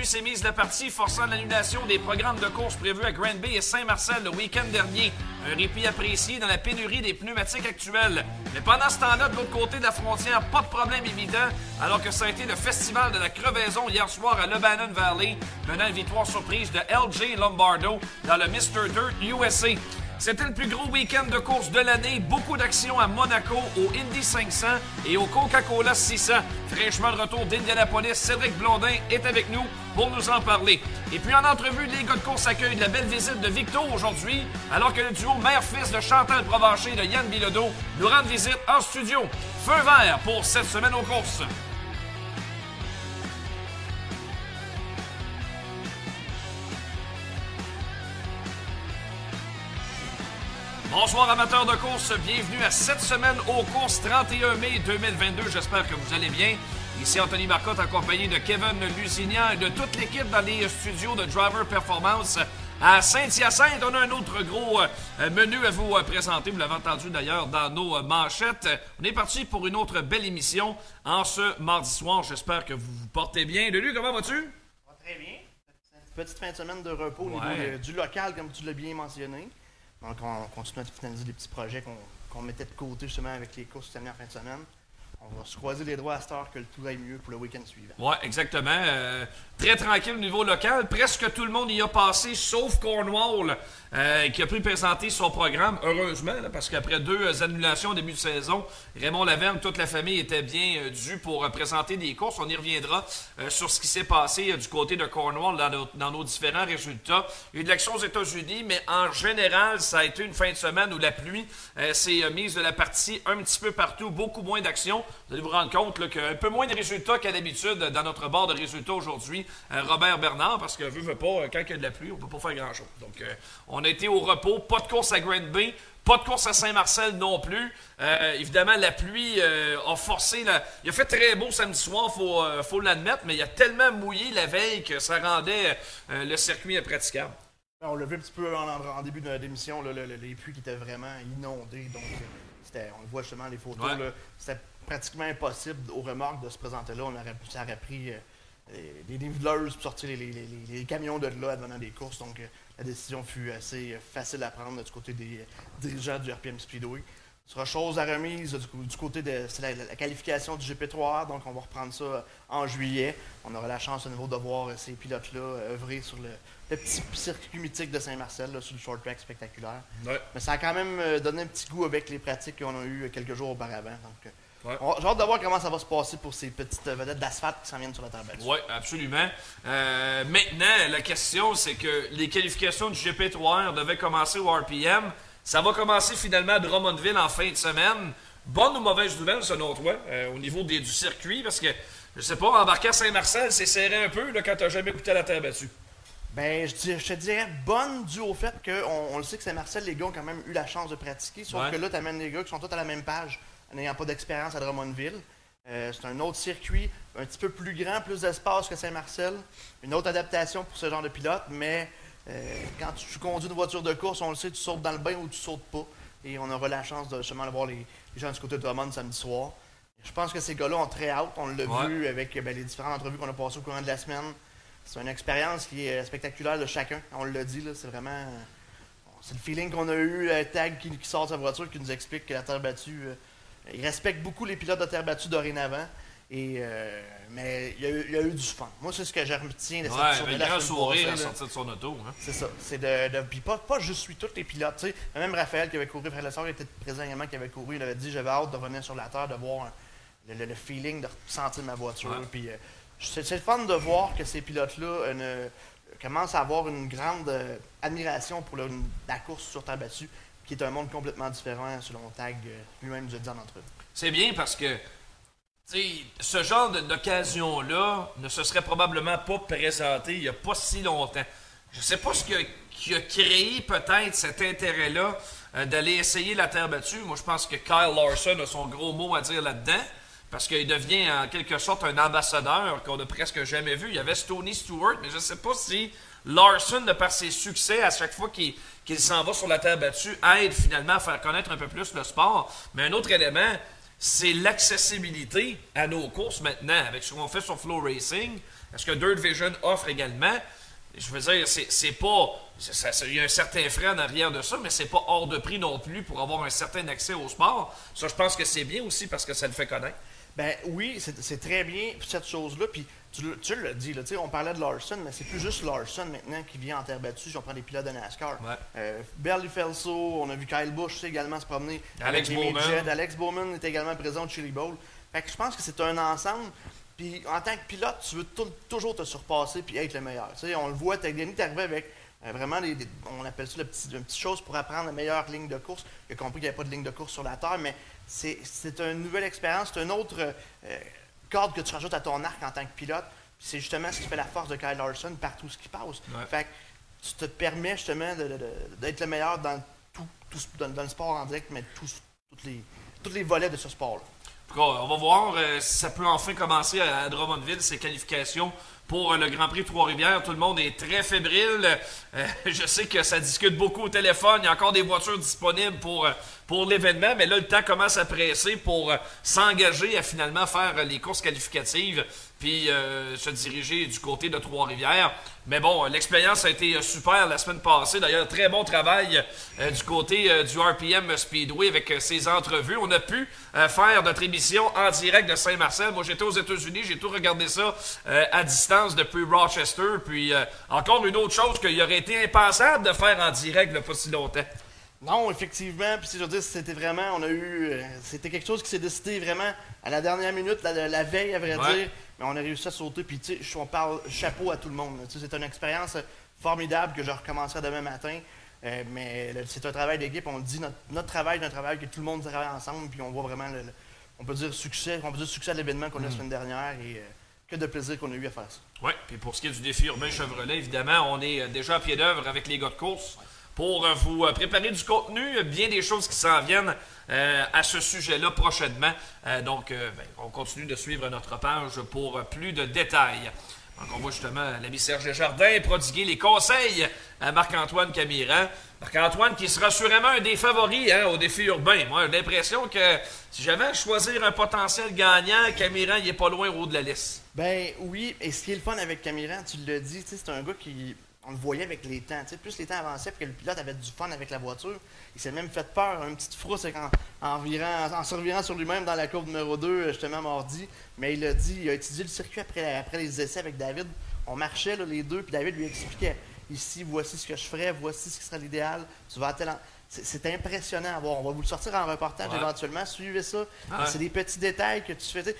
La pluie s'est mise de partie, forçant l'annulation des programmes de course prévus à Grand Bay et Saint-Marcel le week-end dernier. Un répit apprécié dans la pénurie des pneumatiques actuels. Mais pendant ce temps-là, de l'autre côté de la frontière, pas de problème évident, alors que ça a été le festival de la crevaison hier soir à Lebanon Valley, menant une victoire surprise de LJ Lombardo dans le Mr. Dirt USA. C'était le plus gros week-end de course de l'année. Beaucoup d'actions à Monaco, au Indy 500 et au Coca-Cola 600. Fraîchement de retour d'Indianapolis, Cédric Blondin est avec nous pour nous en parler. Et puis en entrevue, les gars de course accueillent la belle visite de Victo aujourd'hui, alors que le duo mère-fils de Chantal Provencher et de Yann Bilodeau nous rend visite en studio. Feu vert pour cette semaine aux courses. Bonsoir amateurs de course, bienvenue à cette semaine aux courses 31 mai 2022. J'espère que vous allez bien. Ici Anthony Marcotte accompagné de Kevin Lusignan et de toute l'équipe dans les studios de Driver Performance à Saint-Hyacinthe. On a un autre gros euh, menu à vous euh, présenter. Vous l'avez entendu d'ailleurs dans nos euh, manchettes. On est parti pour une autre belle émission en ce mardi soir. J'espère que vous vous portez bien. Lulu, comment vas-tu? très bien. Petite fin de semaine de repos au niveau du local, comme tu l'as bien mentionné. Donc, on continue à finaliser les petits projets qu'on mettait de côté justement avec les courses cette en fin de semaine. On va se croiser les doigts à cette heure que tout aille mieux pour le week-end suivant. Oui, exactement. Euh, très tranquille au niveau local. Presque tout le monde y a passé, sauf Cornwall, euh, qui a pu présenter son programme, heureusement, parce qu'après deux annulations au début de saison, Raymond Laverne, toute la famille était bien euh, pour présenter des courses. On y reviendra sur ce qui s'est passé du côté de Cornwall dans nos, différents résultats. Il y a eu de l'action aux États-Unis, mais en général, ça a été une fin de semaine où la pluie s'est mise de la partie un petit peu partout, beaucoup moins d'action. Vous allez vous rendre compte qu'un peu moins de résultats qu'à d'habitude dans notre bord de résultats aujourd'hui. Euh, Robert Bernard, parce que veut, veut pas, euh, quand il y a de la pluie, on peut pas faire grand-chose. Donc, euh, on a été au repos, pas de course à Grand Bay, pas de course à Saint-Marcel non plus. évidemment, la pluie a forcé. La... Il a fait très beau samedi soir, il faut, l'admettre, mais il a tellement mouillé la veille que ça rendait le circuit impraticable. On l'a vu un petit peu en, début de l'émission, les pluies qui étaient vraiment inondées. Donc, on le voit justement les photos. C'était pratiquement impossible aux remorques de se présenter là. On aurait, ça aurait pris des dévideuses pour sortir les, camions de là venant des courses. Donc, euh, la décision fut assez facile à prendre du côté des dirigeants du RPM Speedway. Ce sera chose à remise du, côté de la, qualification du GP3R, donc on va reprendre ça en juillet. On aura la chance à nouveau de voir ces pilotes-là œuvrer sur le, petit circuit mythique de Saint-Marcel, sur le short track spectaculaire. Mais ça a quand même euh, donné un petit goût avec les pratiques qu'on a eues quelques jours auparavant. Donc, j'ai hâte de voir comment ça va se passer pour ces petites vedettes d'asphalte qui s'en viennent sur la table. Oui, absolument. Euh, maintenant, la question, c'est que les qualifications du GP3R devaient commencer au RPM. Ça va commencer finalement à Drummondville en fin de semaine. Bonne ou mauvaise nouvelle, selon toi, euh, au niveau du circuit? Parce que, je sais pas, embarquer à Saint-Marcel, c'est serré un peu là, quand tu n'as jamais goûté à la terre battue. Ben, je, te dirais bonne dû au fait qu'on on le sait que Saint-Marcel, les gars ont quand même eu la chance de pratiquer. Sauf que là, tu amènes les gars qui sont tous à la même page n'ayant pas d'expérience à Drummondville. Euh, c'est un autre circuit, un petit peu plus grand, plus d'espace que Saint-Marcel. Une autre adaptation pour ce genre de pilote, mais euh, quand tu conduis une voiture de course, on le sait, tu sautes dans le bain ou tu sautes pas. Et on aura la chance de justement voir les, gens du côté de Drummond samedi soir. Je pense que ces gars-là ont très hâte. On l'a vu avec ben, les différentes entrevues qu'on a passées au courant de la semaine. C'est une expérience qui est spectaculaire de chacun. On l'a dit, c'est vraiment. C'est le feeling qu'on a eu, un tag qui, sort de sa voiture, qui nous explique que la terre battue. Euh, il respecte beaucoup les pilotes de terre battue dorénavant. Et, euh, mais il y, a eu, du fun. Moi, c'est ce que je retiens de cette ouais, un grand sourire à sortir de son auto. Hein. C'est ça. C'est de, de puis pas, pas je suis tous les pilotes. Même Raphaël qui avait couru, Frère Lessard était présent également, qui avait couru, il avait dit j'avais hâte de revenir sur la terre, de voir le, feeling, de sentir ma voiture. Puis euh, c'est, le fun de voir que ces pilotes-là euh, commencent à avoir une grande admiration pour la course sur terre battue qui est un monde complètement différent, selon Tag euh, lui-même nous a dit en. C'est bien parce que ce genre d'occasion-là ne se serait probablement pas présenté il n'y a pas si longtemps. Je ne sais pas ce qui a, créé peut-être cet intérêt-là euh, d'aller essayer la terre battue. Moi, je pense que Kyle Larson a son gros mot à dire là-dedans. Parce qu'il devient en quelque sorte un ambassadeur qu'on n'a presque jamais vu. Il y avait Tony Stewart, mais je ne sais pas si Larson, de par ses succès, à chaque fois qu'il s'en va sur la terre battue, aide finalement à faire connaître un peu plus le sport. Mais un autre élément, c'est l'accessibilité à nos courses maintenant, avec ce qu'on fait sur Flow Racing. Est-ce que Dirt Vision offre également? Je veux dire, c'est pas. Il y a un certain frein en arrière de ça, mais c'est pas hors de prix non plus pour avoir un certain accès au sport. Ça, je pense que c'est bien aussi parce que ça le fait connaître. Ben oui, c'est très bien cette chose-là. Puis tu, tu l'as dit, là, on parlait de Larson, mais c'est plus juste Larson maintenant qui vient en terre battue si on prend des pilotes de NASCAR. Ouais. Euh, Berly Felso, on a vu Kyle Busch également se promener. Alex Bowman. Alex Bowman est également présent au Chili Bowl. Fait que je pense que c'est un ensemble. Puis en tant que pilote, tu veux toujours te surpasser puis être le meilleur. on le voit, Tagliani est arrivé avec euh, vraiment, on appelle ça une petite chose pour apprendre la meilleure ligne de course. Il a compris qu'il n'y avait pas de ligne de course sur la terre, mais c'est une nouvelle expérience, c'est un autre euh, cadre que tu rajoutes à ton arc en tant que pilote. C'est justement ce qui fait la force de Kyle Larson partout ce qui passe. Fait que tu te permets justement d'être le meilleur dans tout, dans, le sport en direct, mais tous, les, tous les volets de ce sport-là. On va voir euh, si ça peut enfin commencer à Drummondville, ces qualifications pour le Grand Prix Trois-Rivières. Tout le monde est très fébrile. Euh, je sais que ça discute beaucoup au téléphone. Il y a encore des voitures disponibles pour, euh, pour l'événement, mais là, le temps commence à presser pour s'engager à finalement faire les courses qualificatives puis euh, se diriger du côté de Trois-Rivières. Mais bon, l'expérience a été super la semaine passée. D'ailleurs, très bon travail euh, du côté euh, du RPM Speedway avec ces entrevues. On a pu faire notre émission en direct de Saint-Marcel. Moi, j'étais aux États-Unis, j'ai tout regardé ça à distance depuis Rochester. Puis encore une autre chose qu'il aurait été impensable de faire en direct il pas si longtemps. Non, effectivement. Puis, je veux dire, c'était vraiment, on a eu, c'était quelque chose qui s'est décidé vraiment à la dernière minute, la, veille, à vrai dire. Mais on a réussi à sauter. Puis, tu sais, on parle chapeau à tout le monde. C'est une expérience formidable que je recommencerai demain matin. Euh, mais c'est un travail d'équipe. On dit notre, travail c'est un travail que tout le monde travaille ensemble. Puis, on voit vraiment, le, on peut dire succès, on peut dire succès à l'événement qu'on a la mm. semaine dernière. Et euh, que de plaisir qu'on a eu à faire ça. Oui, puis pour ce qui est du défi urbain Chevrolet, évidemment, on est euh, déjà à pied d'œuvre avec les gars de course pour vous préparer du contenu, bien des choses qui s'en viennent euh, à ce sujet-là prochainement. Euh, donc, euh, ben, on continue de suivre notre page pour plus de détails. Donc, on voit justement l'ami Serge Jardin prodiguer les conseils à Marc-Antoine Camiran. Marc-Antoine qui sera sûrement un des favoris hein, au défi urbain. Moi, j'ai l'impression que si j'avais à choisir un potentiel gagnant, Camiran, il est pas loin au haut de la liste. Ben oui, et ce qui est le fun avec Camiran, tu l'as dit, c'est un gars qui on le voyait avec les temps. plus les temps avançaient, puis que le pilote avait du fun avec la voiture, il s'est même fait peur, une petite frousse en, en, en se revirant sur lui-même dans la courbe numéro 2, justement mardi. Mais il a dit, il a étudié le circuit après, après les essais avec David. On marchait les deux, puis David lui expliquait ici, voici ce que je ferais, voici ce qui serait l'idéal. Tu vas C'est impressionnant à voir. On va vous le sortir en reportage éventuellement. Suivez ça. C'est des petits détails que tu fais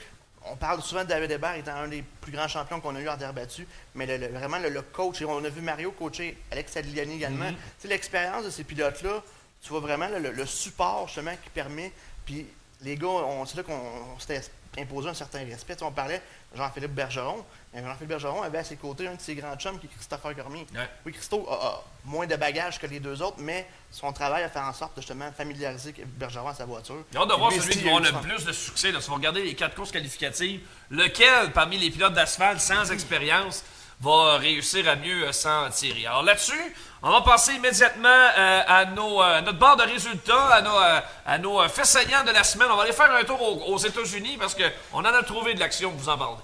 on parle souvent de David Hébert étant un des plus grands champions qu'on a eu en terre battue, mais vraiment le, coach, et on a vu Mario coacher Alex Adliani également. Mm-hmm. L'expérience de ces pilotes-là, tu vois vraiment le, support justement qui permet. Puis les gars, c'est là qu'on s'était imposé un certain respect. on parlait Jean-Philippe Bergeron. Jean-Philippe Bergeron avait à ses côtés un de ses grands chums qui est Christopher Cormier. Oui, Christo a, moins de bagages que les deux autres, mais son travail a fait en sorte de justement familiariser Bergeron à sa voiture. Il a de voir celui qui a le plus de succès. Là. Si vous regardez les quatre courses qualificatives, lequel parmi les pilotes d'asphalte sans expérience va réussir à mieux euh, s'en tirer. Alors là-dessus, on va passer immédiatement euh, à, nos, euh, notre barre de résultats, à nos, à nos faits saillants de la semaine. On va aller faire un tour aux, aux États-Unis parce qu'on en a trouvé de l'action, vous en parlez.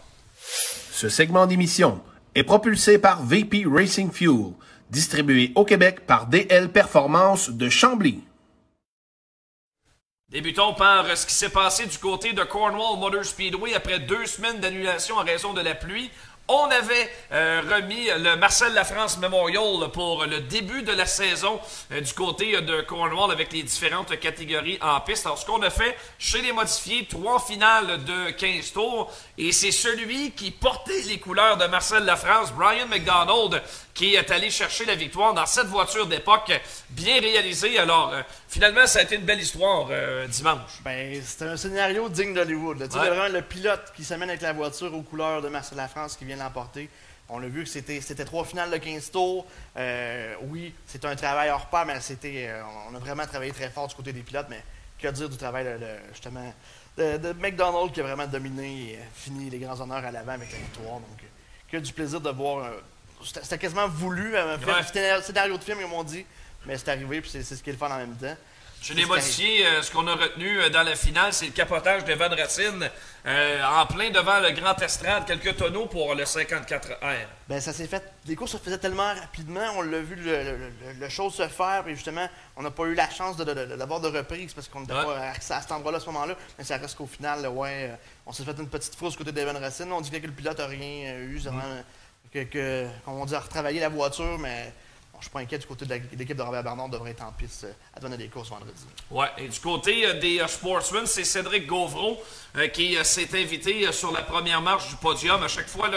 Ce segment d'émission est propulsé par VP Racing Fuel, distribué au Québec par DL Performance de Chambly. Débutons par ce qui s'est passé du côté de Cornwall Motor Speedway après deux semaines d'annulation en raison de la pluie. On avait euh, remis le Marcel Lafrance Memorial pour le début de la saison euh, du côté de Cornwall avec les différentes catégories en piste. Alors, ce qu'on a fait chez les modifiés, trois finales de 15 tours. Et c'est celui qui portait les couleurs de Marcel Lafrance, Brian McDonald, qui est allé chercher la victoire dans cette voiture d'époque bien réalisée. Alors, euh, finalement, ça a été une belle histoire euh, dimanche. Ben, c'était un scénario digne d'Hollywood. Tu sais, vraiment le pilote qui s'amène avec la voiture aux couleurs de Marcel Lafrance qui vient l'emporter. On a vu que c'était, c'était trois finales de 15 tours. Euh, oui, c'est un travail hors pas, mais c'était, on a vraiment travaillé très fort du côté des pilotes. Mais que dire du travail, de, justement, de, McDonald qui a vraiment dominé et fini les grands honneurs à l'avant avec la victoire. Donc, que du plaisir de voir c'était quasiment voulu. un scénario de film, ils m'ont dit. Mais c'est arrivé, puis c'est ce qui est le fun en même temps. Chez les modifiés, ce qu'on a retenu dans la finale, c'est le capotage d'Evan Racine en plein devant le grand estrade, quelques tonneaux pour le 54R. Ben, ça s'est fait. Les courses se faisaient tellement rapidement, on l'a vu le, le, chose se faire, et justement, on n'a pas eu la chance d'avoir de, de, reprise parce qu'on n'était pas à, cet endroit-là à ce moment-là. Mais ça reste qu'au final, ouais, on s'est fait une petite fausse côté d'Evan Racine. On dit que le pilote n'a rien eu, mm. Que, que, on dit, retravailler la voiture, mais je suis pas inquiet du côté de l'équipe de Robert Bernard devrait être en piste euh, à donner des courses vendredi. Ouais, et du côté euh, des euh, sportsmen, c'est Cédric Gauvreau qui s'est invité sur la première marche du podium. À chaque fois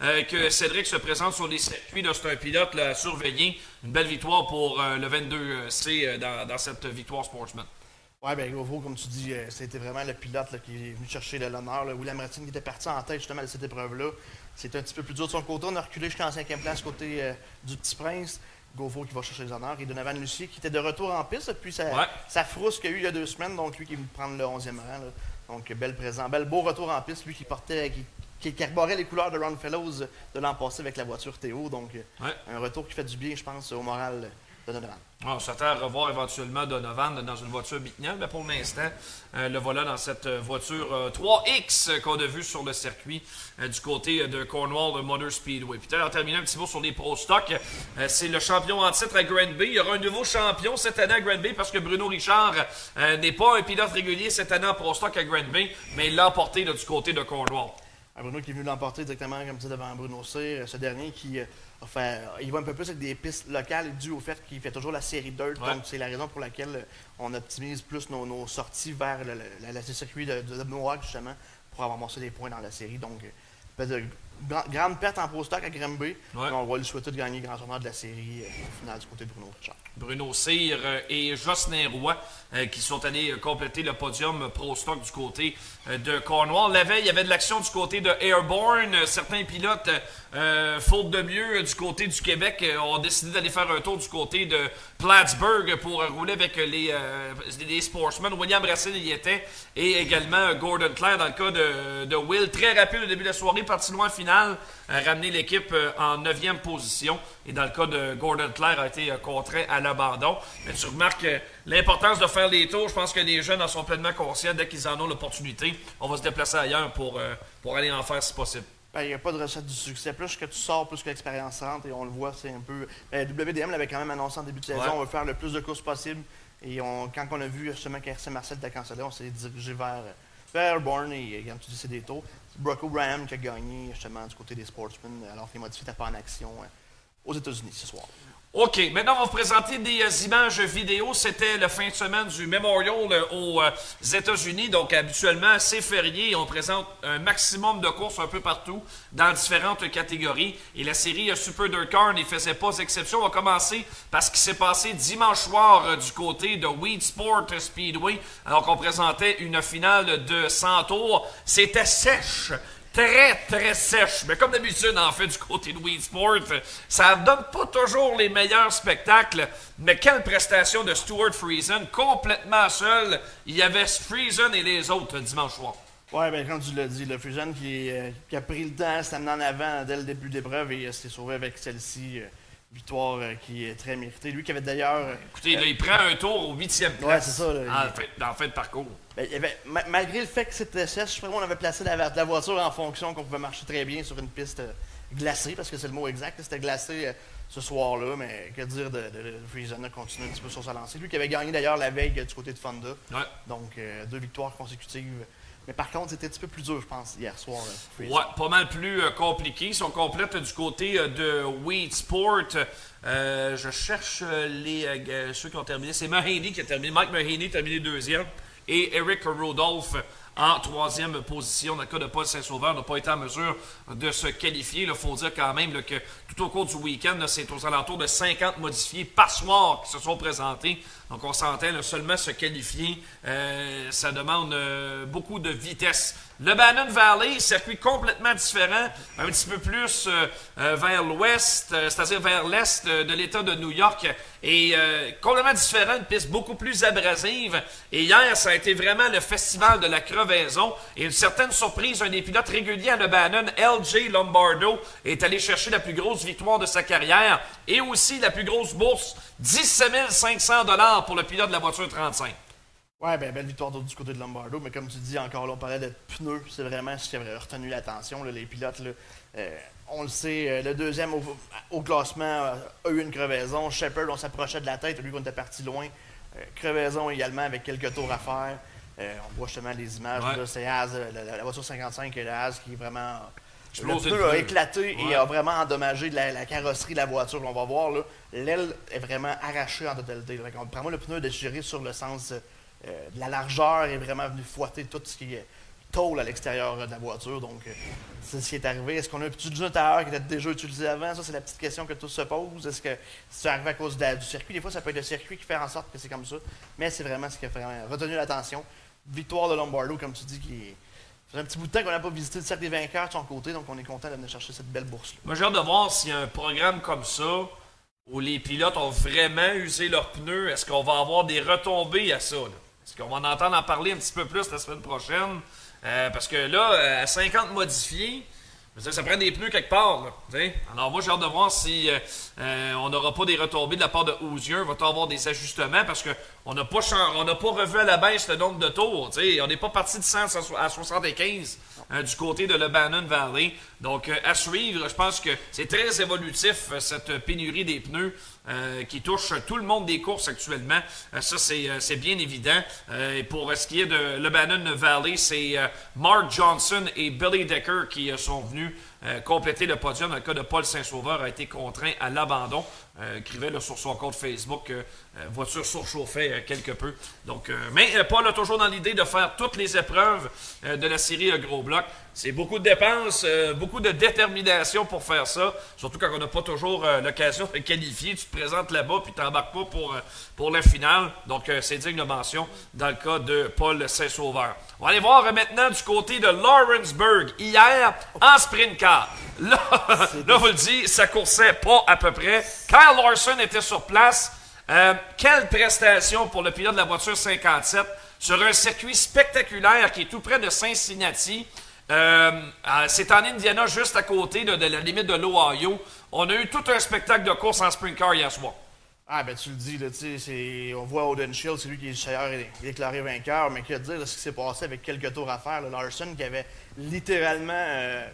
que Cédric se présente sur les circuits, c'est un pilote à surveiller. Une belle victoire pour le 22C dans, cette victoire sportsman. Oui, bien, Gauvreau, comme tu dis, c'était vraiment le pilote qui est venu chercher l'honneur. William Martin qui était parti en tête justement de cette épreuve-là. C'était un petit peu plus dur de son côté. On a reculé jusqu'en cinquième place côté du Petit Prince. Gauvreau qui va chercher les honneurs et Donovan Lucier qui était de retour en piste depuis sa, sa frousse qu'il y a eu il y a deux semaines, donc lui qui vient prendre le 11e rang. Donc bel présent, bel beau retour en piste, lui qui portait, qui, les couleurs de Ron Fellows de l'an passé avec la voiture Théo. Donc un retour qui fait du bien, je pense, au moral de Donovan. On s'attend à revoir éventuellement Donovan dans une voiture Bicknell, mais pour l'instant, euh, le voilà dans cette euh, voiture 3X euh, qu'on a vue sur le circuit du côté de Cornwall Motor Speedway. Puis en terminant un petit mot sur les Pro Stock, c'est le champion en titre à Granby. Il y aura un nouveau champion cette année à Granby parce que Bruno Richard n'est pas un pilote régulier cette année en Pro Stock à Granby, mais il l'a emporté du côté de Cornwall. Bruno qui est venu l'emporter directement comme ça devant Bruno Cyr, ce dernier qui Enfin, il va un peu plus avec des pistes locales dû au fait qu'il fait toujours la série Dirt. Donc, c'est la raison pour laquelle on optimise plus nos, sorties vers le, circuit de, de, justement, pour avoir amassé des points dans la série. Donc, grande perte en pro stock à Grimby. On va lui souhaiter de gagner grand tournoi de la série euh, au final du côté de Bruno Richard. Bruno Cyr euh, et Jocelyn Roy euh, qui sont allés compléter le podium pro stock du côté de Cornwall. La veille, il y avait de l'action du côté de Airborne. Certains pilotes, faute de mieux du côté du Québec, ont décidé d'aller faire un tour du côté de Plattsburgh pour rouler avec les, sportsmen. William Racine y était et également Gordon Clare dans le cas de, Will. Très rapide au début de la soirée, parti loin final a ramené l'équipe euh, en neuvième position. Et dans le cas de Gordon Clare, a été euh, contraint à l'abandon. Mais tu remarques l'importance de faire les tours. Je pense que les jeunes en sont pleinement conscients. Dès qu'ils en ont l'opportunité, on va se déplacer ailleurs pour, euh, pour aller en faire si possible. Ben, il n'y a pas de recette du succès. Plus que tu sors, plus que l'expérience rentre. Et on le voit, c'est un peu. Ben, WDM l'avait quand même annoncé en début de saison. On veut faire le plus de courses possible. Et quand on a vu justement qu'RC Marcel était cancellé, on s'est dirigé vers, vers Airborne. Et comme tu dis, c'est des tours. Brock O'Brien qui a gagné justement du côté des sportsmen alors que les modifiés n'étaient pas en action euh, aux États-Unis ce soir. OK, maintenant on va vous présenter des euh, images vidéo. C'était la fin de semaine du Memorial euh, aux États-Unis. Donc habituellement, c'est férié. On présente un maximum de courses un peu partout dans différentes catégories. Et la série Super Dirt Car n'y faisait pas exception. On va commencer par ce qui s'est passé dimanche soir du côté de Weed Sport Speedway. Alors qu'on présentait une finale de 100 tours. C'était sèche très, très sèche. Mais comme d'habitude, en fait, du côté de Sport, ça donne pas toujours les meilleurs spectacles. Mais quelle prestation de Stuart Friesen, complètement seul. Il y avait Friesen et les autres dimanche soir. Ouais, ben, comme tu l'as dit, le Friesen euh, qui, a pris le temps, s'est amené en avant dès le début d'épreuve et s'est sauvé avec celle-ci. Euh, victoire euh, qui est très méritée. Lui qui avait d'ailleurs. Écoutez, il prend un tour au huitième place. Ouais, c'est ça. en, fait, de parcours. Ben, malgré le fait que c'était sèche, je on avait placé la, voiture en fonction qu'on pouvait marcher très bien sur une piste euh, glacée, parce que c'est le mot exact. C'était glacé euh, ce soir-là, mais que dire de, de, de a continué un petit peu sur sa lancée. Lui qui avait gagné d'ailleurs la veille du côté de Fonda. Donc, deux victoires consécutives mais par contre, c'était un petit peu plus dur, je pense, hier soir. Euh, ouais, pas mal plus euh, compliqué. Ils sont complètes du côté euh, de Weed Sport. je cherche les, ceux qui ont terminé. C'est Mahaney qui a terminé. Mike Mahaney a terminé deuxième. Et Eric Rodolphe en troisième position. Dans le de Paul Saint-Sauveur, n'a pas été en mesure de se qualifier. Il faut dire quand même que tout au cours du week-end, c'est aux alentours de 50 modifiés par soir qui se sont présentés. Donc on s'entend seulement se qualifier. Euh, ça demande euh, beaucoup de vitesse Le Bannon Valley, circuit complètement différent, un petit peu plus euh, euh, vers l'ouest, euh, c'est-à-dire vers l'est de l'État de New York, et complètement différent, une piste beaucoup plus abrasive. Et hier, ça a été vraiment le festival de la crevaison, et une certaine surprise, un des pilotes réguliers à Le Bannon, LJ Lombardo, est allé chercher la plus grosse victoire de sa carrière, et aussi la plus grosse bourse, 17 500 dollars pour le pilote de la voiture 35. Ouais, ben, belle victoire du côté de Lombardo, mais comme tu dis, encore là, on parlait de pneus, c'est vraiment ce qui avait retenu l'attention, les pilotes. Là, euh, on le sait, euh, le deuxième au, classement euh, a eu une crevaison. Shepard, on s'approchait de la tête, lui, on était parti loin. crevaison également avec quelques tours à faire. on voit justement les images, c'est Az, la, voiture 55 et le Az qui est vraiment. Le pneu a éclaté et a vraiment endommagé la, carrosserie de la voiture. On va voir, l'aile est vraiment arrachée en totalité. Prends-moi le pneu déchiré sur le sens euh, la largeur est vraiment venue fouetter tout ce qui est tôle à l'extérieur de la voiture. Donc, euh, c'est ce qui est arrivé. Est-ce qu'on a un petit générateur qui était déjà utilisé avant? Ça, c'est la petite question que tous se posent. Est-ce que c'est arrivé à cause du circuit? Des fois, ça peut être le circuit qui fait en sorte que c'est comme ça. Mais c'est vraiment ce qui a retenu l'attention. Victoire de Lombardo, comme tu dis, qui fait un petit bout de temps qu'on n'a pas visité le cercle des vainqueurs de son côté, donc on est content d'aller chercher cette belle bourse-là. Moi, j'ai hâte de voir s'il y a un programme comme ça où les pilotes ont vraiment usé leurs pneus. Est-ce qu'on va avoir des retombées à ça? On va en entendre en parler un petit peu plus la semaine prochaine. Euh, parce que là, euh, à 50 modifiés, ça prend des pneus quelque part. Alors moi, j'ai hâte de voir si euh, on n'aura pas des retombées de la part de Hoosier. Va-t-on avoir des ajustements? Parce qu'on n'a pas, pas revu à la baisse le nombre de tours. On n'est pas parti de 100 à 75 du côté de Lebanon Valley. Donc, à suivre, je pense que c'est très évolutif, cette pénurie des pneus. Euh, qui touche tout le monde des courses actuellement. Euh, ça, euh, c'est bien évident. et pour ce qui est de Lebanon Valley, c'est Mark Johnson et Billy Decker qui sont venus compléter le podium. Dans le cas de Paul Saint-Sauveur, a été contraint à l'abandon. écrivait sur son compte Facebook voiture surchauffée quelque peu. Mais Paul a toujours dans l'idée de faire toutes les épreuves de la série Gros Bloc. C'est beaucoup de dépenses, euh, beaucoup de détermination pour faire ça. Surtout quand on n'a pas toujours euh, l'occasion de qualifier. Tu te présentes là-bas puis tu n'embarques pas pour, euh, pour la finale. Donc, c'est digne de mention dans le cas de Paul Saint-Sauveur. On va aller voir maintenant du côté de Lawrenceburg. Hier, en sprint car. Là, là, vous le dit, ça coursait pas à peu près. Kyle Larson était sur place. quelle prestation pour le pilote de la voiture 57 sur un circuit spectaculaire qui est tout près de Cincinnati. Euh, c'est en Indiana, juste à côté de, la limite de l'Ohio. On a eu tout un spectacle de course en sprint car hier soir. Ah, ben tu le dis, là, on voit Oden Shield, c'est lui qui est d'ailleurs déclaré vainqueur, mais qu'à dire de ce qui s'est passé avec quelques tours à faire. Larson qui avait littéralement euh,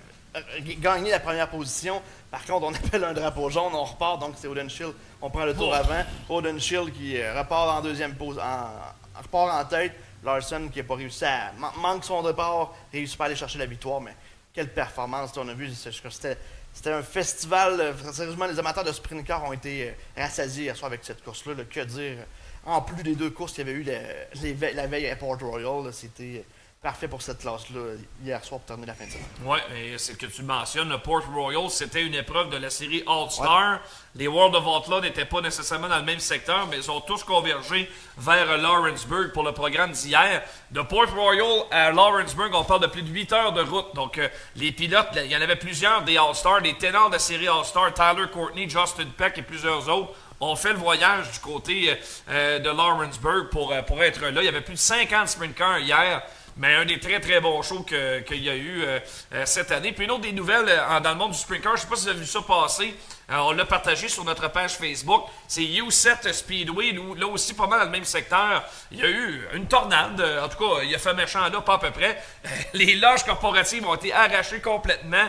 gagné la première position. Par contre, on appelle un drapeau jaune, on repart, donc c'est Oden Shield. On prend le tour oh. avant. Oden Shield qui euh, repart en deuxième pose, en, repart en tête. Larson qui n'a pas réussi à. manque son départ, réussit pas à aller chercher la victoire, mais quelle performance on a vu. C'était, c'était un festival. Euh, sérieusement, les amateurs de sprint car ont été euh, rassasiés hier soir avec cette course-là. que dire? En plus des deux courses qu'il y avait eu la veille à Port Royal, c'était parfait pour cette classe-là hier soir pour terminer la fin de semaine. Oui, et c'est que tu mentionnes, le Port Royal, c'était une épreuve de la série All-Star. Les World of Outlaw n'étaient pas nécessairement dans le même secteur, mais ils ont tous convergé vers Lawrenceburg pour le programme d'hier. De Port Royal à Lawrenceburg, on parle de plus de 8 heures de route. Donc, euh, les pilotes, il y en avait plusieurs des All-Stars, des ténors de la série All-Star, Tyler Courtney, Justin Peck et plusieurs autres ont fait le voyage du côté euh, de Lawrenceburg pour, euh, pour être là. Il y avait plus de 50 sprint cars hier mais un des très très bons shows qu'il y a eu euh, euh, cette année. Puis une autre des nouvelles euh, dans le monde du sprint car, je sais pas si vous avez vu ça passer, on l'a partagé sur notre page Facebook, c'est U7 Speedway, là aussi pas mal dans le même secteur. Il y a eu une tornade, en tout cas, il a fait méchant là, pas à peu près. Les loges corporatives ont été arrachées complètement,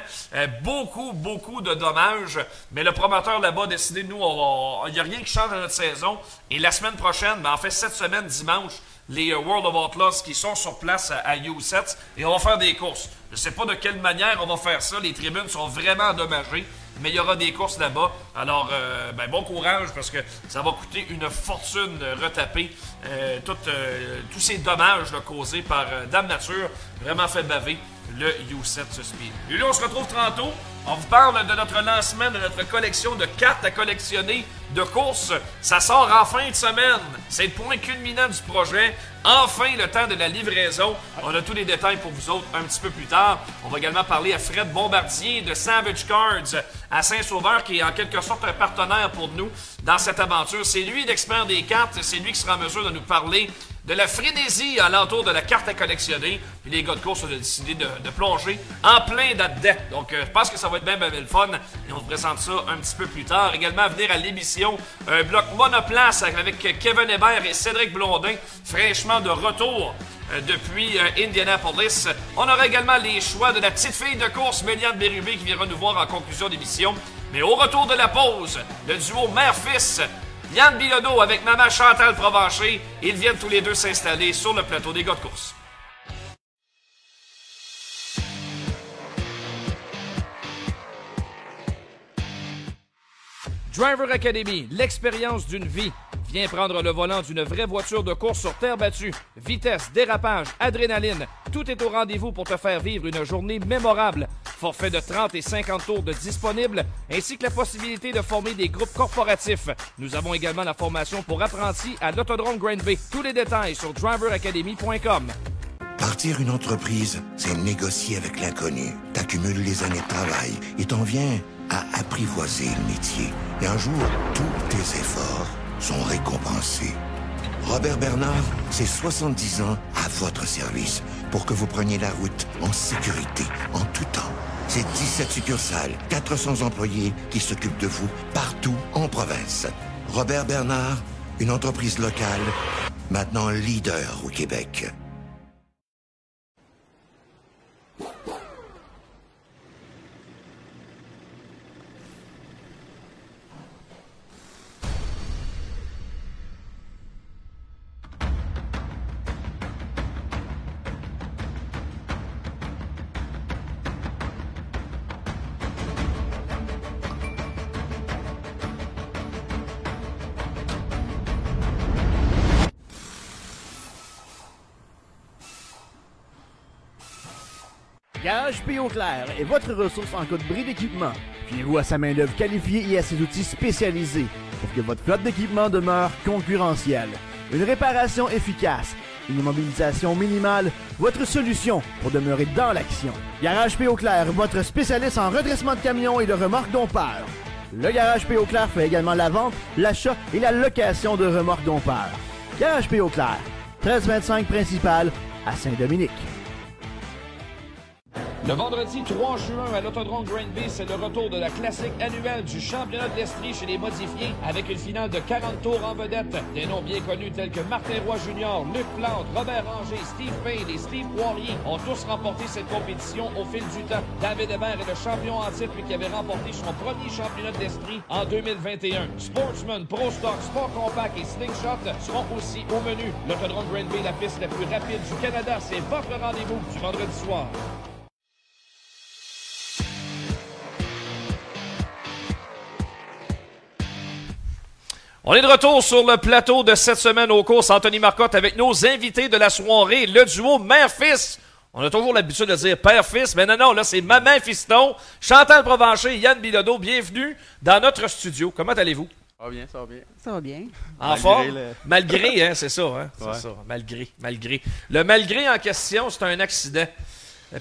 beaucoup, beaucoup de dommages, mais le promoteur là-bas a décidé, nous, il n'y a rien qui change dans notre saison, et la semaine prochaine, ben, en fait cette semaine, dimanche, les euh, World of Outlaws qui sont sur place à, U7 et on va faire des courses. Je ne sais pas de quelle manière on va faire ça. Les tribunes sont vraiment endommagées, mais il y aura des courses là-bas. Alors, euh, ben, bon courage parce que ça va coûter une fortune retaper euh, tous ces dommages causés par Dame Nature. Vraiment fait baver le U7 Speed. Et là, on se retrouve tantôt On vous parle de notre lancement de notre collection de cartes à collectionner de courses. Ça sort en fin de semaine. C'est le point culminant du projet. Enfin, le temps de la livraison. On a tous les détails pour vous autres un petit peu plus tard. On va également parler à Fred Bombardier de Savage Cards à Saint-Sauveur, qui est en quelque sorte un partenaire pour nous dans cette aventure. C'est lui l'expert des cartes. C'est lui qui sera en mesure de nous parler de la frénésie alentour de la carte à collectionner. Puis les gars de course ont décidé de, plonger en plein. Donc, euh, je pense que ça va être bien, bien, bien le fun. Et on vous présente ça un petit peu plus tard. Également, à venir à l'émission, un bloc monoplace avec Kevin Hébert et Cédric Blondin, fraîchement de retour euh, depuis euh, Indianapolis. On aura également les choix de la petite fille de course, Méliane Bérubé, qui viendra nous voir en conclusion d'émission. Mais au retour de la pause, le duo mère-fils Yann Bilodeau avec maman Chantal Provencher, ils viennent tous les deux s'installer sur le plateau des gars de course. Driver Academy, l'expérience d'une vie. Viens prendre le volant d'une vraie voiture de course sur terre battue. Vitesse, dérapage, adrénaline, tout est au rendez-vous pour te faire vivre une journée mémorable. Forfait de 30 et 50 tours de disponible, ainsi que la possibilité de former des groupes corporatifs. Nous avons également la formation pour apprentis à l'Autodrome Grand Bay. Tous les détails sur driveracademy.com. Partir une entreprise, c'est négocier avec l'inconnu. T'accumules les années de travail et t'en viens à apprivoiser le métier. Et un jour, tous tes efforts sont récompensés. Robert Bernard, c'est 70 ans à votre service pour que vous preniez la route en sécurité, en tout temps. C'est 17 succursales, 400 employés qui s'occupent de vous partout en province. Robert Bernard, une entreprise locale, maintenant leader au Québec. Garage P.O. Clair est votre ressource en cas de bris d'équipement. Fiez-vous à sa main-d'œuvre qualifiée et à ses outils spécialisés pour que votre flotte d'équipement demeure concurrentielle. Une réparation efficace, une immobilisation minimale, votre solution pour demeurer dans l'action. Garage P.O. Clair, votre spécialiste en redressement de camions et de remorques dompeurs. Le Garage P.O. Clair fait également la vente, l'achat et la location de remorques dompeurs. Garage P.O. Clair, 1325 principal à Saint-Dominique. Le vendredi 3 juin à l'Autodrome Grand Bay, c'est le retour de la classique annuelle du championnat de l'Estrie chez les modifiés avec une finale de 40 tours en vedette. Des noms bien connus tels que Martin Roy Jr., Luc Plante, Robert Ranger, Steve Payne et Steve Poirier ont tous remporté cette compétition au fil du temps. David Hébert est le champion en titre qui avait remporté son premier championnat de en 2021. Sportsman, Pro Stock, Sport Compact et Slingshot seront aussi au menu. L'Autodrome Grand Bay, la piste la plus rapide du Canada, c'est votre rendez-vous du vendredi soir. On est de retour sur le plateau de cette semaine aux courses. Anthony Marcotte avec nos invités de la soirée, le duo mère-fils. On a toujours l'habitude de dire père-fils, mais non, non, là, c'est maman-fiston. Chantal Provencher et Yann Bilodeau, bienvenue dans notre studio. Comment allez-vous? Ça va bien, ça va bien. Ça va bien. En forme? Malgré, hein, c'est ça, hein? C'est ça, malgré, malgré. Le malgré en question, c'est un accident.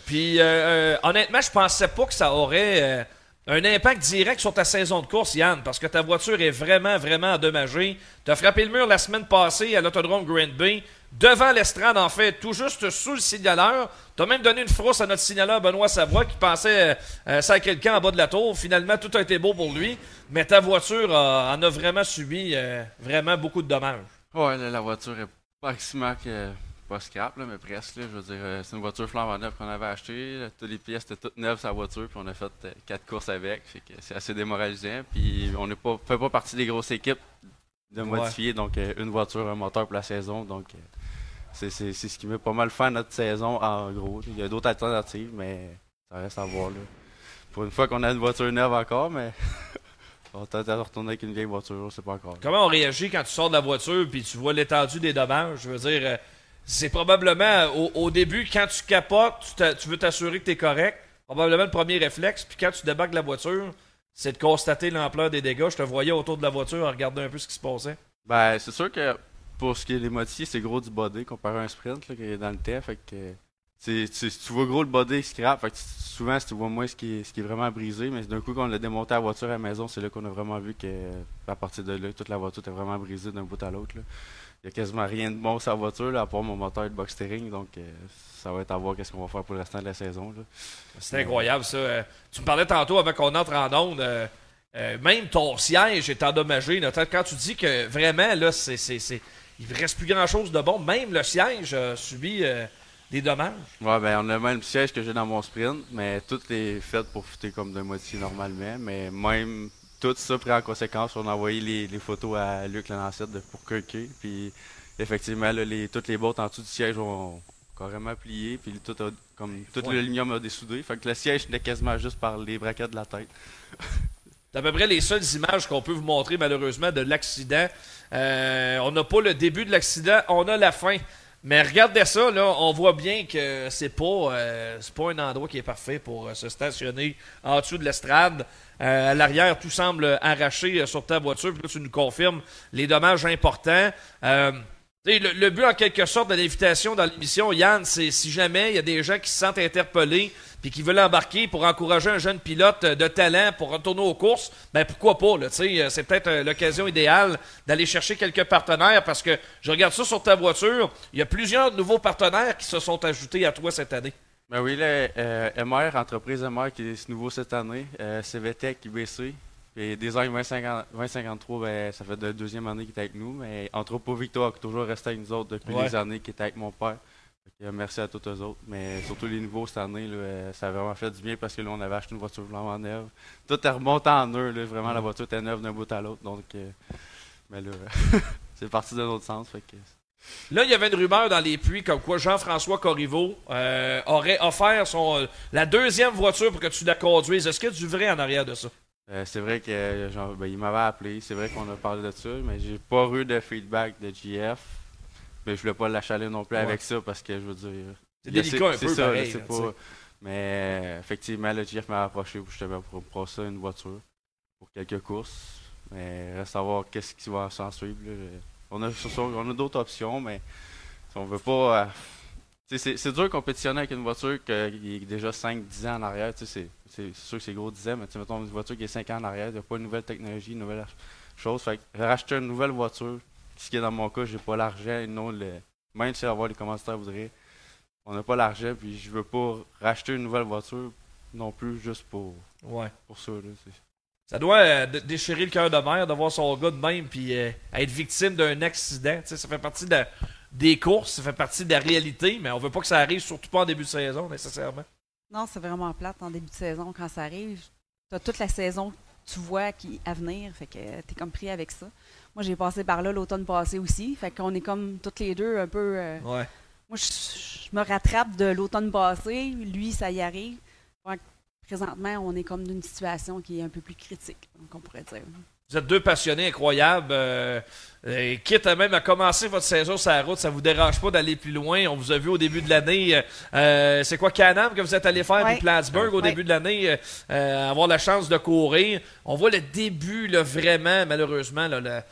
Puis, euh, euh, honnêtement, je pensais pas que ça aurait... Euh, un impact direct sur ta saison de course, Yann, parce que ta voiture est vraiment, vraiment endommagée. Tu as frappé le mur la semaine passée à l'autodrome Grand Bay, devant l'estrade, en fait, tout juste sous le signaleur. Tu as même donné une frousse à notre signaleur Benoît Savoie qui pensait euh, ça quelqu'un en bas de la tour. Finalement, tout a été beau pour lui, mais ta voiture en a vraiment subi euh, vraiment beaucoup de dommages. Ouais, la voiture est pratiquement que pas scrap, là, mais presque. je veux dire, euh, c'est une voiture flambant neuve qu'on avait achetée. Toutes les pièces étaient toutes neuves la voiture, puis on a fait euh, quatre courses avec. c'est assez démoralisant. Puis on ne fait pas partie des grosses équipes de modifier. Donc, euh, une voiture, un moteur pour la saison. Donc, c'est ce qui met pas mal fin notre saison, en gros. Il y a d'autres alternatives, mais ça reste à voir. Pour une fois qu'on a une voiture neuve encore, mais. On tente de retourner avec une vieille voiture, c'est pas encore. Comment on réagit quand tu sors de la voiture puis tu vois l'étendue des dommages? Je veux dire, c'est probablement au, début, quand tu capotes, tu, veux t'assurer que tu es correct. probablement le premier réflexe. Puis quand tu débarques de la voiture, c'est de constater l'ampleur des dégâts. Je te voyais autour de la voiture à regarder un peu ce qui se passait. Ben, c'est sûr que pour ce qui est des modifiés, c'est gros du body comparé à un sprint là, qui est dans le TF. Fait que, tu, vois gros le body scrap, fait que souvent tu vois moins ce qui est, ce qui est vraiment brisé, mais d'un coup quand on l'a démonté la voiture à la maison, c'est là qu'on a vraiment vu que à partir de là, toute la voiture était vraiment brisée d'un bout à l'autre. Il n'y a quasiment rien de bon sur la voiture, là, à part mon moteur de box steering, donc euh, ça va être à voir qu'est-ce qu'on va faire pour le restant de la saison. C'est incroyable ça. Euh, tu me parlais tantôt avant qu'on entre en onde. Euh, même ton siège est endommagé. Quand tu dis que vraiment, là, c'est, il ne reste plus grand-chose de bon, même le siège a subi des dommages. Ouais, ben on a le même siège que j'ai dans mon sprint, mais tout est fait pour foutre comme de moitié normalement. Mais même tout ça pris en conséquence, on a envoyé les, photos à Luc Lanancette de pour Kirky. Puis effectivement, les, toutes les bottes en dessous du siège ont carrément plié. Puis tout, comme, tout l'aluminium a dessoudé. Fait que le siège n'est quasiment juste par les braquettes de la tête. C'est à peu près les seules images qu'on peut vous montrer malheureusement de l'accident. Euh, on n'a pas le début de l'accident, on a la fin. Mais regardez ça, là, on voit bien que c'est pas, euh, pas un endroit qui est parfait pour euh, se stationner en dessous de l'estrade. Euh, à l'arrière, tout semble arraché sur ta voiture. Puis là, tu nous confirmes les dommages importants. Le, but, en quelque sorte, de l'invitation dans l'émission, Yann, c'est si jamais il y a des gens qui se sentent interpellés puis qui veulent embarquer pour encourager un jeune pilote de talent pour retourner aux courses, ben pourquoi pas? C'est peut-être euh, l'occasion idéale d'aller chercher quelques partenaires parce que je regarde ça sur ta voiture, il y a plusieurs nouveaux partenaires qui se sont ajoutés à toi cette année. Ben oui, le euh, MR, entreprise MR qui est nouveau cette année, euh, CVTech, IBC, et Design 2053, ben, ça fait la deuxième année qu'il est avec nous, mais Entrepôt Victoire qui est toujours resté avec nous autres depuis des années, qui était avec mon père. merci à tous les autres, mais surtout les nouveaux cette année, là, ça a vraiment fait du bien parce que là, on avait acheté une voiture vraiment neuve. Tout est remonté en eux, là, vraiment, la voiture était neuve d'un bout à l'autre, donc, euh, mais là, c'est parti d'un autre sens. Fait que, Là, il y avait une rumeur dans les puits comme quoi Jean-François Corriveau euh, aurait offert son, euh, la deuxième voiture pour que tu la conduises. Est-ce qu'il y a du vrai en arrière de ça? Euh, c'est vrai que genre, ben, il m'avait appelé, c'est vrai qu'on a parlé de ça, mais j'ai pas eu de feedback de GF. Mais je voulais pas l'achaler non plus avec ça parce que je veux dire. C'est délicat un peu, ça, pareil, pas, Mais effectivement, le GF m'a approché pour justement pour prendre ça une voiture pour quelques courses. Mais reste à voir qu'est-ce qui va s'en suivre. On a, on a d'autres options, mais si on veut pas. Euh, c'est dur de compétitionner avec une voiture qui est déjà 5-10 ans en arrière. C'est sûr que c'est gros 10 ans, mais mettons une voiture qui est 5 ans en arrière, il n'y a pas une nouvelle technologie, une nouvelle chose. Fait racheter une nouvelle voiture, ce qui est dans mon cas, j'ai pas l'argent, non le. Même si avoir les commentaires voudraient, on n'a pas l'argent, puis je veux pas racheter une nouvelle voiture non plus juste pour, ouais. pour ça. Ça doit euh, déchirer le cœur de mère de voir son gars de même puis euh, être victime d'un accident. ça fait partie de, des courses, ça fait partie de la réalité, mais on veut pas que ça arrive, surtout pas en début de saison, nécessairement. Non, c'est vraiment plate en début de saison quand ça arrive. Tu as toute la saison tu vois qui à venir, fait que tu es comme pris avec ça. Moi, j'ai passé par là l'automne passé aussi, fait qu'on est comme toutes les deux un peu. Euh, ouais. Moi, je, me rattrape de l'automne passé, lui, ça y arrive. Présentement, on est comme d'une situation qui est un peu plus critique, donc on pourrait dire. Vous êtes deux passionnés incroyables. Euh, quitte à même à commencer votre saison sur la route, ça vous dérange pas d'aller plus loin. On vous a vu au début de l'année. Euh, c'est quoi Canam que vous êtes allé faire, puis Plattsburgh au début de l'année, euh, avoir la chance de courir. On voit le début, là, vraiment, malheureusement, là,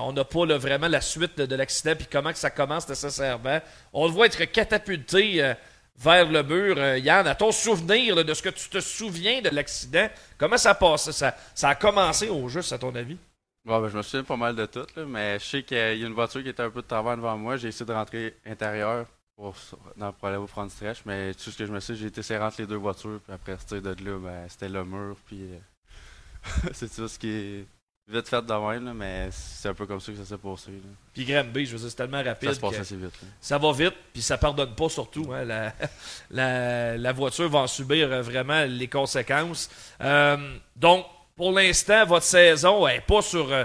on n'a pas vraiment la suite de l'accident, puis comment que ça commence nécessairement. On le voit être catapulté vers le mur. Euh, Yann, à ton souvenir de ce que tu te souviens de l'accident, comment ça passe? Ça, ça a commencé au juste, à ton avis? ben, je me souviens pas mal de tout, mais je sais qu'il y a une voiture qui était un peu de travers devant moi. J'ai essayé de rentrer intérieur pour, aller au front stretch, mais tout ce que je me souviens, j'ai été serré entre les deux voitures, puis après, de là, ben, c'était le mur, puis euh, c'est tout ce qui est vite fait de même, mais c'est un peu comme ça que ça s'est passé. Puis Granby, je veux dire, c'est tellement rapide. Ça se passe assez vite. Ça va vite, puis ça pardonne pas surtout. Hein, la, la, voiture va en subir euh, vraiment les conséquences. Euh, donc, pour l'instant, votre saison n'est pas sur, euh,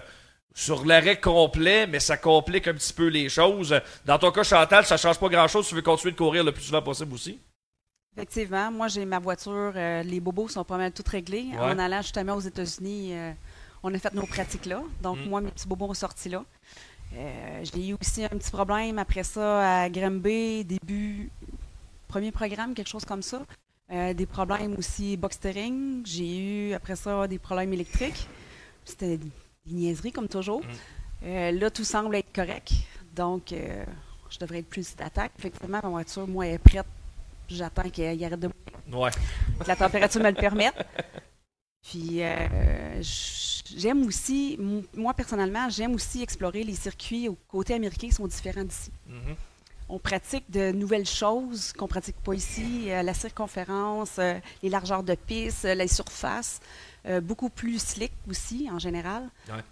sur l'arrêt complet, mais ça complique un petit peu les choses. Dans ton cas, Chantal, ça change pas grand-chose. Tu veux continuer de courir le plus souvent possible aussi? Effectivement. Moi, j'ai ma voiture. les bobos sont pas mal toutes réglés. En allant justement aux États-Unis on a fait nos pratiques là. Donc, mm. moi, mes petits bobos ont sorti là. Euh, j'ai eu aussi un petit problème après ça à Granby, début, premier programme, quelque chose comme ça. Euh, des problèmes aussi box steering. J'ai eu, après ça, des problèmes électriques. C'était des niaiseries, comme toujours. Euh, là, tout semble être correct. Donc, je devrais être plus d'attaque. Effectivement, ma voiture, moi, est prête. J'attends qu'il arrête de Ouais. que la température me le permette. Puis, euh, j'aime aussi, moi personnellement, j'aime aussi explorer les circuits au côté américain qui sont différents d'ici. Mhm. On pratique de nouvelles choses qu'on pratique pas ici, euh, la circonférence, euh, les largeurs de piste, les surfaces, beaucoup plus slick aussi en général. Ouais.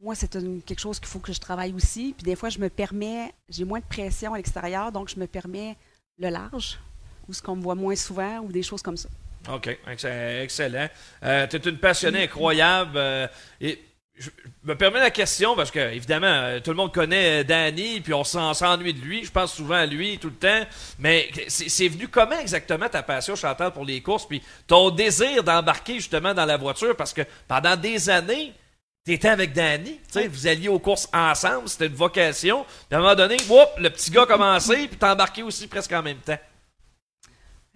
Moi, c'est quelque chose qu'il faut que je travaille aussi. Puis des fois, je me permets, j'ai moins de pression à l'extérieur, donc je me permets le large, ou ce qu'on me voit moins souvent, ou des choses comme ça. OK, ex- excellent. Euh, tu es une passionnée incroyable. euh, et je me permets la question parce que, évidemment, euh, tout le monde connaît euh, Danny, puis on s'en- s'ennuie de lui. Je pense souvent à lui tout le temps. Mais c'est venu comment exactement ta passion, Chantal, pour les courses, puis ton désir d'embarquer justement dans la voiture? Parce que pendant des années, tu étais avec Danny, tu sais, vous alliez aux courses ensemble, c'était une vocation. Puis à un moment donné, whoop, le petit gars a commencé, puis t'as embarqué aussi presque en même temps.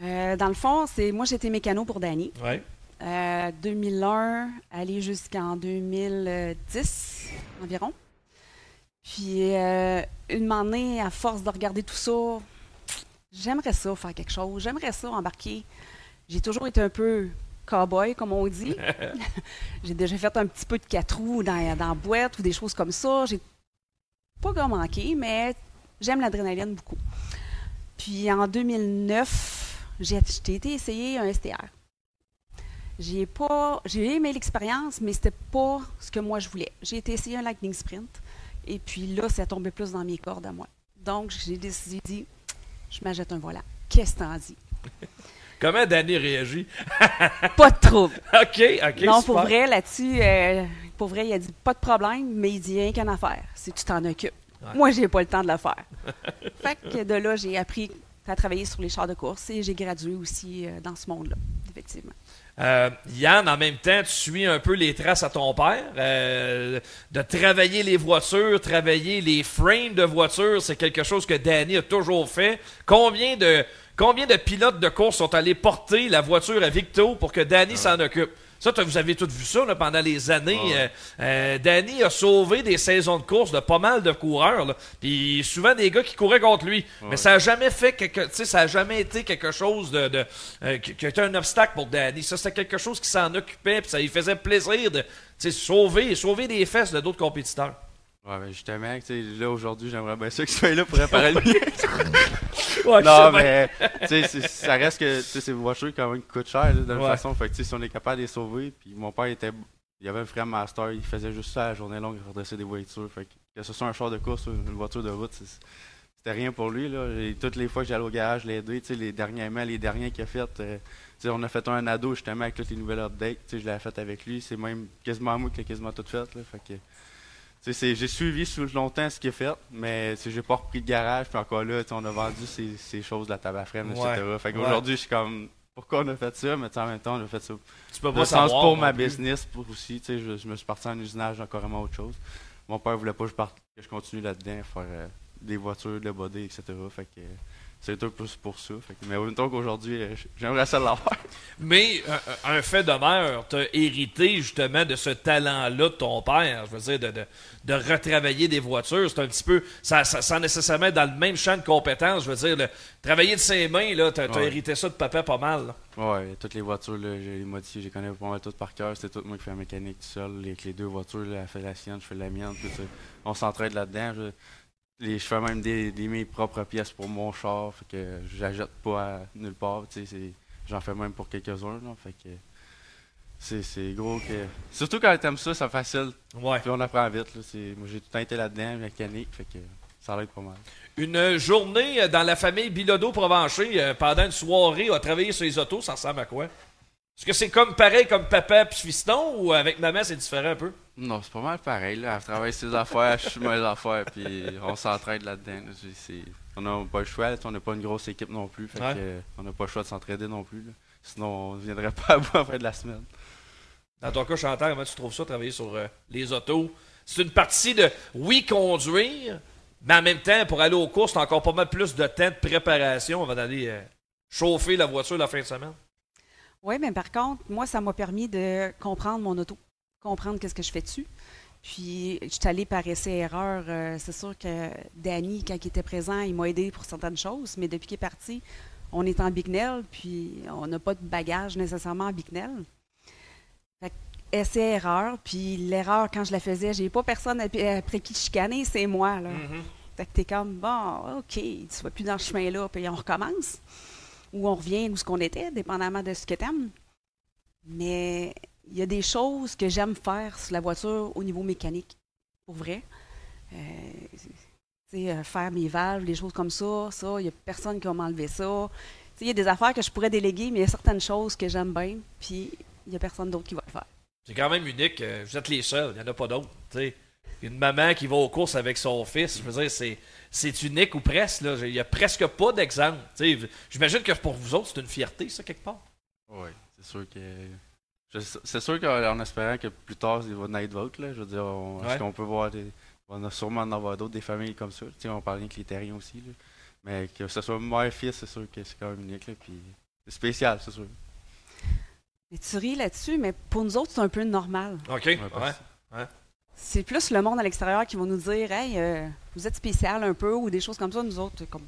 Euh, dans le fond, c'est moi j'étais mécano pour Danny. Ouais. Euh, 2001, aller jusqu'en 2010 environ. Puis euh, une année, à force de regarder tout ça, j'aimerais ça faire quelque chose. J'aimerais ça embarquer. J'ai toujours été un peu cow-boy, comme on dit. J'ai déjà fait un petit peu de quatre roues dans, dans la boîte ou des choses comme ça. J'ai pas grand manqué, mais j'aime l'adrénaline beaucoup. Puis en 2009, j'ai été essayer un STR. J'ai pas, j'ai aimé l'expérience, mais c'était pas ce que moi je voulais. J'ai été essayer un Lightning Sprint, et puis là, ça tombait plus dans mes cordes à moi. Donc, j'ai décidé, dit, je m'achète un volant. Qu'est-ce que t'en dis? Comment Danny réagit? Pas de trouble. OK, OK. non, super. pour vrai, là-dessus, euh, pour vrai, il a dit pas de problème, mais il dit rien qu'une affaire, que tu t'en occupes. Ouais. Moi, j'ai pas le temps de le faire. fait que de là, j'ai appris à travailler sur les chars de course et j'ai gradué aussi euh, dans ce monde-là, effectivement. Euh, Yann, en même temps, tu suis un peu les traces à ton père. euh, de travailler les voitures, travailler les frames de voitures, c'est quelque chose que Danny a toujours fait. Combien de, combien de pilotes de course sont allés porter la voiture à Victo pour que Danny s'en occupe? Ça, vous avez tous vu ça là, pendant les années. Euh, euh, Danny a sauvé des saisons de course de pas mal de coureurs. là. Puis souvent des gars qui couraient contre lui. Mais ça a jamais fait quelque, ça a jamais été quelque chose de, de euh, qui, qui a été un obstacle pour Danny. Ça, c'était quelque chose qui s'en occupait, puis ça lui faisait plaisir de sauver, sauver des fesses de d'autres compétiteurs. Ouais, ben justement, tu sais, là aujourd'hui, j'aimerais bien ça qu'il soit là pour réparer le mien. Ouais, non, mais tu sais, c'est- ça reste que tu sais, ces voitures quand même qui coûtent cher là, de toute Ouais. façon. Fait que tu sais, si on est capable de les sauver, puis mon père était. Il avait un frère master, il faisait juste ça à la journée longue, il redressait des voitures. Fait que, que ce soit un char de course ou une voiture de route, c'était rien pour lui. Là. Et toutes les fois que j'allais au garage l'aider, tu sais, les dernièrement, les derniers qu'il a fait, euh, tu sais, on a fait un ado justement avec toutes les nouvelles updates. tu sais, Je l'avais fait avec lui. C'est même quasiment moi qui l'ai quasiment tout fait. Là, fait que, j'ai suivi longtemps ce qu'il a fait, mais j'ai pas repris de garage. Puis encore là, on a vendu ces, ces choses, la table à frame, etc. Ouais, Fait ouais. qu'aujourd'hui, je suis comme, pourquoi on a fait ça? Mais en même temps, on a fait ça Tu peux pas sens pour ma plus. business, pour aussi, tu sais, je, je me suis parti en usinage dans carrément autre chose. Mon père voulait pas que je, parte, que je continue là-dedans, faire euh, des voitures, de body, etc. Fait que euh, c'est un peu pour ça. Fait que, mais en même temps qu'aujourd'hui, euh, j'aimerais ça l'avoir. Mais euh, un fait de mère, t'as hérité justement de ce talent-là de ton père. Je veux dire, de, de, de retravailler des voitures. C'est un petit peu, ça, ça, sans nécessairement être dans le même champ de compétences. Je veux dire, le- travailler de ses mains, là, t'as, t'as Ouais. hérité ça de papa pas mal. là. Ouais, toutes les voitures, là, j'ai les modifiées, je les connais pas mal toutes par cœur. C'était tout moi qui fais la mécanique tout seul. Les deux voitures, là, elle fait la sienne, je fais la mienne. Tu sais, on s'entraide là-dedans. Je, les, je fais même des, des mes propres pièces pour mon char. Fait que pas à nulle part. J'en fais même pour quelques-uns. Fait que c'est gros que. Surtout quand t'aimes ça, c'est facile. Ouais. Puis on apprend vite. Là, moi j'ai tout le temps été là-dedans, mécanique. Fait que ça l'aide pas mal. Une journée euh, dans la famille Bilodeau-Provencher euh, pendant une soirée à travailler sur les autos, ça ressemble à quoi? Est-ce que c'est comme pareil comme papa puis fiston ou avec maman c'est différent un peu? Non, c'est pas mal pareil. Là. Elle travaille ses affaires, je suis mes affaires, puis on s'entraide là-dedans. là. C'est- c'est- On n'a pas le choix, là, on n'a pas une grosse équipe non plus. Fait Ouais. que, euh, on n'a pas le choix de s'entraider non plus. là. Sinon, on ne viendrait pas à bout en fin de la semaine. Dans ton cas, Chantal, comment tu trouves ça, travailler sur euh, les autos? C'est une partie de, oui, conduire, mais en même temps, pour aller aux courses, t'as encore pas mal plus de temps de préparation avant d'aller euh, chauffer la voiture la fin de semaine. Oui, mais par contre, moi, ça m'a permis de comprendre mon auto, comprendre qu'est-ce que je fais dessus. Puis, je suis allée par essai-erreur. Euh, c'est sûr que Danny, quand il était présent, il m'a aidé pour certaines choses, mais depuis qu'il est parti, on est en Bignell, puis on n'a pas de bagage nécessairement en Bignell. Fait essai-erreur, puis l'erreur, quand je la faisais, j'ai pas personne après qui chicaner, c'est moi. Là. Mhm. Fait que t'es comme, bon, OK, tu vas plus dans ce chemin-là, puis on recommence. Ou on revient où ce qu'on était, dépendamment de ce que t'aimes. Mais il y a des choses que j'aime faire sur la voiture au niveau mécanique, pour vrai. Euh, euh, faire mes valves, des choses comme ça, ça, il n'y a personne qui va m'enlever ça. Il y a des affaires que je pourrais déléguer, mais il y a certaines choses que j'aime bien, puis il n'y a personne d'autre qui va le faire. C'est quand même unique. euh, Vous êtes les seuls, il n'y en a pas d'autres. Une maman qui va aux courses avec son fils, je veux dire, c'est, c'est unique ou presque. là. Il n'y a presque pas d'exemple. J'imagine que pour vous autres, c'est une fierté, ça, quelque part. Oui, c'est sûr que. C'est sûr qu'en espérant que plus tard, il va naître d'autres, là. Je veux dire, on, Ouais. est-ce qu'on peut voir des. On a sûrement en avoir d'autres, des familles comme ça. Tu sais, on parle rien que les terriens aussi, là. Mais que ce soit mère-fils, c'est sûr que c'est quand même unique, là. Puis c'est spécial, c'est sûr. Mais tu ris là-dessus, mais pour nous autres, c'est un peu normal. OK. Ouais, Ouais. C'est plus le monde à l'extérieur qui va nous dire Hey, euh, vous êtes spécial un peu ou des choses comme ça. Nous autres, comme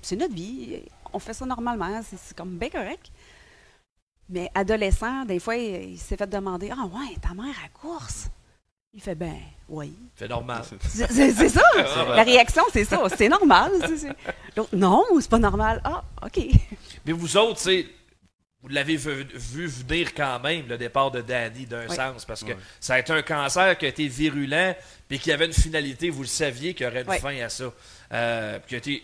c'est notre vie, on fait ça normalement, c'est c'est comme bien correct. Mais adolescent, des fois, il, il s'est fait demander Ah ouais, ta mère à course. Il fait ben oui. C'est normal. C'est c'est- c'est ça. La réaction, c'est ça. C'est normal. c'est- c'est- L'autre, non, c'est pas normal. Ah, OK. Mais vous autres, sais, vous l'avez vu, vu venir quand même, le départ de Danny, d'un Oui. sens, parce que ça a été un cancer qui a été virulent, puis qui avait une finalité, vous le saviez, qu'il y aurait une Oui. fin à ça. Euh, qui a été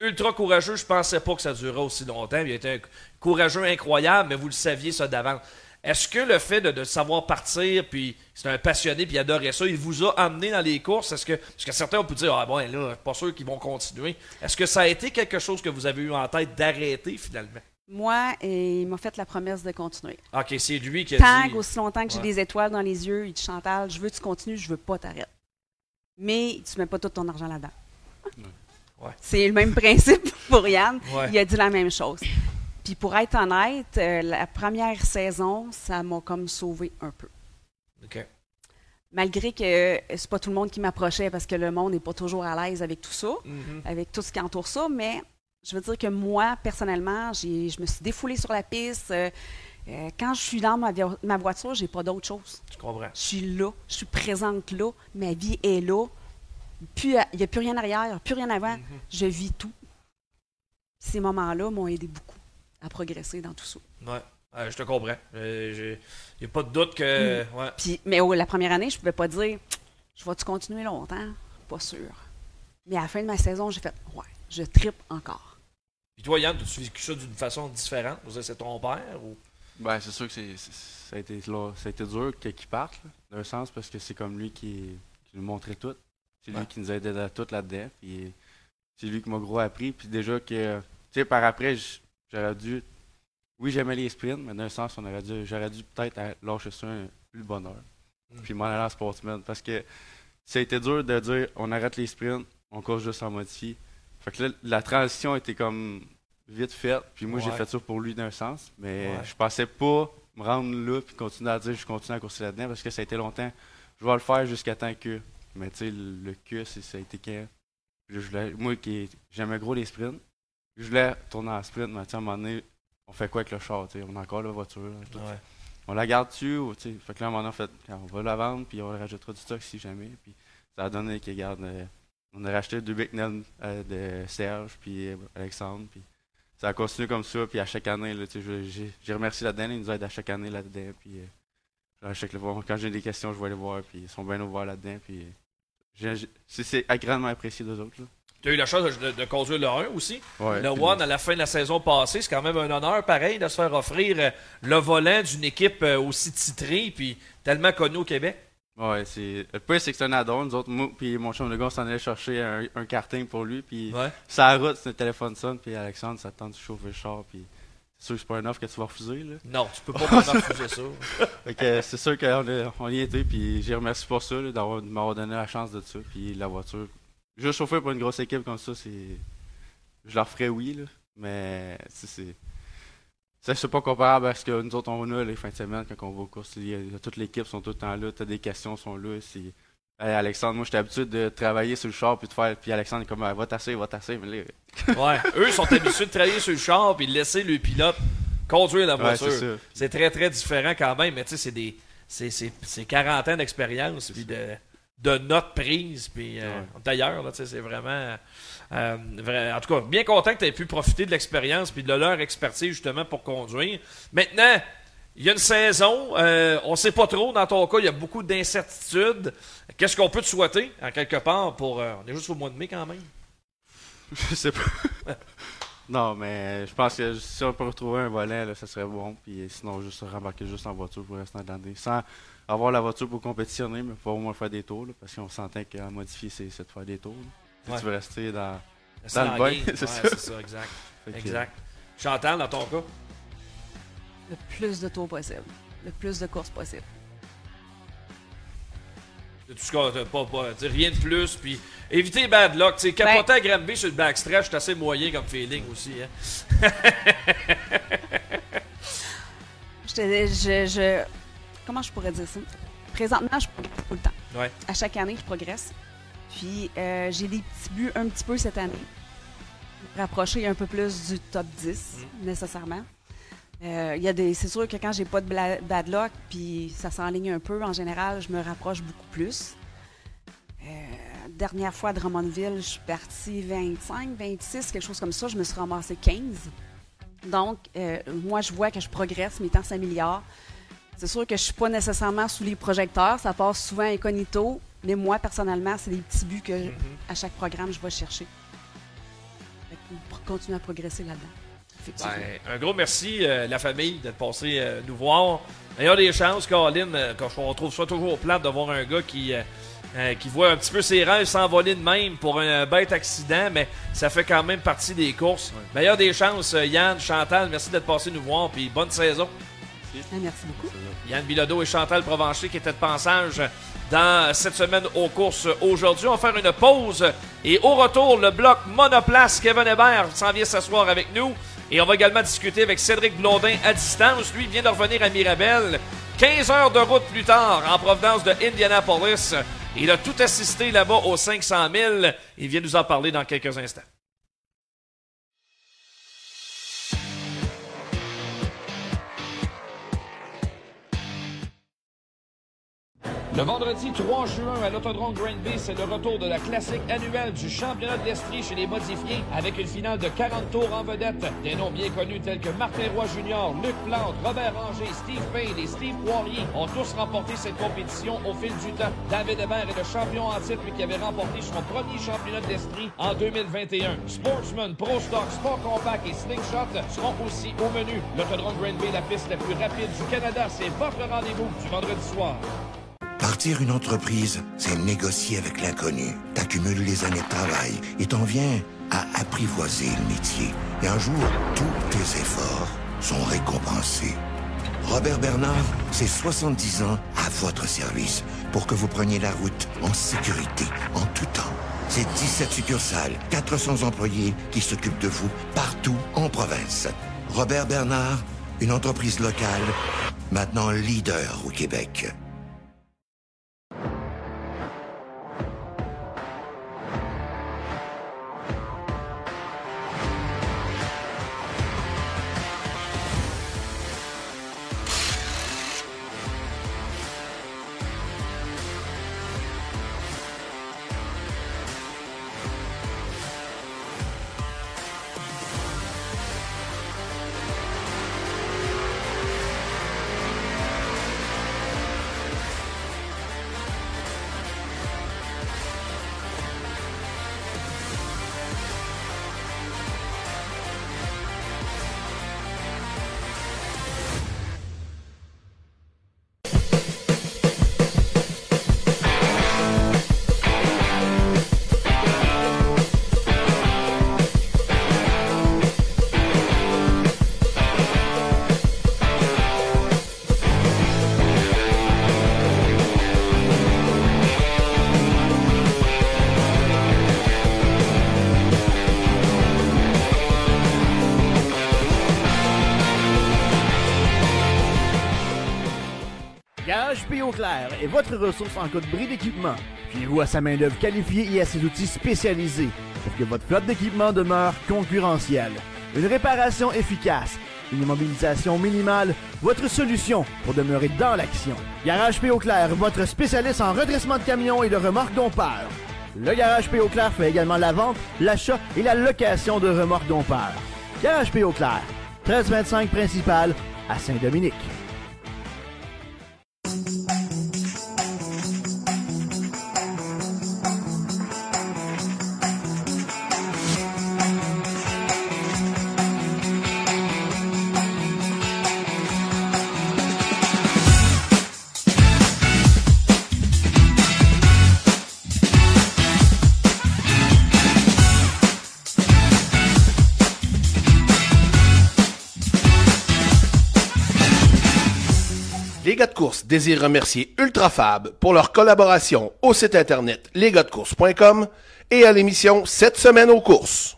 ultra courageux, je pensais pas que ça durerait aussi longtemps. Il a été un courageux incroyable, mais vous le saviez ça d'avance. Est-ce que le fait de, de savoir partir, puis c'est un passionné, puis il adorait ça, il vous a amené dans les courses? Est-ce que, parce que certains ont pu dire, ah bon, là, pas sûr qu'ils vont continuer. Est-ce que ça a été quelque chose que vous avez eu en tête d'arrêter finalement? Moi, et il m'a fait la promesse de continuer. Ok, c'est lui qui a Tant dit. aussi longtemps que j'ai Ouais. des étoiles dans les yeux, il dit Chantal, je veux que tu continues, je veux pas t'arrêter. Mais tu mets pas tout ton argent là-dedans. Ouais. C'est le même principe pour Yann. Ouais. Il a dit la même chose. Puis pour être honnête, euh, la première saison, ça m'a comme sauvé un peu. Ok. Malgré que c'est pas tout le monde qui m'approchait parce que le monde n'est pas toujours à l'aise avec tout ça, Mhm. avec tout ce qui entoure ça, mais je veux dire que moi, personnellement, je me suis défoulée sur la piste. euh, euh, quand je suis dans ma, ma voiture, j'ai pas d'autre chose. Je comprends. Je suis là, je suis présente là, ma vie est là. Puis il n'y a plus rien arrière, plus rien avant. Mhm. Je vis tout. Ces moments-là m'ont aidé beaucoup à progresser dans tout ça. Ouais. Ouais, je te comprends. Il n'y a pas de doute que. Mm. Ouais. Puis, mais oh, la première année, je pouvais pas dire je vais-tu continuer longtemps? Pas sûr. Mais à la fin de ma saison, j'ai fait ouais, je tripe encore. Puis toi, Yann, as-tu vécu ça d'une façon différente? C'est ton père ou? Ben, c'est sûr que c'est, ça, a été, là- ça a été dur qu'il parte, d'un sens, parce que c'est comme lui qui, qui nous montrait tout. C'est lui qui nous a aidé à tout là-dedans. Puis c'est lui qui m'a gros appris. Puis déjà que, tu sais, par après, j'aurais dû. Oui, j'aimais les sprints, mais d'un sens, on aurait dû, j'aurais dû peut-être lâcher ça un plus bonheur. Mm. Puis m'en aller en sportsman. Parce que ça a été dur de dire on arrête les sprints, on court juste en modifie. Fait que là, la transition était comme vite faite. Puis moi, j'ai fait ça pour lui d'un sens. Mais Ouais. je pensais pas me rendre là puis continuer à dire je continue à courser là-dedans parce que ça a été longtemps. Je vais le faire jusqu'à temps que. Mais tu sais, le, que, ça a été quand? Je voulais- moi qui j'aimais gros les sprints, je voulais tourner en sprint, mais à un moment donné, on fait quoi avec le char? On a encore la voiture. tout. Ouais. On la garde dessus, ou, tu sais, fait que là, à un moment donné, on fait, on va la vendre, puis on rajoutera du stock si jamais. Puis ça a donné qu'il garde. euh, on a racheté deux Big euh, de Serge, puis euh, Alexandre, puis ça a continué comme ça, puis à chaque année, là, j'ai remercié là-dedans, ils nous aident à chaque année là-dedans, puis euh, à chaque fois, quand j'ai des questions, je vais les voir, puis ils sont bien ouverts là-dedans, puis c'est agréablement apprécié d'eux autres. Là. Tu as eu la chance de, de conduire le 1 aussi. Ouais, le puis- One, à la fin de la saison passée, c'est quand même un honneur pareil de se faire offrir le volant d'une équipe aussi titrée puis tellement connue au Québec. Ouais, c'est. Le pire, c'est que c'est un add-on. Nous autres, moi, puis mon chum de gars, on s'en allait chercher un, un karting pour lui, puis Ouais. sa route, c'est le téléphone sonne, puis Alexandre s'attend de chauffer le char, puis c'est sûr que c'est pas un offre que tu vas refuser, là. Non, tu peux pas refuser ça. Fait que c'est sûr qu'on a- on y était, puis j'ai remercié pour ça, là, d'avoir, de m'avoir donné la chance de ça, puis la voiture. Juste chauffer pour une grosse équipe comme ça, c'est. Je leur ferais oui, là, mais c'est. C'est- c'est pas comparable à ce que nous autres on a les fins de semaine quand on va aux courses. Toute l'équipe sont tout le temps là, t'as des questions sont là. Hey, Alexandre, moi j'étais habitué de travailler sur le char puis de faire. Puis Alexandre est comme Ah, va tasser, va tasser. Mais Ouais. Eux sont habitués de travailler sur le char puis de laisser le pilote conduire la voiture. c'est très, très différent quand même, mais tu sais, c'est des. C'est, c'est, c'est 40 ans d'expérience puis de, de notes prises. Puis, euh, Ouais. D'ailleurs, là, tu sais, c'est vraiment. Euh, en tout cas, bien content que tu aies pu profiter de l'expérience puis de leur expertise justement pour conduire. Maintenant, il y a une saison, euh, on sait pas trop. Dans ton cas, il y a beaucoup d'incertitudes. Qu'est-ce qu'on peut te souhaiter, en quelque part, pour. euh, on est juste au mois de mai quand même? je sais pas. non, mais je pense que si on peut retrouver un là, ça serait bon. Puis sinon, juste rembarquer juste en voiture pour rester dans l'année. Sans avoir la voiture pour compétitionner, mais pour au moins faire des tours. parce qu'on s'entend qu'à modifier, c'est de faire des tours. Si Ouais. tu veux rester dans. Dans le bain, c'est c'est ça. c'est ça, exact. Exact. Chantal, dans ton cas? Le plus de tours possible. Le plus de courses possible. Tout ce qu'on- pas, pas, rien de plus. Puis éviter bad luck. Tu sais, capoter à Granby sur le backstretch, c'est assez moyen comme feeling aussi. Hein. Je, te- je, je- comment je pourrais dire ça? Présentement, je progresse tout le temps. Ouais. À chaque année, je progresse. Puis, euh, j'ai des petits buts un petit peu cette année. Rapprocher un peu plus du top 10, nécessairement. Euh, il y a des, c'est sûr que quand j'ai pas de bad luck, puis ça s'enligne un peu, en général, je me rapproche beaucoup plus. Euh, dernière fois à Drummondville, je suis partie 25, 26, quelque chose comme ça. Je me suis ramassée 15. Donc, euh, moi, je vois que je progresse, mes temps s'améliorent. C'est sûr que je suis pas nécessairement sous les projecteurs, ça passe souvent incognito, mais moi, personnellement, c'est des petits buts que, à chaque programme, je vais chercher. Fait que Pour continuer à progresser là-dedans. Effectivement. Ben, un gros merci, euh, la famille, d'être passé euh, nous voir. Il y a des chances, Caroline, euh, quand on trouve ça toujours plate de voir un gars qui, euh, euh, qui voit un petit peu ses rêves s'envoler de même pour un bête accident, mais ça fait quand même partie des courses. Meilleure des chances, euh, Yann, Chantal, merci d'être passé nous voir, puis bonne saison. Ah, merci beaucoup. Yann Bilodeau et Chantal Provencher qui étaient de passage dans cette semaine aux courses aujourd'hui. On va faire une pause et au retour, le bloc monoplace Kevin Hébert s'en vient s'asseoir avec nous. Et on va également discuter avec Cédric Blondin à distance. Lui vient de revenir à Mirabel. 15 heures de route plus tard, en provenance de Indianapolis. Il a tout assisté là-bas aux 500 000. Il vient nous en parler dans quelques instants. Le vendredi 3 juin à l'Autodrome Granby, c'est le retour de la classique annuelle du championnat de l'Estrie chez les modifiés avec une finale de 40 tours en vedette. Des noms bien connus tels que Martin Roy Jr., Luc Plante, Robert Ranger, Steve Payne et Steve Poirier ont tous remporté cette compétition au fil du temps. David Hébert est le champion en titre qui avait remporté son premier championnat de en 2021. Sportsman, Pro Stock, Sport Compact et Slingshot seront aussi au menu. L'Autodrome Granby, la piste la plus rapide du Canada, c'est votre rendez-vous du vendredi soir. Partir une entreprise, c'est négocier avec l'inconnu. T'accumules les années de travail et t'en viens à apprivoiser le métier. Et un jour, tous tes efforts sont récompensés. Robert Bernard, c'est 70 ans à votre service pour que vous preniez la route en sécurité, en tout temps. C'est 17 succursales, 400 employés qui s'occupent de vous partout en province. Robert Bernard, une entreprise locale, maintenant leader au Québec. Auclair est votre ressource en cas de bris d'équipement. Fiez-vous à sa main-d'œuvre qualifiée et à ses outils spécialisés pour que votre flotte d'équipement demeure concurrentielle. Une réparation efficace, une immobilisation minimale, votre solution pour demeurer dans l'action. Garage P. Auclair, votre spécialiste en redressement de camions et de remorques dompeurs. Le Garage P. Auclair fait également la vente, l'achat et la location de remorques dompeurs. Garage P. Auclair, 1325 principal à Saint-Dominique. Désirent remercier Ultrafab pour leur collaboration au site internet lesgars-de-course.com et à l'émission Cette semaine aux courses.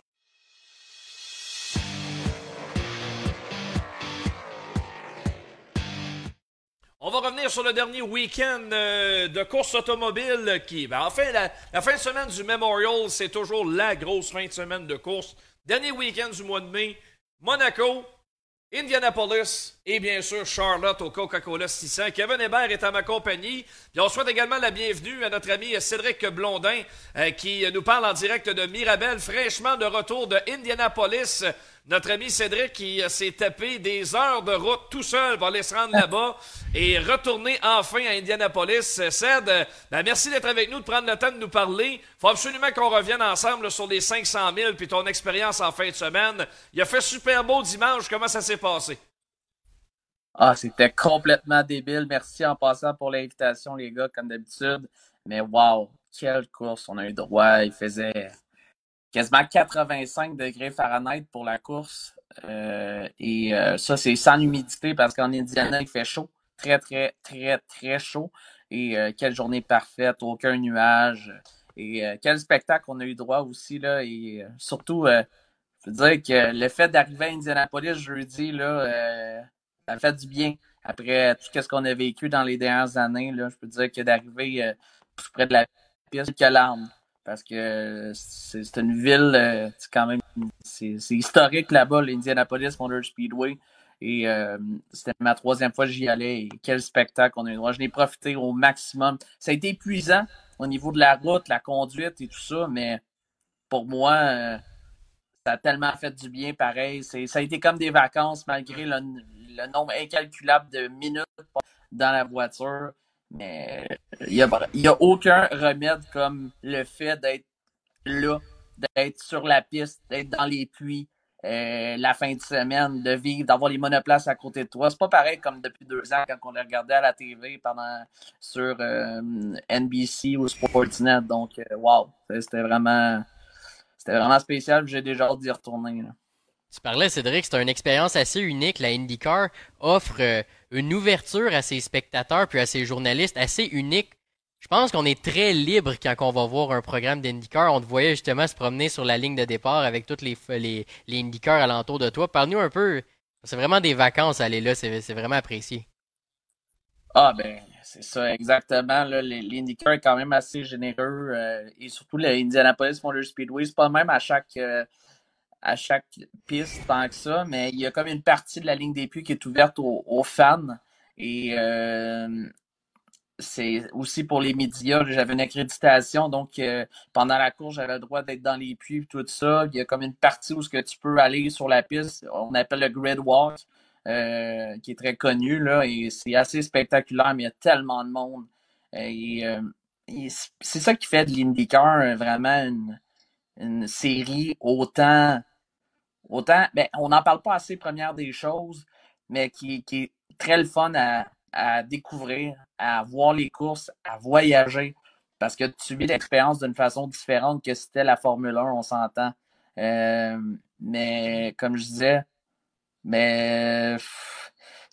On va revenir sur le dernier week-end euh, de course automobile qui, ben, enfin, la, la fin de semaine du Memorial, c'est toujours la grosse fin de semaine de course. Dernier week-end du mois de mai, Monaco, Indianapolis et bien sûr Charlotte au Coca-Cola 600. Kevin Hébert est à ma compagnie. Puis on souhaite également la bienvenue à notre ami Cédric Blondin euh, qui nous parle en direct de Mirabel, fraîchement de retour de Indianapolis. Notre ami Cédric qui s'est tapé des heures de route tout seul pour aller se rendre là-bas et retourner enfin à Indianapolis. Euh, ben merci d'être avec nous, de prendre le temps de nous parler. faut absolument qu'on revienne ensemble sur les 500 000 puis ton expérience en fin de semaine. Il a fait super beau dimanche. Comment ça s'est passé? Ah, c'était complètement débile. Merci en passant pour l'invitation, les gars, comme d'habitude. Mais wow, quelle course on a eu droit. Il faisait quasiment 85 degrés Fahrenheit pour la course. Euh, et euh, ça, c'est sans humidité parce qu'en Indiana, il fait chaud. Très, très, très, très chaud. Et euh, quelle journée parfaite, aucun nuage. Et euh, quel spectacle on a eu droit aussi. Là, et euh, surtout, euh, je veux dire que le fait d'arriver à Indianapolis jeudi, là, ça fait du bien. Après tout ce qu'on a vécu dans les dernières années, là, je peux dire que d'arriver tout près de la piste, que larmes parce que c'est une ville, euh, c'est quand même, c'est historique là-bas, l'Indianapolis Motor Speedway. Et euh, c'était ma troisième fois que j'y allais. Quel spectacle on a eu droit. Je n'ai profité au maximum. Ça a été épuisant au niveau de la route, la conduite et tout ça, mais pour moi, euh, ça a tellement fait du bien pareil. Ça a été comme des vacances malgré le nombre incalculable de minutes dans la voiture. Mais il n'y a, a aucun remède comme le fait d'être là, d'être sur la piste, d'être dans les puits euh, la fin de semaine, de vivre, d'avoir les monoplaces à côté de toi. C'est pas pareil comme depuis deux ans quand on les regardait à la TV pendant sur euh, NBC ou Sportsnet. Donc, euh, wow, c'était vraiment, c'était vraiment spécial. J'ai déjà hâte d'y retourner. Là. Tu parlais, Cédric, c'est une expérience assez unique. La IndyCar offre euh, une ouverture à ses spectateurs puis à ses journalistes assez unique. Je pense qu'on est très libre quand on va voir un programme d'IndyCar. On te voyait justement se promener sur la ligne de départ avec toutes les, les, alentour de toi. Parle-nous un peu. C'est vraiment des vacances aller là. C'est vraiment apprécié. Ah ben, c'est ça, exactement. L'IndyCar est quand même assez généreux. Euh, et surtout l'Indianapolis Motor Speedway, c'est pas même à chaque... Euh, à chaque piste tant que ça, mais il y a comme une partie de la ligne des puits qui est ouverte aux, fans. Et euh, c'est aussi pour les médias. J'avais une accréditation, donc euh, pendant la course, j'avais le droit d'être dans les puits tout ça. Il y a comme une partie où ce que tu peux aller sur la piste. On appelle le grid walk, euh, qui est très connu là, et c'est assez spectaculaire, mais il y a tellement de monde. Et, c'est ça qui fait de l'IndyCar vraiment une série autant autant, ben, on n'en parle pas assez, première des choses, mais qui, qui est très le fun à, à, découvrir, à voir les courses, à voyager, parce que tu vis l'expérience d'une façon différente que c'était la Formule 1, on s'entend. Euh, mais comme je disais, mais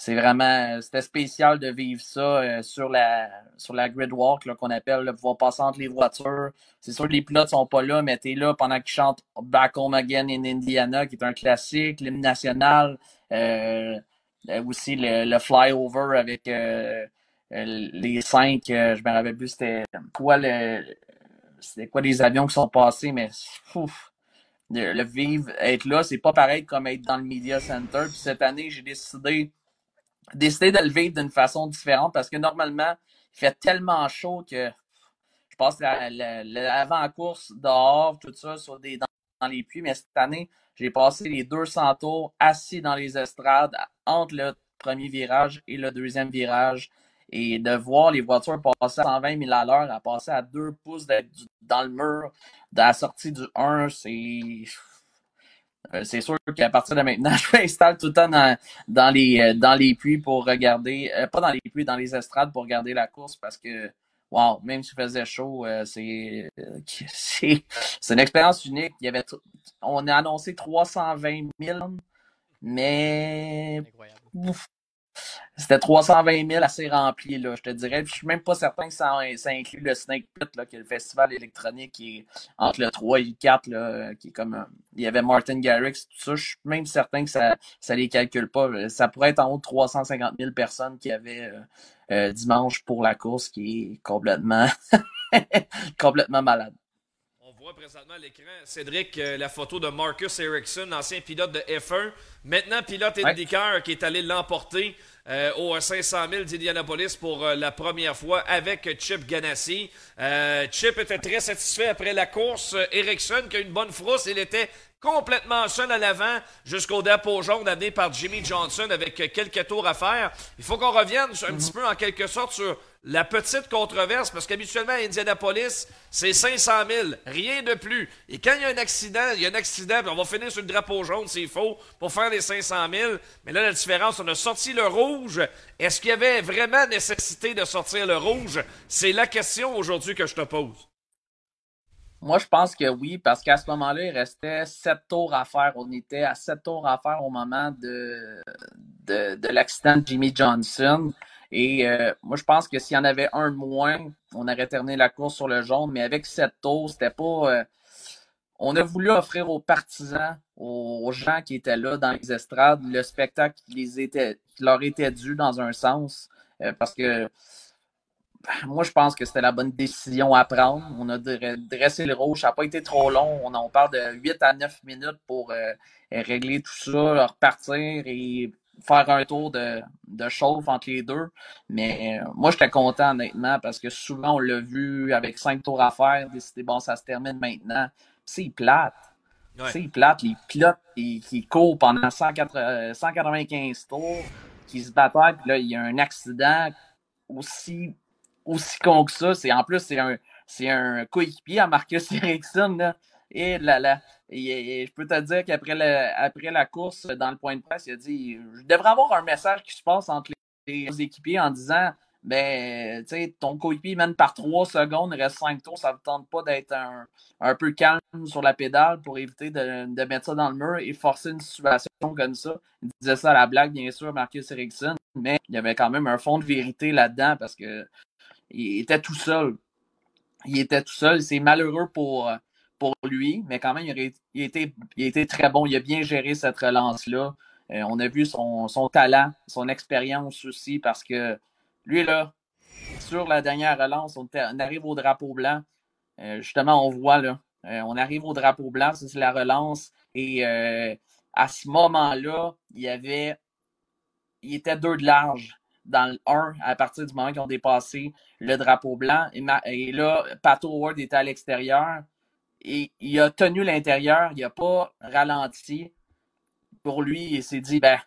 c'est vraiment c'était spécial de vivre ça euh, sur la sur la qu'on appelle le pouvoir passer entre les voitures. C'est sûr que les pilotes sont pas là, mais t'es là pendant qu'ils chantent Back Home Again in Indiana, qui est un classique, l'hymne national, euh, aussi le, flyover avec euh, les cinq, je me rappelle plus c'était quoi le c'était quoi les avions qui sont passés, mais le, vivre, être là, c'est pas pareil comme être dans le Media Center. Puis cette année, j'ai décidé, décidé de le vivre d'une façon différente parce que normalement, il fait tellement chaud que je passe l'avant-course dehors, tout ça, sur des, dans, les puits. Mais cette année, j'ai passé les 200 tours assis dans les estrades entre le premier virage et le deuxième virage. Et de voir les voitures passer à 120 000 à l'heure, à passer à deux pouces dans le mur, de la sortie du 1, c'est. Euh, c'est sûr qu'à partir de maintenant, je m'installe tout le temps dans, dans, les, euh, dans les puits pour regarder, euh, pas dans les puits, dans les estrades pour regarder la course parce que, wow, même s'il faisait chaud, c'est, c'est, une expérience unique. Il y avait on a annoncé 320 000, mais c'était 320 000 assez rempli, là, je te dirais. je suis même pas certain que ça, inclut le Snake Pit, là, qui est le festival électronique qui est entre le 3 et le 4, là, qui est comme. Euh, il y avait Martin Garrix, tout ça. Je suis même certain que ça ne les calcule pas. Ça pourrait être en haut de 350 000 personnes qui avaient euh, euh, dimanche pour la course, qui est complètement, complètement malade voit présentement à l'écran, Cédric, euh, la photo de Marcus Ericsson, ancien pilote de F1, maintenant pilote IndyCar qui est allé l'emporter euh, au 500 000 d'Indianapolis pour euh, la première fois avec Chip Ganassi. Chip était très satisfait après la course. Ericsson qui a une bonne frousse, il était complètement seul à l'avant jusqu'au dépôt jaune amené par Jimmy Johnson avec quelques tours à faire. Il faut qu'on revienne un petit peu en quelque sorte sur la petite controverse, parce qu'habituellement à Indianapolis, c'est 500 000, rien de plus. Et quand il y a un accident, il y a un accident, puis on va finir sur le drapeau jaune, c'est faux, pour faire les 500 000. Mais là, la différence, on a sorti le rouge. Est-ce qu'il y avait vraiment nécessité de sortir le rouge? C'est la question aujourd'hui que je te pose. Moi, je pense que oui, parce qu'à ce moment-là, il restait sept tours à faire. On était à sept tours à faire au moment de, de, de l'accident de Jimmy Johnson. Et euh, moi, je pense que s'il y en avait un de moins, on aurait terminé la course sur le jaune. Mais avec sept tours, c'était pas. Euh, on a voulu offrir aux partisans, aux gens qui étaient là dans les estrades, le spectacle qui, les était, qui leur était dû dans un sens. Euh, parce que moi, je pense que c'était la bonne décision à prendre. On a dressé le rouge. Ça n'a pas été trop long. On, en parle de 8 à 9 minutes pour régler tout ça, repartir et faire un tour de, de chauffe entre les deux. Mais euh, moi, j'étais content, honnêtement, parce que souvent, on l'a vu avec cinq tours à faire, décider, bon, ça se termine maintenant. C'est plate. C'est plate. Les pilotes qui, qui courent pendant 195 euh, tours, qui se battent, puis là, il y a un accident aussi aussi con que ça. C'est en plus, c'est un, c'est un coéquipier à Marcus Ericsson. Là. Et là, là. Je peux te dire qu'après après la course, dans le point de presse, il a dit Je devrais avoir un message qui se passe entre les, équipiers en disant ben, tu sais, ton coéquipier mène par trois secondes, il reste cinq tours, ça ne tente pas d'être un, peu calme sur la pédale pour éviter de, de, mettre ça dans le mur et forcer une situation comme ça. Il disait ça à la blague, bien sûr, Marcus Ericsson, mais il y avait quand même un fond de vérité là-dedans parce que il était tout seul. Il était tout seul. C'est malheureux pour, pour lui, mais quand même, il, il était très bon. Il a bien géré cette relance-là. Euh, on a vu son, talent, son expérience aussi, parce que lui, là, sur la dernière relance, on, arrive au drapeau blanc. Euh, justement, on voit là, euh, on arrive au drapeau blanc, c'est la relance. Et à ce moment-là, il y avait, il était deux de large dans le 1 à partir du moment qu'ils ont dépassé le drapeau blanc. Et, là, Pat Howard était à l'extérieur et il a tenu l'intérieur, il n'a pas ralenti. Pour lui, il s'est dit, ben,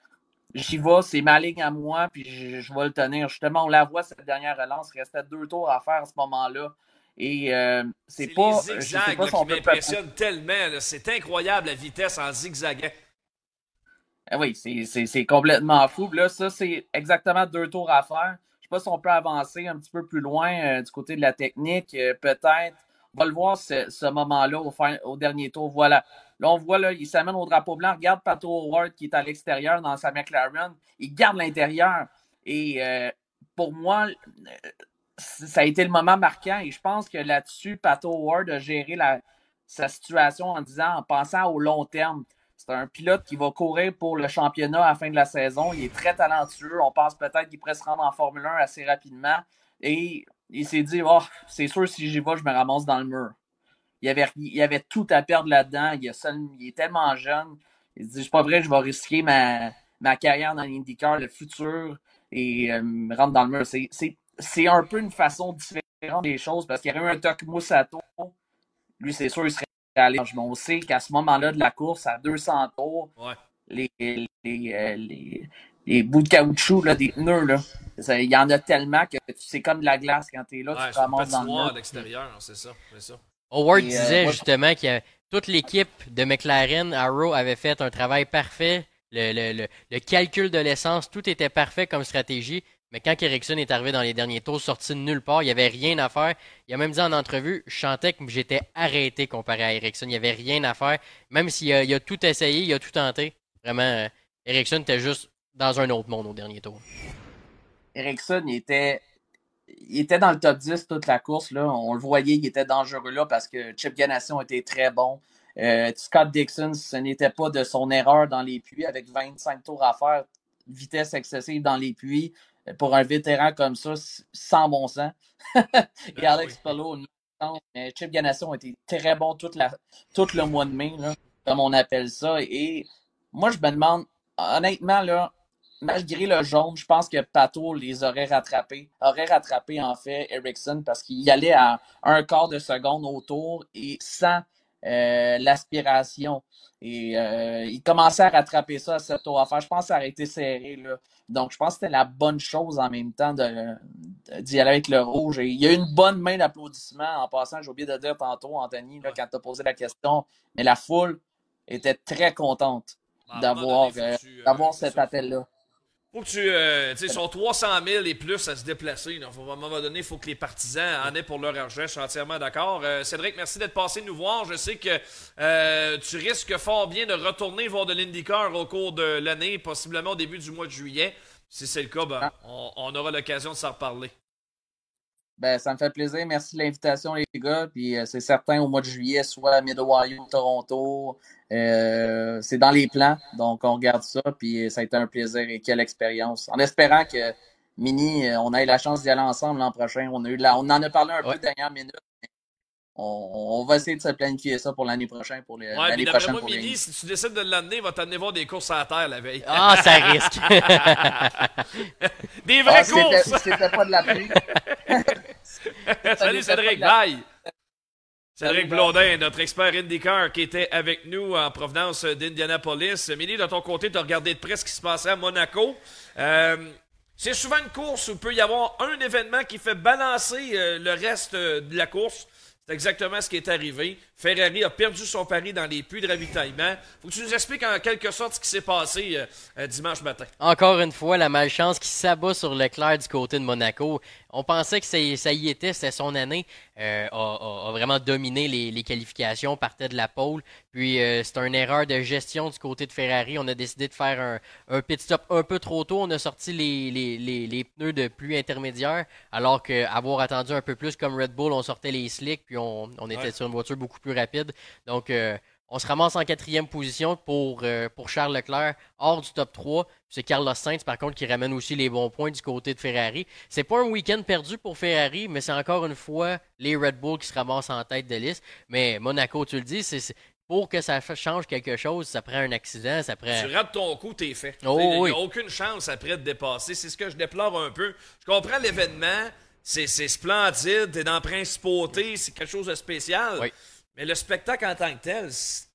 j'y vais, c'est ma ligne à moi, puis je, vais le tenir. Justement, on la voit, cette dernière relance, il restait deux tours à faire à ce moment-là. Et euh, c'est pas. Les zigzags qui m'impressionnent tellement. C'est incroyable la vitesse en zigzagant. Ah oui, c'est complètement fou. Là, ça, c'est exactement deux tours à faire. Je ne sais pas si on peut avancer un petit peu plus loin euh, du côté de la technique. Euh, peut-être. On va le voir ce, moment-là au, dernier tour. Voilà. Là, on voit, là, il s'amène au drapeau blanc. Regarde Pato Howard qui est à l'extérieur dans sa McLaren. Il garde l'intérieur. Et euh, pour moi, ça a été le moment marquant. Et je pense que là-dessus, Pato Howard a géré sa situation en disant, en pensant au long terme C'est un pilote qui va courir pour le championnat à la fin de la saison. Il est très talentueux. On pense peut-être qu'il pourrait se rendre en Formule 1 assez rapidement. Et il s'est dit, oh, c'est sûr, si j'y vais, je me ramasse dans le mur. Il avait, il avait tout à perdre là-dedans. Il, il, est tellement jeune. Il se dit, c'est pas vrai, je vais risquer ma, ma carrière dans l'IndyCar, le futur, et euh, me rendre dans le mur. C'est un peu une façon différente des choses parce qu'il y aurait eu un Takuma Sato. Lui, c'est sûr, il serait allé. Mais on sait qu'à ce moment-là de la course, à 200 tours, les, les, euh, les, les, bouts de caoutchouc là, des pneus, là, il y en a tellement que c'est comme de la glace quand tu es là, tu te ramasses dans le à l'extérieur, c'est ça, ça. Howard euh, disait justement que toute l'équipe de McLaren, Arrow, avait fait un travail parfait. Le, le, le, calcul de l'essence, tout était parfait comme stratégie. Mais quand Ericsson est arrivé dans les derniers tours, sorti de nulle part, il n'y avait rien à faire. Il a même dit en entrevue, je chantais que j'étais arrêté comparé à Ericsson. Il n'y avait rien à faire. Même s'il a, il a tout essayé, il a tout tenté. Vraiment, euh, Ericsson était juste dans un autre monde au dernier tour. Ericsson, il était il était dans le top 10 toute la course. Là. On le voyait, il était dangereux là parce que Chip Ganassion était très bon. Euh, Scott Dixon, ce n'était pas de son erreur dans les puits avec 25 tours à faire, vitesse excessive dans les puits. Pour un vétéran comme ça, sans bon sens. Et ben Alex Pello, mais Chip Ganassion était très bon toute la, tout le mois de mai, là, comme on appelle ça. Et moi, je me demande, honnêtement, là, malgré le jaune, je pense que Pato les aurait rattrapés, aurait rattrapé en fait Ericsson parce qu'il allait à un quart de seconde autour et sans euh, l'aspiration. Et euh, il commençait à rattraper ça à cette tour à faire. Je pense que ça aurait été serré. Là. Donc, je pense que c'était la bonne chose en même temps d'y aller avec le rouge. Et il y a eu une bonne main d'applaudissements en passant. J'ai oublié de dire tantôt, Anthony, là, quand tu as posé la question. Mais la foule était très contente bah, d'avoir euh, cet appel-là. Faut que tu. Euh, tu sais, sont 300 000 et plus à se déplacer. Donc, à un moment donné, il faut que les partisans en aient pour leur argent. Je suis entièrement d'accord. Euh, Cédric, merci d'être passé nous voir. Je sais que euh, tu risques fort bien de retourner voir de l'IndyCar au cours de l'année, possiblement au début du mois de juillet. Si c'est le cas, ben, ah. on, aura l'occasion de s'en reparler. Ben, ça me fait plaisir. Merci de l'invitation, les gars. Puis c'est certain, au mois de juillet, soit à Mid-Ohio, Toronto, euh, c'est dans les plans, donc on regarde ça, puis ça a été un plaisir et quelle expérience. En espérant que Mini, euh, on ait la chance d'y aller ensemble l'an prochain. On, a eu on en a parlé un peu dernière minute. On, va essayer de se planifier ça pour l'année prochaine. Pour les, ouais, l'année prochaine. Moi, Mini, si tu décides de l'amener, il va t'amener voir des courses à la terre la veille. Ah, ça risque. des vraies ah, courses! C'était pas de la pluie. Salut Cédric, bye! Cédric Blondin, notre expert IndyCar qui était avec nous en provenance d'Indianapolis. Mini, de ton côté, tu as regardé de près ce qui se passait à Monaco. Euh, c'est souvent une course où il peut y avoir un événement qui fait balancer euh, le reste euh, de la course. C'est exactement ce qui est arrivé. Ferrari a perdu son pari dans les puits de ravitaillement. Faut que tu nous expliques en quelque sorte ce qui s'est passé euh, euh, dimanche matin. Encore une fois, la malchance qui s'abat sur Leclerc du côté de Monaco. On pensait que ça, y était, c'était son année. Euh, a, vraiment dominé les, qualifications, partait de la pole. Puis c'est une erreur de gestion du côté de Ferrari. On a décidé de faire un, pit stop un peu trop tôt. On a sorti les, les pneus de pluie intermédiaire, alors qu'avoir attendu un peu plus comme Red Bull, on sortait les slicks, puis on, était sur une voiture beaucoup plus rapide. Donc, euh, on se ramasse en quatrième position pour, euh, pour Charles Leclerc, hors du top 3. C'est Carlos Sainz, par contre, qui ramène aussi les bons points du côté de Ferrari. C'est pas un week-end perdu pour Ferrari, mais c'est encore une fois les Red Bull qui se ramassent en tête de liste. Mais Monaco, tu le dis, c'est pour que ça change quelque chose, ça prend un accident, ça prend... Tu rates ton coup, t'es fait. Oh, il n'y a aucune chance après de dépasser. C'est ce que je déplore un peu. Je comprends l'événement, c'est splendide, t'es dans principauté, c'est quelque chose de spécial. Oui. Mais le spectacle en tant que tel, c'est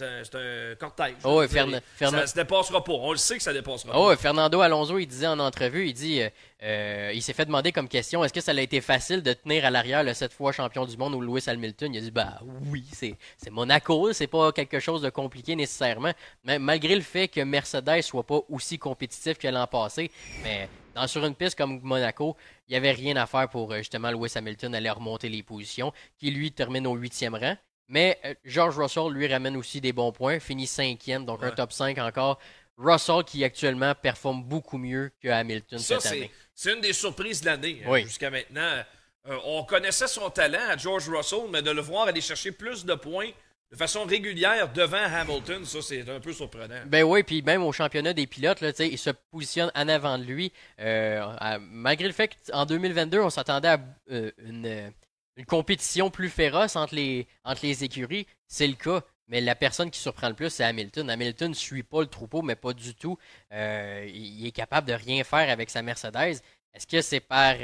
un, un, cortège. Oh, Fernando. Ça se dépassera pas. On le sait que ça dépassera oh, pas. Fernando Alonso, il disait en entrevue, il dit, euh, euh, il s'est fait demander comme question, est-ce que ça a été facile de tenir à l'arrière le sept fois champion du monde ou Lewis Hamilton? Il a dit, bah oui, c'est Monaco, c'est pas quelque chose de compliqué nécessairement. Mais malgré le fait que Mercedes soit pas aussi compétitif que l'an passé, mais dans, sur une piste comme Monaco, il n'y avait rien à faire pour euh, justement Lewis Hamilton aller remonter les positions, qui lui termine au huitième rang. Mais euh, George Russell lui ramène aussi des bons points, finit cinquième, donc un top 5 encore. Russell qui actuellement performe beaucoup mieux que Hamilton cette année. C'est une des surprises de l'année hein, jusqu'à maintenant. Euh, on connaissait son talent à George Russell, mais de le voir aller chercher plus de points de façon régulière devant Hamilton. Ça, c'est un peu surprenant. Ben oui, puis même au championnat des pilotes, là, il se positionne en avant de lui. Euh, malgré le fait qu'en 2022, on s'attendait à euh, une, euh, une compétition plus féroce entre les, entre les écuries, c'est le cas. Mais la personne qui surprend le plus, c'est Hamilton. Hamilton ne suit pas le troupeau, mais pas du tout. Il est capable de rien faire avec sa Mercedes. Est-ce que c'est par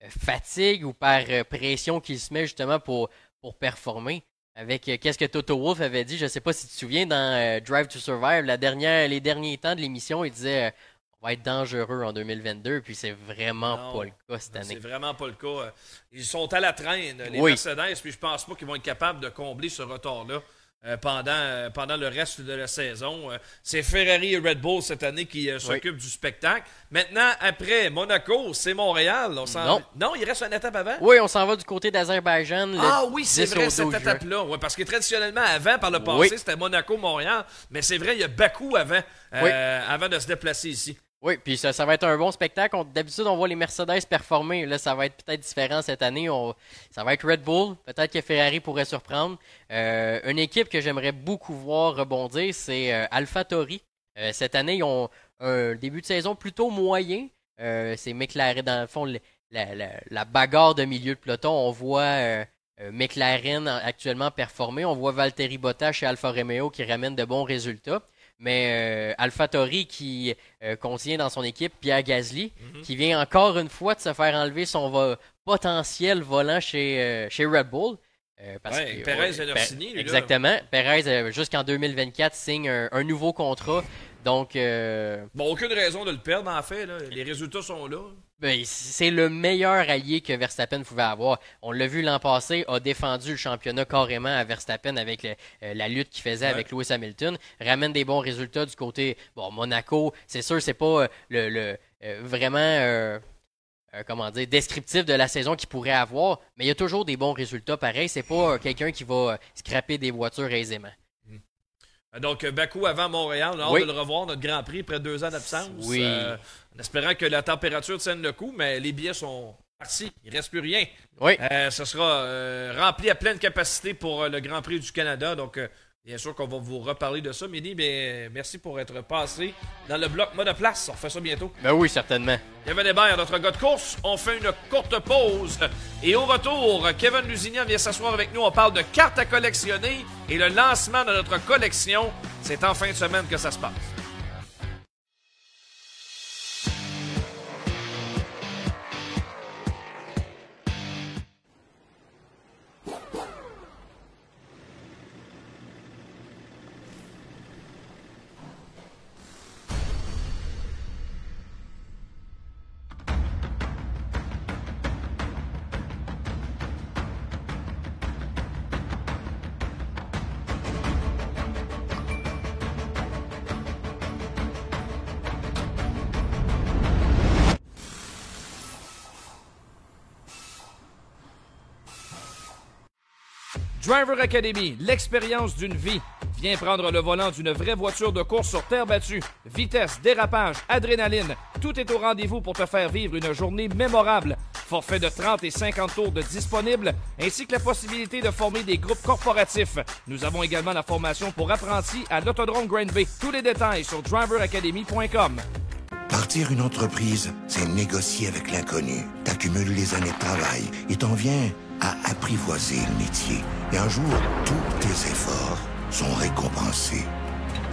fatigue ou par pression qu'il se met justement pour, pour performer? Avec euh, qu'est-ce que Toto Wolff avait dit, je sais pas si tu te souviens, dans euh, Drive to Survive, la dernière, les derniers temps de l'émission, il disait euh, on va être dangereux en 2022, puis c'est vraiment Non. pas le cas cette année. C'est vraiment pas le cas. Ils sont à la traîne, les Oui. Mercedes, puis je pense pas qu'ils vont être capables de combler ce retard-là. Euh, pendant, euh, pendant le reste de la saison. Euh, c'est Ferrari et Red Bull cette année qui euh, s'occupent du spectacle. Maintenant, après Monaco, c'est Montréal. On Non. non, il reste une étape avant? Oui, on s'en va du côté d'Azerbaïdjan. Ah oui, c'est 10 au vrai, 12 cette étape-là. Ouais, parce que traditionnellement, avant, par le passé, Oui. c'était Monaco-Montréal. Mais c'est vrai, il y a Bakou avant, euh, avant de se déplacer ici. Oui, puis ça, ça va être un bon spectacle. D'habitude, on voit les Mercedes performer. Là, ça va être peut-être différent cette année. Ça va être Red Bull. Peut-être que Ferrari pourrait surprendre. Euh, une équipe que j'aimerais beaucoup voir rebondir, c'est euh, AlphaTauri. Euh, cette année, ils ont un début de saison plutôt moyen. Euh, c'est McLaren, dans le fond, la, bagarre de milieu de peloton. On voit euh, McLaren actuellement performer. On voit Valtteri Bottas chez Alfa Romeo qui ramène de bons résultats. Mais euh, AlphaTauri qui euh, contient dans son équipe Pierre Gasly, Mhm. qui vient encore une fois de se faire enlever son vo- potentiel volant chez, euh, chez Red Bull. Euh, parce Ouais, que- Perez ouais, signer, lui, là. Exactement. Perez, jusqu'en 2024, signe un, un nouveau contrat. Donc, euh, Bon, aucune raison de le perdre, en fait. là. Les résultats sont là. Ben, c'est le meilleur allié que Verstappen pouvait avoir. On l'a vu l'an passé, a défendu le championnat carrément à Verstappen avec le- euh, la lutte qu'il faisait Ouais. avec Lewis Hamilton. Ramène des bons résultats du côté bon Monaco. C'est sûr, c'est pas euh, le, le, euh, vraiment comment dire descriptif de la saison qu'il pourrait avoir, mais il y a toujours des bons résultats. Pareil, c'est pas quelqu'un qui va scraper des voitures aisément. Euh, Donc, euh, Bakou avant Montréal, on a hâte Oui. de le revoir, notre Grand Prix, après deux ans d'absence. Oui. Euh, en espérant que la température tienne le coup, mais les billets sont partis. Il ne reste plus rien. Oui. Euh, ce sera euh, rempli à pleine capacité pour le Grand Prix du Canada. Donc, bien sûr qu'on va vous reparler de ça. Midi, mais merci pour être passé dans le bloc monoplace. On refait ça bientôt. Ben oui, certainement. Kevin Hébert, notre gars de course. On fait une courte pause. Et au retour, Kevin Lusignan vient s'asseoir avec nous. On parle de cartes à collectionner et le lancement de notre collection. C'est en fin de semaine que ça se passe. Driver Academy, l'expérience d'une vie. Viens prendre le volant d'une vraie voiture de course sur terre battue. Vitesse, dérapage, adrénaline, tout est au rendez-vous pour te faire vivre une journée mémorable. Forfait de 30 et 50 tours de ainsi que la possibilité de former des groupes corporatifs. Nous avons également la formation pour apprentis à l'Autodrome Grand Bay. Tous les détails sur driveracademy.com. Partir une entreprise, c'est négocier avec l'inconnu. T'accumules les années de travail et t'en viens à apprivoiser le métier. Et un jour, tous tes efforts sont récompensés.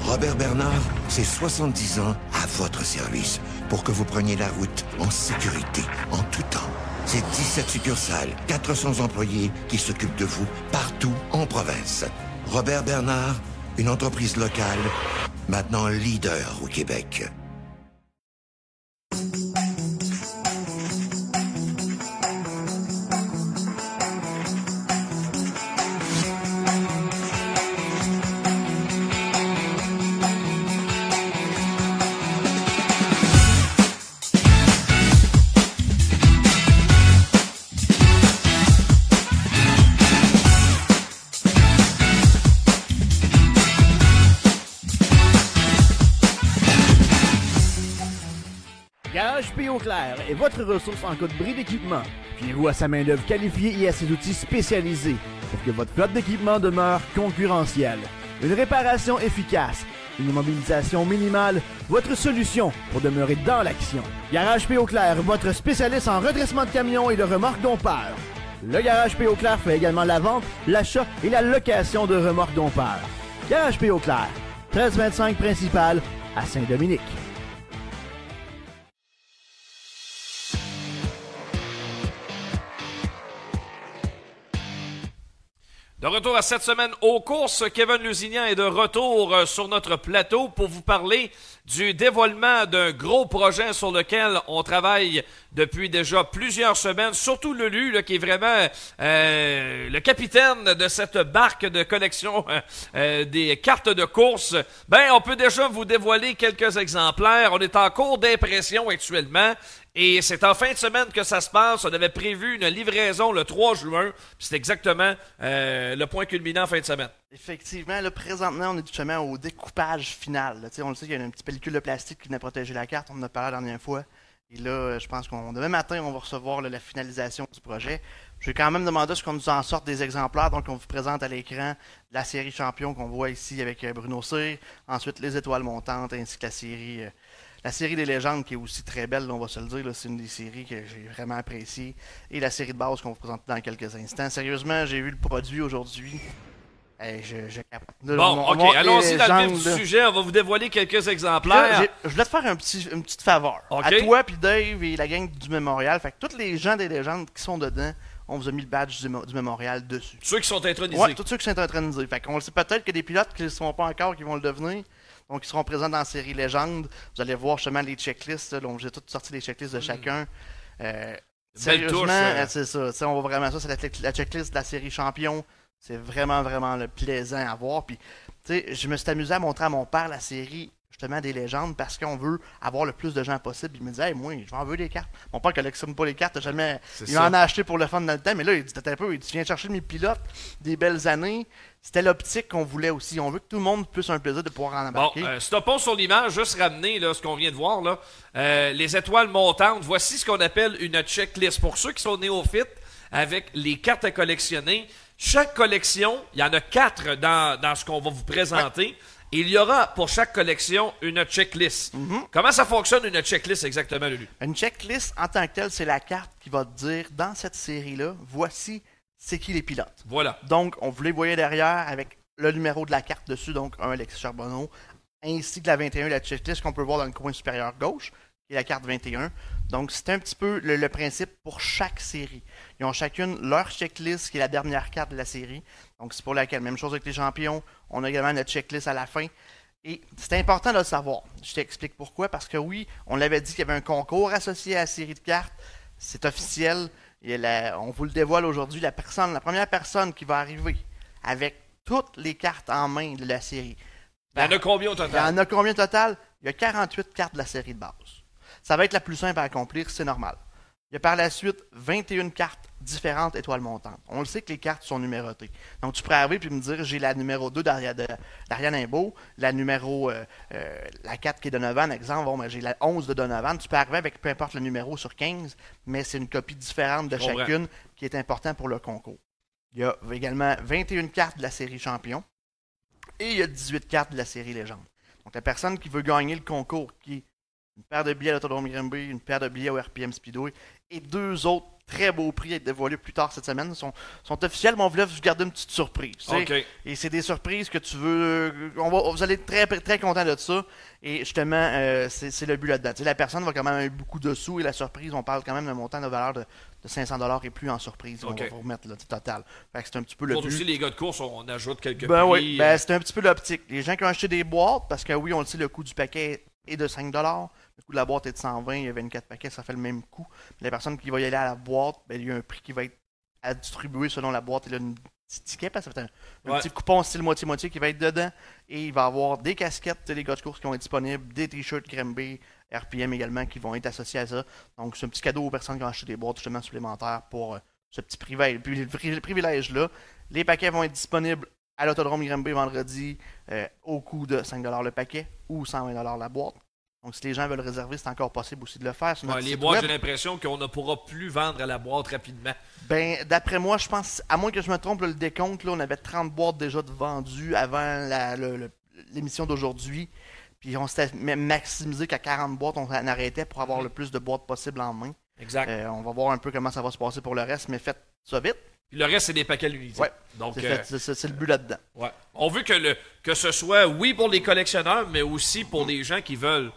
Robert Bernard, c'est 70 ans à votre service pour que vous preniez la route en sécurité, en tout temps. C'est 17 succursales, 400 employés qui s'occupent de vous partout en province. Robert Bernard, une entreprise locale, maintenant leader au Québec. Votre ressource en cas de bris d'équipement. Fiez-vous à sa main-d'œuvre qualifiée et à ses outils spécialisés. pour que votre flotte d'équipement demeure concurrentielle. Une réparation efficace, une immobilisation minimale, votre solution pour demeurer dans l'action. Garage P. Clair, votre spécialiste en redressement de camions et de remorques dompeurs. Le Garage P. Clair fait également la vente, l'achat et la location de remorques dompeurs. Garage P. Clair, 1325 principal à Saint-Dominique. De retour à cette semaine aux courses, Kevin Lusignan est de retour euh, sur notre plateau pour vous parler du dévoilement d'un gros projet sur lequel on travaille depuis déjà plusieurs semaines, surtout Lulu, là, qui est vraiment euh, le capitaine de cette barque de collection euh, euh, des cartes de course. Ben, on peut déjà vous dévoiler quelques exemplaires. On est en cours d'impression actuellement. Et c'est en fin de semaine que ça se passe. On avait prévu une livraison le 3 juin. C'est exactement le point culminant en fin de semaine. Effectivement, là, présentement, on est justement au découpage final. On le sait qu'il y a une petite pellicule de plastique qui venait protéger la carte. On en a parlé la dernière fois. Et là, je pense qu'on demain matin, on va recevoir la finalisation du projet. Je vais quand même demander ce qu'on nous en sorte des exemplaires. Donc, on vous présente à l'écran la série champion qu'on voit ici avec euh, Bruno C. Ensuite, les étoiles montantes, ainsi que la série, euh, la série des légendes qui est aussi très belle, on va se le dire. C'est une des séries que j'ai vraiment appréciées. Et la série de base qu'on vous présenter dans quelques instants. Sérieusement, j'ai vu le produit aujourd'hui. Bon, ok, allons-y dans le vif du sujet. On va vous dévoiler quelques exemplaires. je voulais te faire un petit, une petite faveur. À toi, puis Dave et la gang du Mémorial. Fait que tous les gens des légendes qui sont dedans, on vous a mis le badge du, Mémorial dessus. Ceux qui sont intronisés. Oui, tous ceux qui sont intronisés. Fait qu'on le sait peut-être que des pilotes qui ne sont pas encore, qui vont le devenir. Donc, ils seront présents dans la série Légende. Vous allez voir justement les checklists. Donc, j'ai tout sorti les checklists de hmm. chacun. Euh, sérieusement, c'est ça. On va vraiment ça. C'est la, la, checklist de la série Champion. C'est vraiment, vraiment le plaisant à voir. Puis, tu sais, je me suis amusé à montrer à mon père la série justement des légendes parce qu'on veut avoir le plus de gens possible. Il me disait, hey, moi, je m'en veux des cartes. Mon père collectionne pas les cartes, jamais. Il en a acheté pour le fun dans le temps, mais là, il dit, un peu, il dit, viens chercher mes pilotes des belles années. C'était l'optique qu'on voulait aussi. On veut que tout le monde puisse un plaisir de pouvoir en embarquer. Bon, euh, stoppons sur l'image, juste ramener là, ce qu'on vient de voir. Là. Euh, les étoiles montantes, voici ce qu'on appelle une checklist. Pour ceux qui sont néophytes, avec les cartes à collectionner, chaque collection, il y en a quatre dans, dans ce qu'on va vous présenter. il y aura pour chaque collection une checklist. Mhm. Comment ça fonctionne une checklist exactement, Lulu? Une checklist en tant que telle, c'est la carte qui va te dire dans cette série-là, voici c'est qui les pilotes. Voilà. Donc, on vous les voyait derrière avec le numéro de la carte dessus, donc un Alexis Charbonneau, ainsi que la 21, la checklist qu'on peut voir dans le coin supérieur gauche, qui est la carte 21. Donc, c'est un petit peu le principe pour chaque série. Ils ont chacune leur checklist, qui est la dernière carte de la série. Donc, c'est pour laquelle, même chose avec les champions, on a également notre checklist à la fin. Et c'est important de le savoir. Je t'explique pourquoi. Parce que oui, on l'avait dit qu'il y avait un concours associé à la série de cartes. C'est officiel. Et on vous le dévoile aujourd'hui. La, personne, la première personne qui va arriver avec toutes les cartes en main de la série. Il y en a combien au total? Il y en a combien au total? Il y a 48 cartes de la série de base. Ça va être la plus simple à accomplir, c'est normal. Il y a par la suite 21 cartes différentes étoiles montantes. On le sait que les cartes sont numérotées. Donc, tu pourrais arriver et me dire j'ai la numéro 2 d'Ariane Imbeau, la numéro euh, euh, la 4 qui est Donovan, exemple, bon, ben, j'ai la 11 de Donovan. Tu peux arriver avec peu importe le numéro sur 15, mais c'est une copie différente de chacune qui est important pour le concours. Il y a également 21 cartes de la série Champion et il y a 18 cartes de la série Légende. Donc, la personne qui veut gagner le concours, qui une paire de billets à l'autodrome Grimby, une paire de billets au RPM Speedway et deux autres très beaux prix à être dévoilés plus tard cette semaine. sont, sont officiels, mais on voulait vous garder une petite surprise. Et c'est des surprises que tu veux. On va, vous allez être très, très content de ça. Et justement, euh, c'est le but là-dedans. la personne va quand même avoir beaucoup de sous et la surprise, on parle quand même d'un montant de valeur de, 500$ et plus en surprise. On va vous remettre le total. c'est un petit peu le but. aussi les gars de course, on ajoute quelques ben prix. Oui, ben, c'est un petit peu l'optique. Les gens qui ont acheté des boîtes, parce que oui, on le sait, le coût du paquet est de 5$. Le coût de la boîte est de 120, il y a 24 paquets, ça fait le même coût. La personne qui va y aller à la boîte, ben, il y a un prix qui va être à distribuer selon la boîte. Il y a un petit ticket, parce que c'est un, petit coupon style moitié-moitié qui va être dedans. Et il va y avoir des casquettes, les gars de course qui vont être disponibles, des t-shirts Grimby, RPM également qui vont être associés à ça. Donc c'est un petit cadeau aux personnes qui ont acheté des boîtes justement supplémentaires pour euh, ce petit privilège. Puis le privilège-là, les paquets vont être disponibles à l'autodrome Grimby vendredi euh, au coût de 5$ le paquet ou 120$ la boîte. Donc, si les gens veulent réserver, c'est encore possible aussi de le faire. Sur notre Ouais, les boîtes, j'ai l'impression qu'on ne pourra plus vendre à la boîte rapidement. Ben, d'après moi, je pense, à moins que je me trompe, là, le décompte, là, on avait 30 boîtes déjà de vendues avant l'émission d'aujourd'hui. Puis on s'était maximisé qu'à 40 boîtes, on en arrêtait pour avoir le plus de boîtes possible en main. Exact. Euh, on va voir un peu comment ça va se passer pour le reste, mais faites ça vite. Le reste, c'est des paquets l'unité. Ouais. Donc, C'est euh, c'est- le but là-dedans. ouais. On veut que, le, que ce soit, oui, pour les collectionneurs, mais aussi pour des gens qui veulent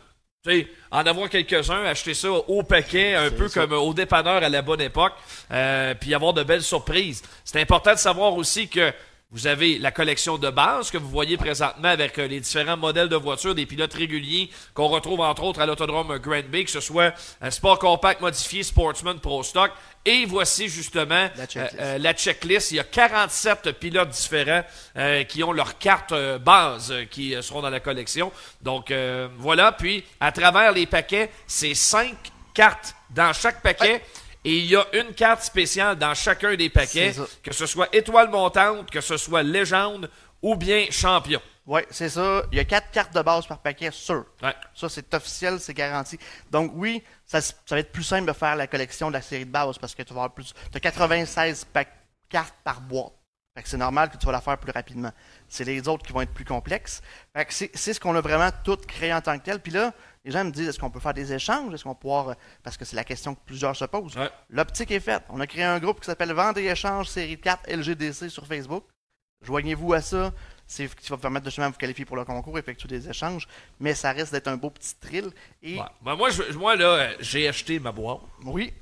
tu sais, en avoir quelques-uns, acheter ça au paquet, un peu comme au dépanneur à la bonne époque, euh, puis avoir de belles surprises. C'est important de savoir aussi que vous avez la collection de base que vous voyez présentement avec euh, les différents modèles de voitures, des pilotes réguliers qu'on retrouve entre autres à l'autodrome Grand Bay, que ce soit un Sport Compact modifié Sportsman Pro Stock. Et voici justement La checklist. euh, euh, la checklist. Il y a 47 pilotes différents euh, qui ont leur carte euh, base qui seront dans la collection. Donc euh, voilà. Puis à travers les paquets, c'est cinq cartes dans chaque paquet. Et il y a une carte spéciale dans chacun des paquets, que ce soit étoile montante, que ce soit légende ou bien champion. Ouais, c'est ça. Il y a quatre cartes de base par paquet, sûr. Ouais. Ça, c'est officiel, c'est garanti. Donc, oui, ça, va être plus simple de faire la collection de la série de base parce que tu vas avoir plus. Tu as 96 pa- cartes par boîte. Fait que c'est normal que tu vas la faire plus rapidement. C'est les autres qui vont être plus complexes. Fait que c'est c'est ce qu'on a vraiment tout créé en tant que tel. Puis là, les gens me disent est-ce qu'on peut faire des échanges? Est-ce qu'on peut pouvoir. euh, Parce que c'est la question que plusieurs se posent. Ouais. L'optique est faite. On a créé un groupe qui s'appelle Vente et échange série 4 LGDC sur Facebook. Joignez-vous à ça. C'est ce qui va vous permettre de justement vous qualifier pour le concours, effectuer des échanges. Mais ça risque d'être un beau petit thrill. Et Ouais. Ben, moi, je- moi, là, euh, j'ai acheté ma boîte. oui,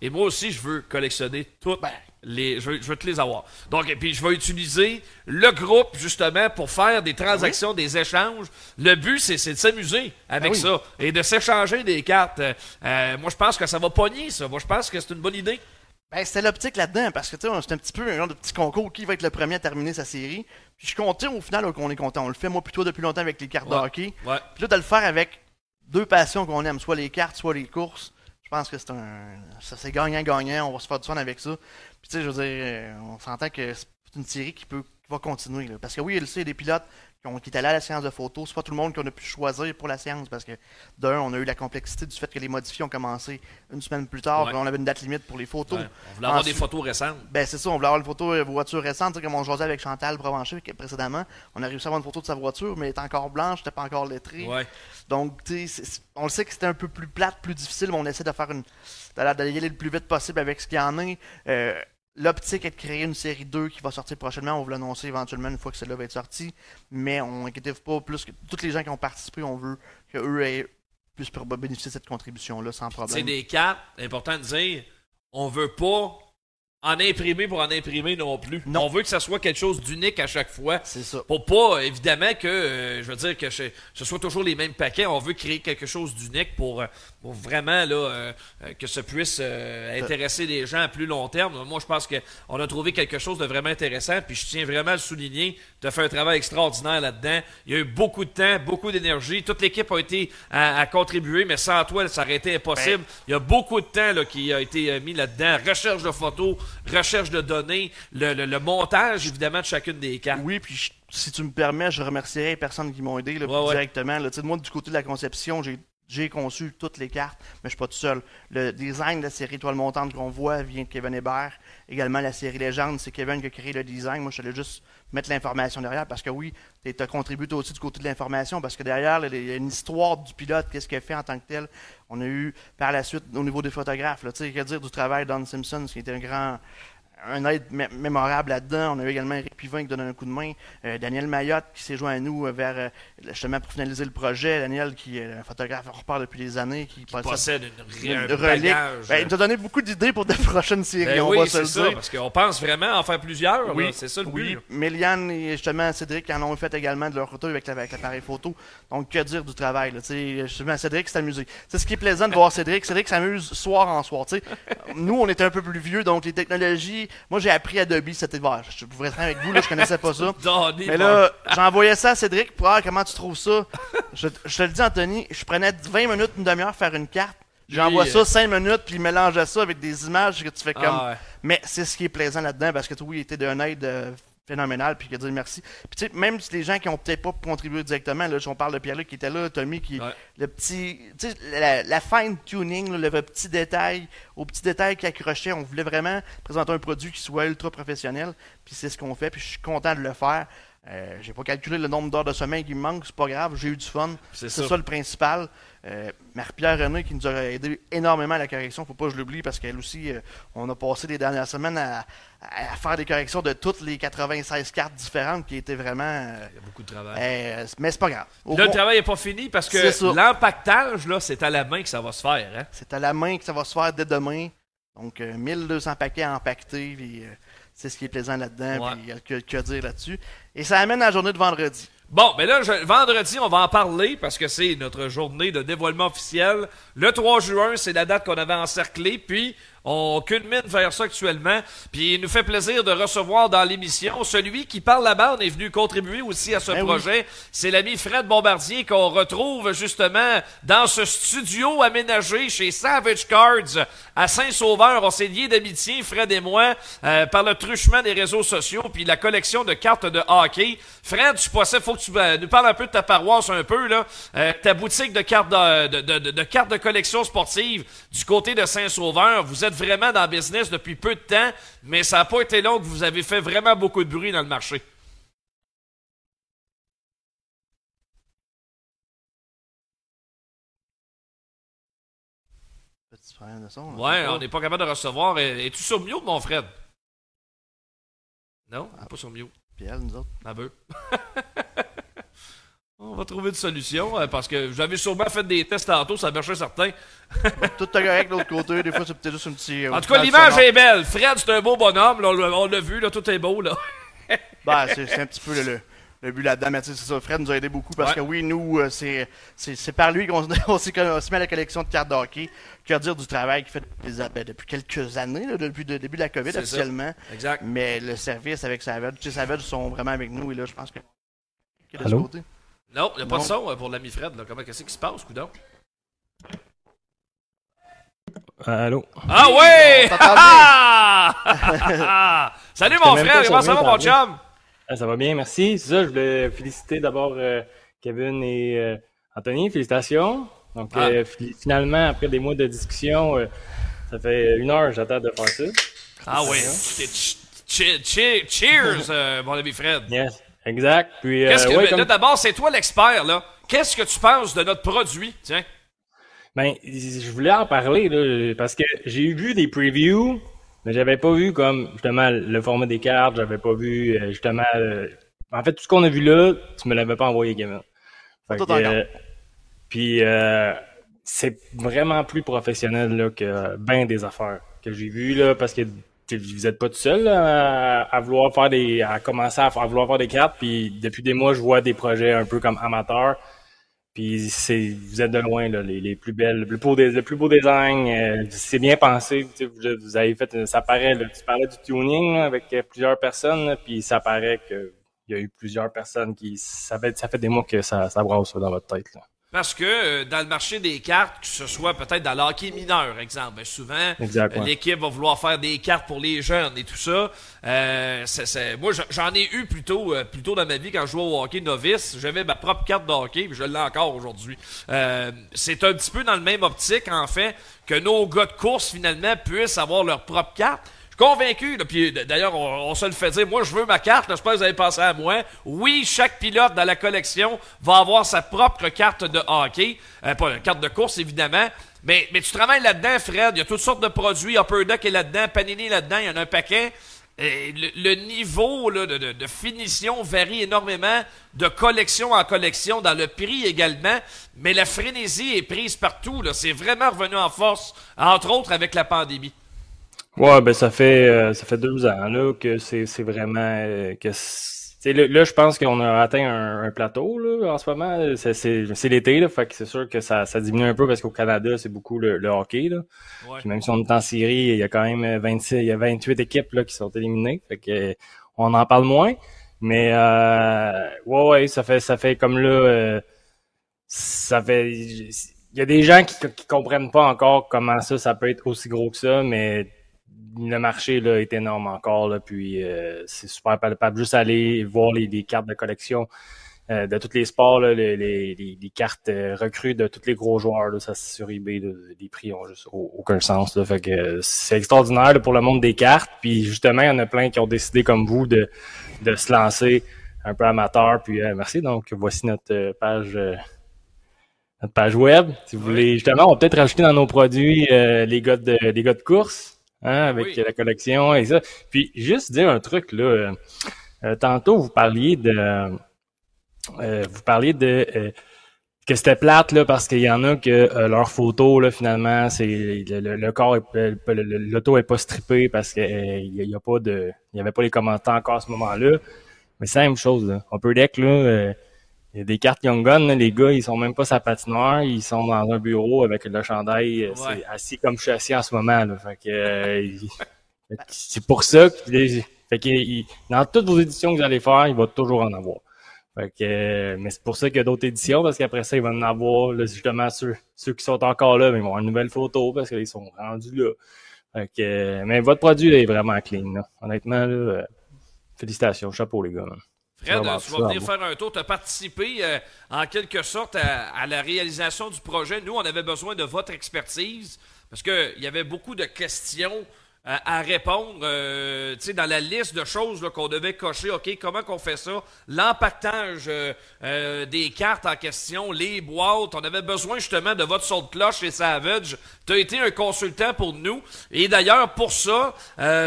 Et moi aussi, je veux collectionner toutes Ben. les. Je veux, je veux toutes les avoir. Donc, et puis, je vais utiliser le groupe, justement, pour faire des transactions, des échanges. Le but, c'est de s'amuser avec Ben oui. ça et de s'échanger des cartes. Euh, euh, moi, je pense que ça va pogner, ça. Moi, je pense que c'est une bonne idée. Ben, c'était l'optique là-dedans, parce que tu sais, c'est un petit peu un genre de petit concours qui va être le premier à terminer sa série? Puis je suis content au final qu'on est content. On le fait moi plutôt depuis longtemps avec les cartes de Ouais. hockey. Ouais. Puis là, de le faire avec deux passions qu'on aime, soit les cartes, soit les courses. Je pense que c'est un. C'est gagnant-gagnant, on va se faire du fun avec ça. Puis tu sais, je veux dire, euh, on s'entend que c'est une série qui peut qui va continuer. Parce que oui, y a des pilotes qui, ont, qui étaient allés à la séance de photos. C'est pas tout le monde qu'on a pu choisir pour la séance parce que d'un, on a eu la complexité du fait que les modifiés ont commencé une semaine plus tard. Ouais. on avait une date limite pour les photos. Ouais. On voulait avoir Ensuite- des photos récentes. ben c'est ça, on voulait avoir une photo de voiture récente, comme on jasait avec Chantal Provencher précédemment. On a réussi à avoir une photo de sa voiture, mais elle était encore blanche, c'était pas encore lettrée. Ouais. Donc, tu sais, on le sait que c'était un peu plus plate, plus difficile, mais on essaie de faire une. d'aller le plus vite possible avec ce qu'il y en a. Euh, L'optique est de créer une série 2 qui va sortir prochainement. On va l'annoncer éventuellement une fois que celle-là va être sortie. Mais on inquiétez-vous pas, plus que tous les gens qui ont participé, on veut qu'eux aient puissent bénéficier de cette contribution-là sans C'est problème. des cartes, important de dire, on veut pas en imprimer pour en imprimer non plus. Non. On veut que ça soit quelque chose d'unique à chaque fois. C'est ça. Pour pas, évidemment, que, euh, je veux dire, que ce, soit toujours les mêmes paquets. On veut créer quelque chose d'unique pour, euh, pour vraiment là, euh, euh, que ça puisse euh, intéresser les gens à plus long terme. Moi, je pense qu'on a trouvé quelque chose de vraiment intéressant. Puis je tiens vraiment à le souligner. Tu as fait un travail extraordinaire là-dedans. Il y a eu beaucoup de temps, beaucoup d'énergie. Toute l'équipe a été à, à contribuer, mais sans toi, ça aurait été impossible. Il y a beaucoup de temps là, qui a été euh, mis là-dedans. Recherche de photos, recherche de données, le, le- le montage, évidemment, de chacune des cartes. Oui, puis je- si tu me permets, je remercierai les personnes qui m'ont aidé là, Ouais, directement. là. Moi, du côté de la conception, j'ai j'ai conçu toutes les cartes, mais je suis pas tout seul. Le design de la série Toile Montante qu'on voit vient de Kevin Hébert. Également, la série Légende, c'est Kevin qui a créé le design. Moi, je voulais juste mettre l'information derrière parce que oui, tu as contribué aussi du côté de l'information parce que derrière, il y a une histoire du pilote, qu'est-ce qu'il a fait en tant que tel. On a eu par la suite, au niveau des photographes, tu sais, dire du travail d'On Simpson, qui était un grand un aide mé- mémorable là-dedans. On a eu également Eric Pivin qui donne un coup de main. Euh, Daniel Mayotte qui s'est joint à nous euh, vers euh, justement pour finaliser le projet. Daniel qui est un photographe on repart depuis des années, qui, possède possède une, une un relique. Ben, il nous a donné beaucoup d'idées pour de prochaines séries, Ben on oui, va se le ça, dire. parce qu'on pense vraiment en faire plusieurs. Oui, c'est ça le oui. but. là. Méliane et justement Cédric en ont fait également de leur côté avec la- avec l'appareil photo. Donc, que dire du travail, là, justement, Cédric s'est amusé. C'est ce qui est plaisant de voir Cédric. Cédric s'amuse soir en soir. Nous, on était un peu plus vieux, donc les technologies. Moi, j'ai appris Adobe cet hiver. Je pourrais être avec vous, là, je connaissais pas ça. Mais là, j'envoyais ça à Cédric pour voir comment tu trouves ça. Je, je te le dis, Anthony, je prenais 20 minutes, une demi-heure faire une carte. J'envoie ça euh, 5 minutes, puis il mélangeait ça avec des images que tu fais comme. Ah ouais. Mais c'est ce qui est plaisant là-dedans, parce que oui, il était d'un aide euh, phénoménal, puis que dire merci. Puis tu sais, même si les gens qui ont peut-être pas contribué directement, là, on parle de Pierre-Luc qui était là, Tommy qui, Ouais. le petit, tu sais, la, la fine tuning, là, le petit détail, au petit détail qui accrochait, on voulait vraiment présenter un produit qui soit ultra professionnel, puis c'est ce qu'on fait, puis je suis content de le faire. Euh, j'ai pas calculé le nombre d'heures de sommeil qui me manque, c'est pas grave, j'ai eu du fun. C'est C'est ça. ça. le principal. Euh, Marie-Pierre René qui nous a aidé énormément à la correction, faut pas que je l'oublie parce qu'elle aussi, euh, on a passé les dernières semaines à, à faire des corrections de toutes les 96 cartes différentes qui étaient vraiment. euh, Il y a beaucoup de travail. mais c'est pas grave. Au Là, le travail n'est pas fini parce que l'empactage, là, c'est à la main que ça va se faire. Hein? C'est à la main que ça va se faire dès demain. Donc, euh, 1200 paquets puis euh, c'est ce qui est plaisant là-dedans, Ouais. puis euh, que, que dire là-dessus. Et ça amène à la journée de vendredi. Bon, ben là, je- vendredi, on va en parler parce que c'est notre journée de dévoilement officiel. Le 3 juin, c'est la date qu'on avait encerclée, puis on culmine vers ça actuellement. Puis il nous fait plaisir de recevoir dans l'émission celui qui, par la bande, est venu contribuer aussi à ce Ben oui. projet. C'est l'ami Fred Bombardier qu'on retrouve justement dans ce studio aménagé chez Savage Cards à Saint-Sauveur. On s'est liés d'amitié, Fred et moi, euh, par le truchement des réseaux sociaux puis la collection de cartes de hockey. Fred, je possède, faut que tu euh, nous parles un peu de ta paroisse un peu, là. Euh, ta boutique de cartes de, de, de- de- de cartes de collection sportive du côté de Saint-Sauveur. Vous êtes vraiment dans le business depuis peu de temps, mais ça n'a pas été long que vous avez fait vraiment beaucoup de bruit dans le marché. Petit de son. Ouais, on n'est pas capable de recevoir. Es- Es-tu sur mute, mon Fred? Non, pas sur mute. Puis elle, nous autres. Un peu. On va trouver une solution euh, parce que j'avais sûrement fait des tests tantôt, ça marchait certain. Tout est correct de l'autre côté. Des fois, c'est peut-être juste un petit. euh, En tout cas, l'image est belle. Fred, c'est un beau bonhomme. là, on l'a- vu, là, tout est beau. là. Ben, c'est un petit peu le, le- le but là-dedans. Mais tu sais, c'est ça. Fred nous a aidé beaucoup parce Ouais. que oui, nous, euh, c'est c'est- c'est par lui qu'on on s'est on s'est mis à la collection de cartes de hockey. Que dire du travail qu'il fait depuis, ben, depuis quelques années, là, depuis le début de la COVID ça. officiellement. Exact. Mais le service avec Savage, tu sais, Savage sont vraiment avec nous. Et là, je pense que. que de ce Allô? côté. Non, il n'y a pas de son euh, pour l'ami Fred. Là. Comment qu'est-ce qui se passe, coudon? Allô? Ah ouais! Ah! Ah! Salut mon frère, comment ça va mon chum? Ah, ça va bien, merci. C'est ça, je voulais féliciter d'abord euh, Kevin et euh, Anthony. Félicitations. Donc, Ah. euh, fi- finalement, après des mois de discussion, euh, ça fait une heure que j'attends de faire ça. Ah ch- Cheers, euh, mon ami Fred. Yes, exact. Puis, euh, Qu'est-ce que, ouais, mais comme- Là, d'abord, c'est toi l'expert, là. Qu'est-ce que tu penses de notre produit? Tiens? Ben, je voulais en parler là, parce que j'ai vu des previews, mais j'avais pas vu comme justement le format des cartes, j'avais pas vu euh, justement. euh, en fait, tout ce qu'on a vu là, tu me l'avais pas envoyé, Kevin. Fait Tout que, encore. euh, puis euh, c'est vraiment plus professionnel là, que ben des affaires que j'ai vues là, parce que vous êtes pas tout seul à, vouloir faire des, à commencer à, vouloir faire des cartes. Puis depuis des mois, je vois des projets un peu comme amateurs. Puis c'est, vous êtes de loin là, les, plus belles, le plus beau, des- design. euh, c'est bien pensé. Vous, avez fait, ça paraît. Tu parlais du tuning avec euh, plusieurs personnes, puis ça paraît que il y a eu plusieurs personnes qui, ça fait, des mois que ça, ça brasse dans votre tête. Parce que euh, dans le marché des cartes, que ce soit peut-être dans l'hockey mineur, exemple, ben, souvent, euh, l'équipe va vouloir faire des cartes pour les jeunes et tout ça. Euh, moi, j'en- j'en ai eu plutôt, euh, plutôt dans ma vie quand je jouais au hockey novice. J'avais ma propre carte de hockey, puis je l'ai encore aujourd'hui. Euh, c'est un petit peu dans le même optique, en fait, que nos gars de course, finalement, puissent avoir leur propre carte. Convaincu, là, puis d'ailleurs, on, se le fait dire, moi je veux ma carte, je pense que vous avez pensé à moi. Oui, chaque pilote dans la collection va avoir sa propre carte de hockey, Euh, pas une carte de course évidemment, mais, mais tu travailles là-dedans, Fred, il y a toutes sortes de produits, Upper Deck est là-dedans, Panini est là-dedans, il y en a un paquet. Et le, niveau de, de- de finition varie énormément de collection en collection, dans le prix également, mais la frénésie est prise partout. C'est vraiment revenu en force, entre autres avec la pandémie. Ouais, ben ça fait euh, ça fait deux ans là que c'est c'est vraiment euh, que là, je pense qu'on a atteint un, un plateau là en ce moment. C'est l'été là, fait que c'est sûr que ça ça diminue un peu parce qu'au Canada c'est beaucoup le, le hockey là. Ouais. Puis même si on est en série, il y a quand même 26, il y a 28 équipes là qui sont éliminées, fait que euh, on en parle moins. Mais euh, ouais ouais, ça fait ça fait comme là euh, ça fait il y a des gens qui, qui comprennent pas encore comment ça ça peut être aussi gros que ça mais le marché là, est énorme encore, là, puis euh, c'est super palpable. Juste aller voir les, les cartes de collection euh, de tous les sports, là, les, les, les, cartes euh, recrues de tous les gros joueurs, là, ça sur eBay, les prix ont juste aucun sens. Là, fait que c'est extraordinaire pour le monde des cartes. Puis justement, il y en a plein qui ont décidé comme vous de, de se lancer un peu amateur. Puis merci. Donc voici notre page notre page web. Si vous voulez, justement, on va peut-être rajouter dans nos produits les gars de les gars de course. Hein, avec la collection et ça. Puis juste dire un truc là. Euh, euh, tantôt vous parliez de euh, vous parliez de que c'était plate là parce qu'il y en a que leurs photos là finalement c'est le, corps l'auto est pas strippé parce qu'il y, a pas de il y avait pas les commentaires encore à ce moment-là mais c'est la même chose là peut Deck là il y a des cartes Young Gun, les gars, ils sont même pas sa patinoire, ils sont dans un bureau avec le chandail, euh, c'est assis comme je suis assis en ce moment. Là. Fait que euh, c'est pour ça que fait que, dans toutes vos éditions que vous allez faire, il va toujours en avoir. Fait que, euh, mais c'est pour ça qu'il y a d'autres éditions, parce qu'après ça, il va en avoir là, justement ceux, ceux qui sont encore là, mais ils vont avoir une nouvelle photo parce qu'ils sont rendus là. Fait que, mais votre produit là, est vraiment clean. Là. Honnêtement, là, félicitations, chapeau les gars. Fred, tu vas venir faire un tour, tu as participé euh, en quelque sorte à, la réalisation du projet. Nous, on avait besoin de votre expertise parce qu'il y avait beaucoup de questions à, répondre, euh, tu sais, dans la liste de choses qu'on devait cocher. OK, comment qu'on fait ça? L'empactage euh, euh, des cartes en question, les boîtes. On avait besoin justement de votre son de cloche et Savage. Tu as été un consultant pour nous. Et d'ailleurs, pour ça,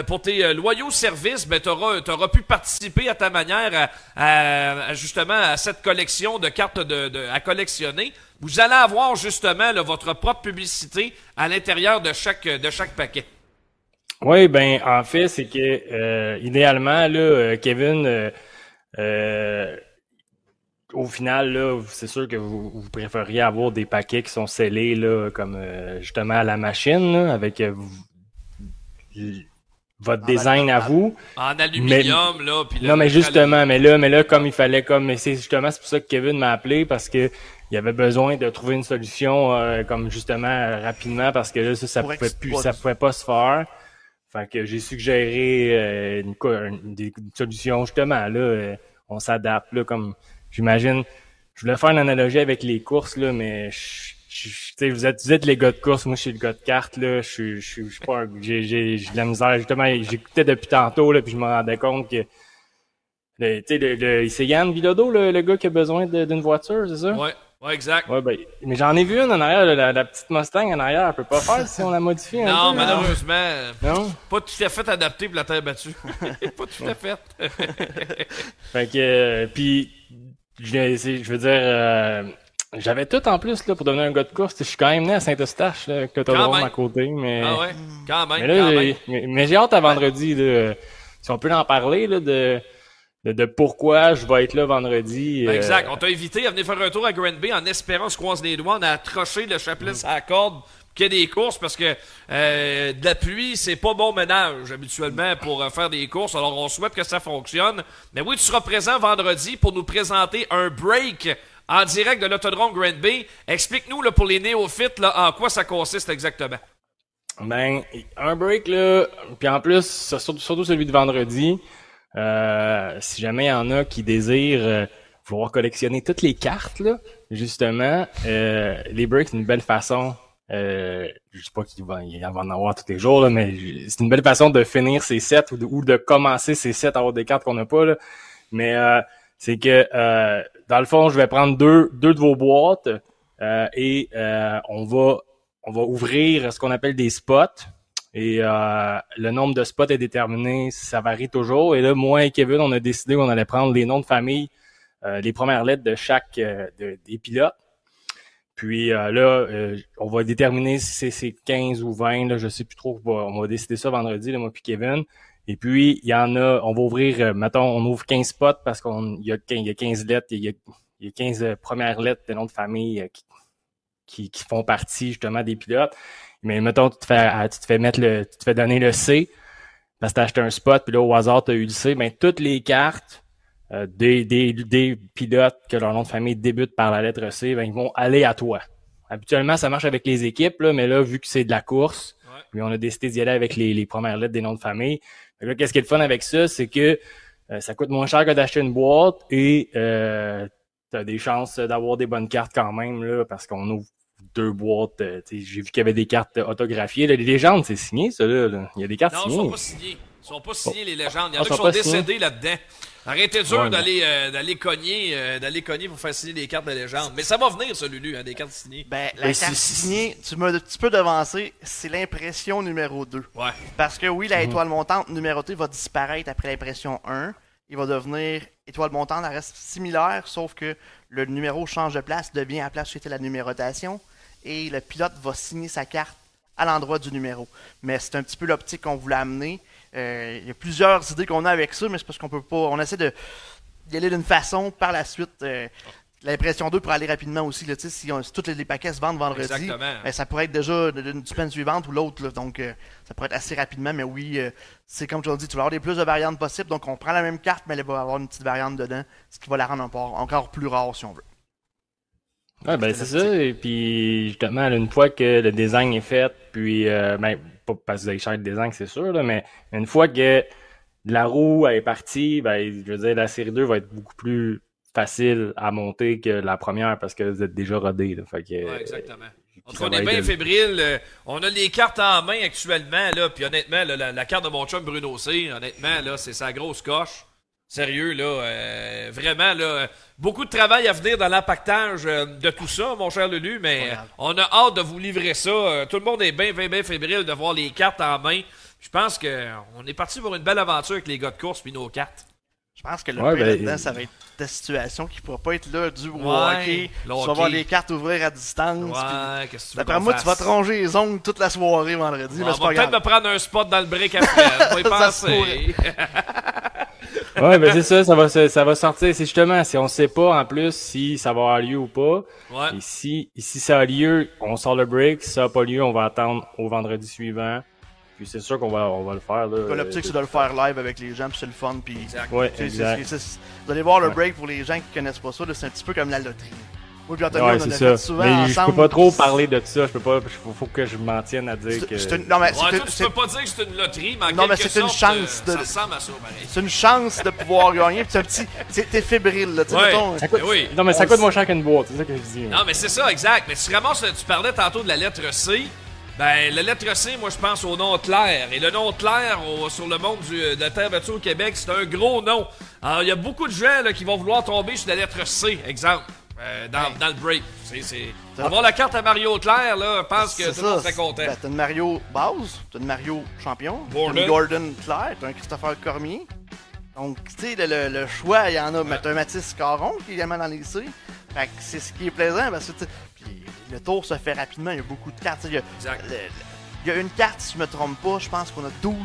pour tes loyaux services, ben, tu pu participer à ta manière à, justement à cette collection de cartes de, à collectionner. Vous allez avoir justement votre propre publicité à l'intérieur de chaque, de chaque paquet. Oui, ben en fait, c'est que euh, idéalement, là, euh, Kevin, euh, au final, là, c'est sûr que vous, vous, préfériez avoir des paquets qui sont scellés là, comme justement à la machine, avec votre design à vous. En aluminium, là. Puis non, mais justement, mais là, mais là, comme il fallait, comme, mais c'est justement c'est pour ça que Kevin m'a appelé parce que il avait besoin de trouver une solution comme justement rapidement parce que là ça, ça pouvait plus, ça pouvait pas se faire. Fait que j'ai suggéré euh, une, des solutions justement là, euh, on s'adapte là comme j'imagine. Je voulais faire une analogie avec les courses là, mais je, vous êtes vous êtes les gars de course, moi je suis le gars de carte là, je je suis pas j'ai j'ai de la misère justement, j'écoutais depuis tantôt là puis je me rendais compte que tu sais le, c'est Yann Bilodeau le, le, gars qui a besoin d'une voiture, c'est ça? Ouais. Ouais, exact. Ouais, ben, mais j'en ai vu une en arrière, la, petite Mustang en arrière, elle peut pas faire si on la modifie un non, malheureusement. Non? Pas tout à fait adapté pour la terre battue. pas tout à fait. fait que, euh, puis, je, veux dire, euh, j'avais tout en plus là pour devenir un gars de course. Je suis quand même né à Saint-Eustache, là, que t'as à côté, mais. Ah ouais, quand même. Mais, là, mais, j'ai hâte à vendredi, là, si on peut en parler là de de, pourquoi je vais être là vendredi. Ben, exact. On t'a invité à venir faire un tour à Grand Bay en espérant se croise les doigts. On a accroché le chapelet à la corde qu'il y ait des courses parce que euh, de la pluie, c'est pas bon ménage habituellement pour euh, faire des courses. Alors on souhaite que ça fonctionne. Mais oui, tu seras présent vendredi pour nous présenter un break en direct de l'autodrome Grand Bay. Explique-nous là, pour les néophytes là, en quoi ça consiste exactement. Ben, un break là, puis en plus, surtout celui de vendredi. Euh, si jamais il y en a qui désirent euh, vouloir collectionner toutes les cartes, là, justement, euh, les breaks, c'est une belle façon. Euh, je sais pas qu'il va, y en avoir tous les jours, là, mais c'est une belle façon de finir ses sets ou de, commencer ses sets à avoir des cartes qu'on n'a pas. Là. Mais c'est que dans le fond, je vais prendre deux, deux de vos boîtes et on va on va ouvrir ce qu'on appelle des spots. Et euh, le nombre de spots est déterminé, ça varie toujours. Et là, moi et Kevin, on a décidé qu'on allait prendre les noms de famille, euh, les premières lettres de chaque euh, des pilotes. Puis là, on va déterminer si c'est 15 ou 20, là, je sais plus trop. On va, décider ça vendredi, là, moi puis Kevin. Et puis, il y en a, on va ouvrir, mettons, on ouvre 15 spots parce qu'on y y a 15 lettres, il y a, y a 15 premières lettres de noms de famille qui, qui, font partie justement des pilotes. Mais mettons, tu te fais, tu te fais mettre le, tu te fais donner le C parce que t'as acheté un spot, puis là, au hasard, tu as eu le C, ben, toutes les cartes euh, des, des, des pilotes que leur nom de famille débute par la lettre C, ben, ils vont aller à toi. Habituellement, ça marche avec les équipes, là, mais là, vu que c'est de la course, Puis on a décidé d'y aller avec les, les premières lettres des noms de famille. Là, qu'est-ce qui est le fun avec ça, c'est que euh, ça coûte moins cher que d'acheter une boîte et euh, tu as des chances d'avoir des bonnes cartes quand même, là, parce qu'on ouvre deux boîtes. euh, tu sais, J'ai vu qu'il y avait des cartes autographiées. Là, les légendes, c'est signé, ça, là. Il y a des cartes Non, ils signées. sont pas signés. Ils sont pas signés, les légendes. Il y en Ah, a qui sont sont pas signés? décédés là-dedans. Arrêtez dur Ouais, d'aller euh, d'aller cogner, euh, d'aller cogner pour faire signer des cartes de légende. Mais ça va venir, ça, Lulu, hein, des cartes signées. Ben, la Ben, carte signée, tu m'as un petit peu devancé, c'est l'impression numéro 2. Ouais. Parce que oui, Mhm. la étoile montante numérotée va disparaître après l'impression 1. Il va devenir étoile montante, elle reste similaire, sauf que le numéro change de place, devient à la place où était la numérotation, et le pilote va signer sa carte à l'endroit du numéro. Mais c'est un petit peu l'optique qu'on voulait amener. Euh, Il y a plusieurs idées qu'on a avec ça, mais c'est parce qu'on peut pas. On essaie de d'y aller d'une façon par la suite. euh, L'impression 2 pour aller rapidement aussi. Là, si, on- si tous les, les paquets se vendent vendredi, Exactement. ben, ça pourrait être déjà d'une semaine suivante ou l'autre. Donc, euh, ça pourrait être assez rapidement. Mais oui, euh, c'est comme je l'ai dit, tu vas avoir des plus de variantes possibles. Donc, on prend la même carte, mais elle va avoir une petite variante dedans, ce qui va la rendre encore, encore plus rare si on veut. Ouais, ben c'est ça. Et puis justement, une fois que le design est fait, puis euh, ben, pas parce que vous avez cher le design, c'est sûr, là, mais une fois que la roue est partie, ben je veux dire, la série 2 va être beaucoup plus facile à monter que la première parce que vous êtes déjà rodé. Là, fait que, Ouais, exactement. En tout cas, on est bien être- fébrile. euh, on a les cartes en main actuellement, là. Puis honnêtement, là, la, la carte de mon chum Bruno C, honnêtement, là, c'est sa grosse coche. Sérieux, là. euh, vraiment, là. Beaucoup de travail à venir dans l'impactage euh, de tout ça, mon cher Lulu, mais euh, on a hâte de vous livrer ça. Euh, tout le monde est bien, bien, bien fébrile de voir les cartes en main. Je pense qu'on est parti pour une belle aventure avec les gars de course puis nos cartes. Je pense que le Ouais, pire ben, là-dedans, ça va être ta situation qui ne pourra pas être là du Ouais, hockey. Tu vas voir les cartes ouvrir à distance. Ouais, qu'est-ce que tu veux D'après qu'on moi, tu vas te ronger les ongles toute la soirée vendredi, On va pas peut-être grave. me prendre un spot dans le break après. On va y Ça se penser. Ouais, ben c'est ça, ça va, ça va sortir. C'est justement, si on sait pas en plus si ça va avoir lieu ou pas. Ouais. Et si, et si ça a lieu, on sort le break. Si ça n'a pas lieu, on va attendre au vendredi suivant. Puis c'est sûr qu'on va, on va le faire. Là, L'optique, c'est de le faire live avec les gens, puis c'est le fun. Puis, Exact. Ouais, exact. vous allez voir le Ouais. break pour les gens qui connaissent pas ça, c'est un petit peu comme la loterie. Moi, puis Anthony, Ouais, on en c'est a ça. fait souvent Mais je peux pas trop parler de ça. Je peux pas. Faut, faut que je m'en tienne à dire que. une- non, mais Ouais, toi, tu peux pas dire que c'est une loterie, mais en Non, mais quelque c'est une sorte, chance euh, de- Ça ressemble à ça, pareil. c'est une chance de pouvoir gagner. Puis c'est un petit. T'es fébrile, là. Tu sais, Ouais. mettons, Ça coûte- oui. Non, mais ça coûte moins cher qu'une boîte. C'est ça que je dis. Non, mais c'est ça, exact. Mais tu ramasses, tu parlais tantôt de la lettre C. Ben, la lettre C, moi, je pense au nom clair. Et le nom clair au- sur le monde du- de la Terre battue au Québec, c'est un gros nom. Alors, il y a beaucoup de gens là, qui vont vouloir tomber sur la lettre C, exemple, euh, dans, dans le break. C'est, Avoir la carte à Mario Claire, là, je pense que c'est tout le monde ça. serait content. Ben, t'as une Mario base, t'as une Mario champion, t'as une Gordon Claire, t'as un Christopher Cormier. Donc, tu sais, le, choix, il y en a. mais T'as un Mathis Caron qui est également dans les C. Fait que c'est ce qui est plaisant parce que, puis le tour se fait rapidement, il y a beaucoup de cartes. Il y a, Exact. le- le- il y a une carte, si je me trompe pas, je pense qu'on a 12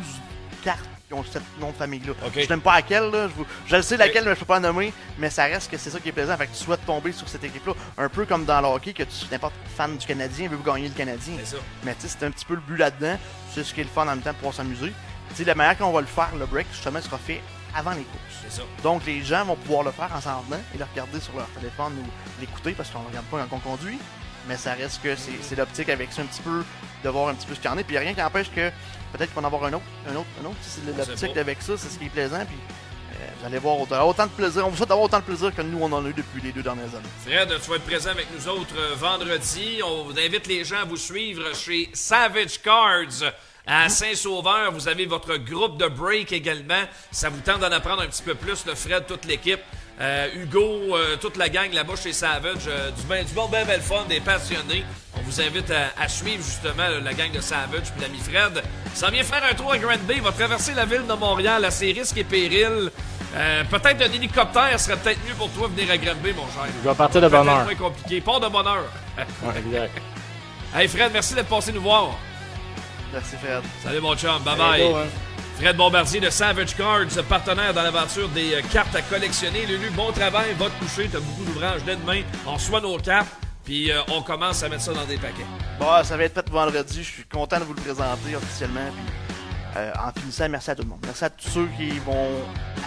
cartes qui ont ce nom de famille-là. Je n'aime pas laquelle, là. Je, vous- je le sais laquelle, mais je peux pas la nommer. Mais ça reste que c'est ça qui est plaisant. Fait que tu souhaites tomber sur cette équipe-là. Un peu comme dans le hockey, que tu n'importe fan du Canadien veut gagner le Canadien. Ça. Mais tu sais, c'est un petit peu le but là-dedans. C'est ce qui est le fun en même temps pour s'amuser. Tu sais, la manière qu'on va le faire, le break, justement, sera fait avant les courses. Ça. Donc les gens vont pouvoir le faire en s'en venant et le regarder sur leur téléphone ou l'écouter parce qu'on ne regarde pas quand on conduit. Mais ça reste que c'est c'est l'optique avec ça un petit peu, de voir un petit peu ce qu'il y en a. Puis rien qui empêche que peut-être qu'on va en avoir un autre, un autre, un autre. C'est l'optique avec ça, c'est ce qui est plaisant. Puis euh, vous allez voir autant, autant de plaisir. On vous souhaite d'avoir autant de plaisir que nous on en a eu depuis les deux dernières années. Fred, tu vas être présent avec nous autres euh, vendredi. On vous invite les gens à vous suivre chez Savage Cards à Saint-Sauveur. Vous avez votre groupe de break également. Ça vous tente d'en apprendre un petit peu plus, le Fred, toute l'équipe. Euh, Hugo, euh, toute la gang là-bas chez Savage. du, ben, du bon, ben, bel fun, des passionnés. On vous invite à, à suivre justement la gang de Savage puis l'ami Fred. Ça vient faire un tour à Grand Bay. Il va traverser la ville de Montréal à ses risques et périls. Euh, peut-être un hélicoptère serait peut-être mieux pour toi venir à Grand Bay, mon cher. Je vais partir de bonne Peut-être heure. moins compliqué. Port de bonheur. Ouais, exact. hey Fred, merci d'être passé nous voir. Merci Fred. Salut mon chum, bye bye. Go, hein? Fred Bombardier de Savage Cards, partenaire dans l'aventure des euh, cartes à collectionner. Lulu, bon travail, va te coucher, t'as beaucoup d'ouvrages dès demain. On reçoit nos cartes, puis euh, on commence à mettre ça dans des paquets. Bon, ça va être fait vendredi. Je suis content de vous le présenter officiellement. Puis, euh, en finissant, merci à tout le monde. Merci à tous ceux qui vont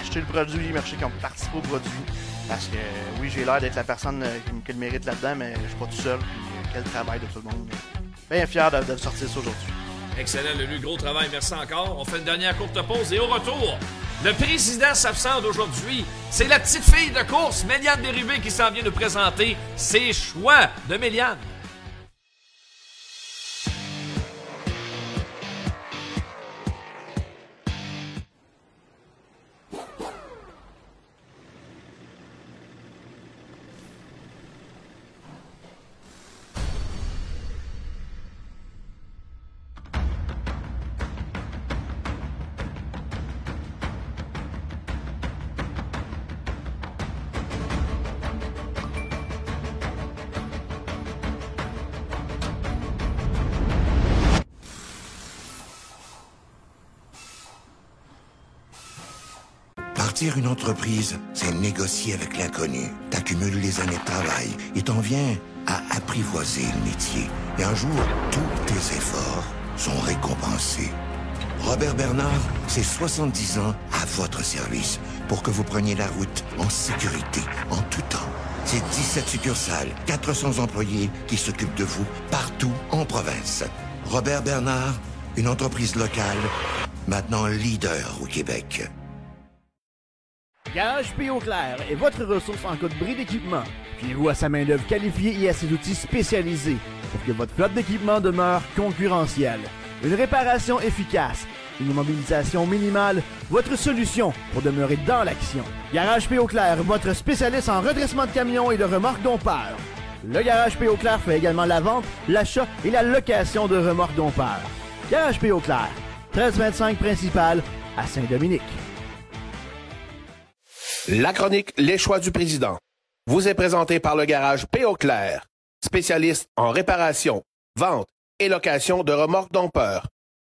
acheter le produit, merci qui ont participé au produit. Parce que oui, j'ai l'air d'être la personne euh, qui, le mérite là-dedans, mais je suis pas tout seul. Puis, quel travail de tout le monde. Bien fier de sortir ça aujourd'hui. Excellent, le gros travail, merci encore. On fait une dernière courte pause et au retour, le président s'absente aujourd'hui. C'est la petite fille de course, Méliane Déribé, qui s'en vient nous présenter ses choix de Méliane. Entreprise, c'est négocier avec l'inconnu. T'accumules les années de travail et t'en viens à apprivoiser le métier. Et un jour, tous tes efforts sont récompensés. Robert Bernard, c'est 70 ans à votre service pour que vous preniez la route en sécurité, en tout temps. C'est 17 succursales, 400 employés qui s'occupent de vous partout en province. Robert Bernard, une entreprise locale, maintenant leader au Québec. Garage P. Clair est votre ressource en cas de bris d'équipement. Fiez-vous à sa main-d'œuvre qualifiée et à ses outils spécialisés pour que votre flotte d'équipement demeure concurrentielle. Une réparation efficace, une immobilisation minimale, votre solution pour demeurer dans l'action. Garage P. Clair, votre spécialiste en redressement de camions et de remorques dompeurs. Le Garage P. Clair fait également la vente, l'achat et la location de remorques dompeurs. Garage P. Clair, 1325 principal à Saint-Dominique. La chronique Les choix du président vous est présentée par le garage P.O. Claire, spécialiste en réparation, vente et location de remorques dompeurs.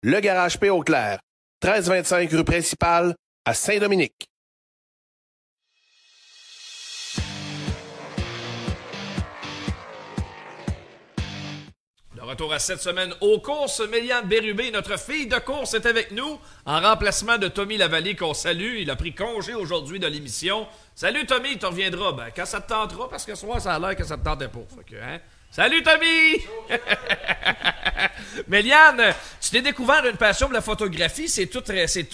Le garage P.O. Claire, 1325 rue principale à Saint-Dominique. Retour à cette semaine aux courses, Méliane Bérubé, notre fille de course, est avec nous en remplacement de Tommy Lavallée qu'on salue. Il a pris congé aujourd'hui de l'émission. Salut Tommy, tu reviendras ben, quand ça te tentera parce que ce soir ça a l'air que ça te tentait pas. Fait que, hein? Salut Tommy! Méliane, tu t'es découvert une passion pour la photographie, c'est tout,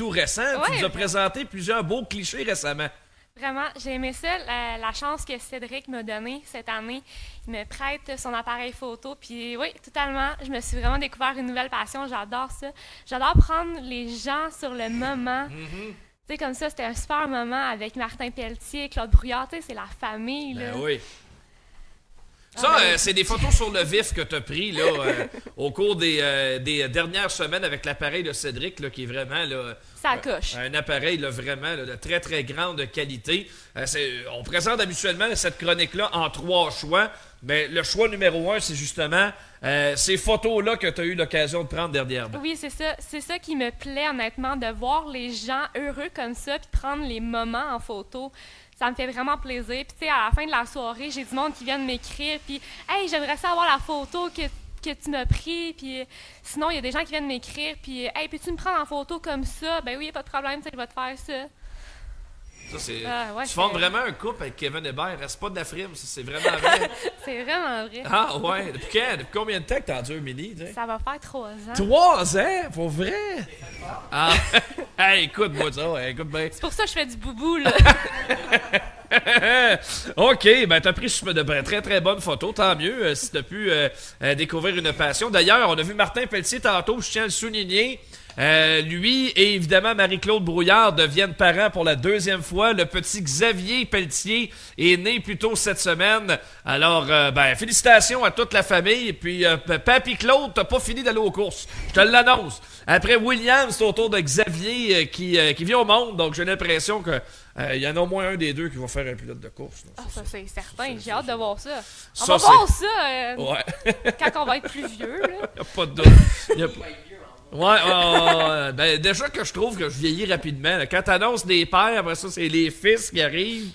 récent. tu nous as présenté plusieurs beaux clichés récemment. Vraiment, j'ai aimé ça, la, la chance que Cédric m'a donnée cette année. Il me prête son appareil photo, puis oui, totalement, je me suis vraiment découvert une nouvelle passion, j'adore ça. J'adore prendre les gens sur le moment. Tu sais, comme ça, c'était un super moment avec Martin Pelletier, Claude Brouillard, tu sais, c'est la famille, là. Ben oui. Ça, euh, c'est des photos sur le vif que tu as pris là, euh, au cours des, euh, des dernières semaines avec l'appareil de Cédric, là, qui est vraiment là, Ça coche. un appareil là, vraiment là, de très très grande qualité. On présente habituellement cette chronique-là en trois choix. Mais le choix numéro un, c'est justement euh, ces photos-là que tu as eu l'occasion de prendre dernièrement. Oui, c'est ça. C'est ça qui me plaît, honnêtement, de voir les gens heureux comme ça, puis prendre les moments en photo. Ça me fait vraiment plaisir. Puis, tu sais, à la fin de la soirée, j'ai du monde qui vient de m'écrire, puis « Hey, j'aimerais ça avoir la photo que, que tu m'as pris. » Puis, sinon, il y a des gens qui viennent m'écrire, puis « Hey, peux-tu me prendre en photo comme ça? » Ben oui, pas de problème, tu sais, je vais te faire ça. Ça, c'est, Ah, ouais, tu formes vraiment un couple avec Kevin Hébert. Reste pas de la frime, ça, c'est vraiment vrai. C'est vraiment vrai. ah ouais, depuis quand? Depuis combien de temps que t'endures, Mini? tu sais? Ça va faire trois ans. Trois ans? Pour vrai? Ah, hey, écoute-moi ça, écoute bien. C'est pour ça que je fais du boubou, là. OK, ben t'as pris de très très bonnes photos, tant mieux euh, si t'as pu euh, euh, découvrir une passion. D'ailleurs, on a vu Martin Pelletier tantôt, je tiens à le souligner. Euh, lui et évidemment Marie-Claude Brouillard deviennent parents pour la deuxième fois. Le petit Xavier Pelletier est né plus tôt cette semaine. Alors, euh, ben, félicitations à toute la famille. Et puis, euh, Papy Claude, t'as pas fini d'aller aux courses. Je te l'annonce. Après William, c'est au tour de Xavier euh, qui, euh, qui vient au monde. Donc, j'ai l'impression que euh, il y en a au moins un des deux qui va faire un pilote de course. Ah, ça, c'est certain. J'ai hâte de voir ça. On Ça, va voir ça euh, Ouais. quand on va être plus vieux, là. Y a pas de doute. Ouais. Ben, déjà que je trouve que je vieillis rapidement. Quand t'annonces des pères, après ça, c'est les fils qui arrivent.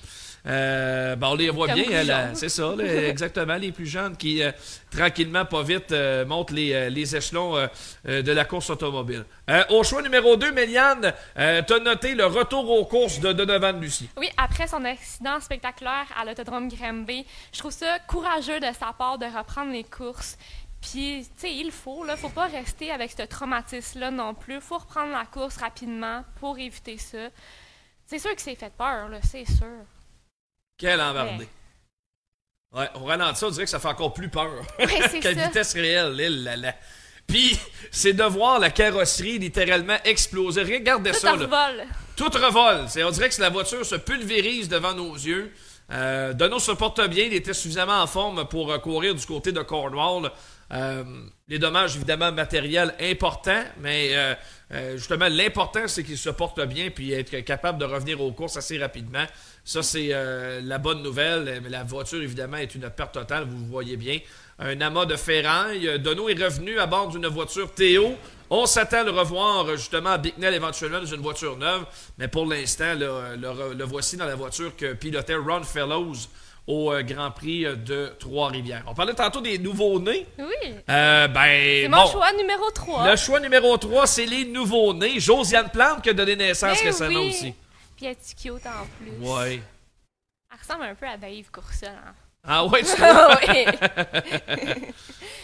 Euh, ben, on les voit Comme bien, là, c'est ça, là, exactement, les plus jeunes qui, euh, tranquillement, pas vite, euh, montent les, les échelons de la course automobile. Au choix numéro 2, Méliane, euh, t'as noté le retour aux courses de Donovan Lucie. Oui, après son accident spectaculaire à l'autodrome Granby, je trouve ça courageux de sa part de reprendre les courses. Puis, tu sais, il faut, là, faut pas rester avec ce traumatisme-là non plus. faut reprendre la course rapidement pour éviter ça. C'est sûr que c'est fait peur, là, c'est sûr. Quel embardé. Ouais, au ralenti, on dirait que ça fait encore plus peur. Ouais, c'est Qu'à vitesse réelle, là, là, là. Puis, c'est de voir la carrosserie littéralement exploser. Regardez Tout ça, en là. revol. Tout revole. C'est, on dirait que la voiture se pulvérise devant nos yeux. Euh, Dono se porte bien. Il était suffisamment en forme pour euh, courir du côté de Cornwall. Euh, les dommages, évidemment, matériels importants, mais euh, euh, justement, l'important, c'est qu'il se porte bien puis être capable de revenir aux courses assez rapidement. Ça, c'est la bonne nouvelle. La voiture, évidemment, est une perte totale, vous voyez bien. Un amas de ferraille. Dono est revenu à bord d'une voiture Théo. On s'attend à le revoir justement à Bicknell éventuellement dans une voiture neuve. Mais pour l'instant, le, le voici dans la voiture que pilotait Ron Fellows au euh, Grand Prix euh, de Trois-Rivières. On parlait tantôt des nouveaux-nés. Oui. Euh, ben, C'est bon, mon choix numéro 3. Le choix numéro 3, c'est les nouveaux-nés. Josiane Plante qui a donné naissance Ben récemment oui. aussi. Puis elle est cute en plus. Ouais. Elle ressemble un peu à Dave Courcelle. Hein? Ah ouais, tu? Oui.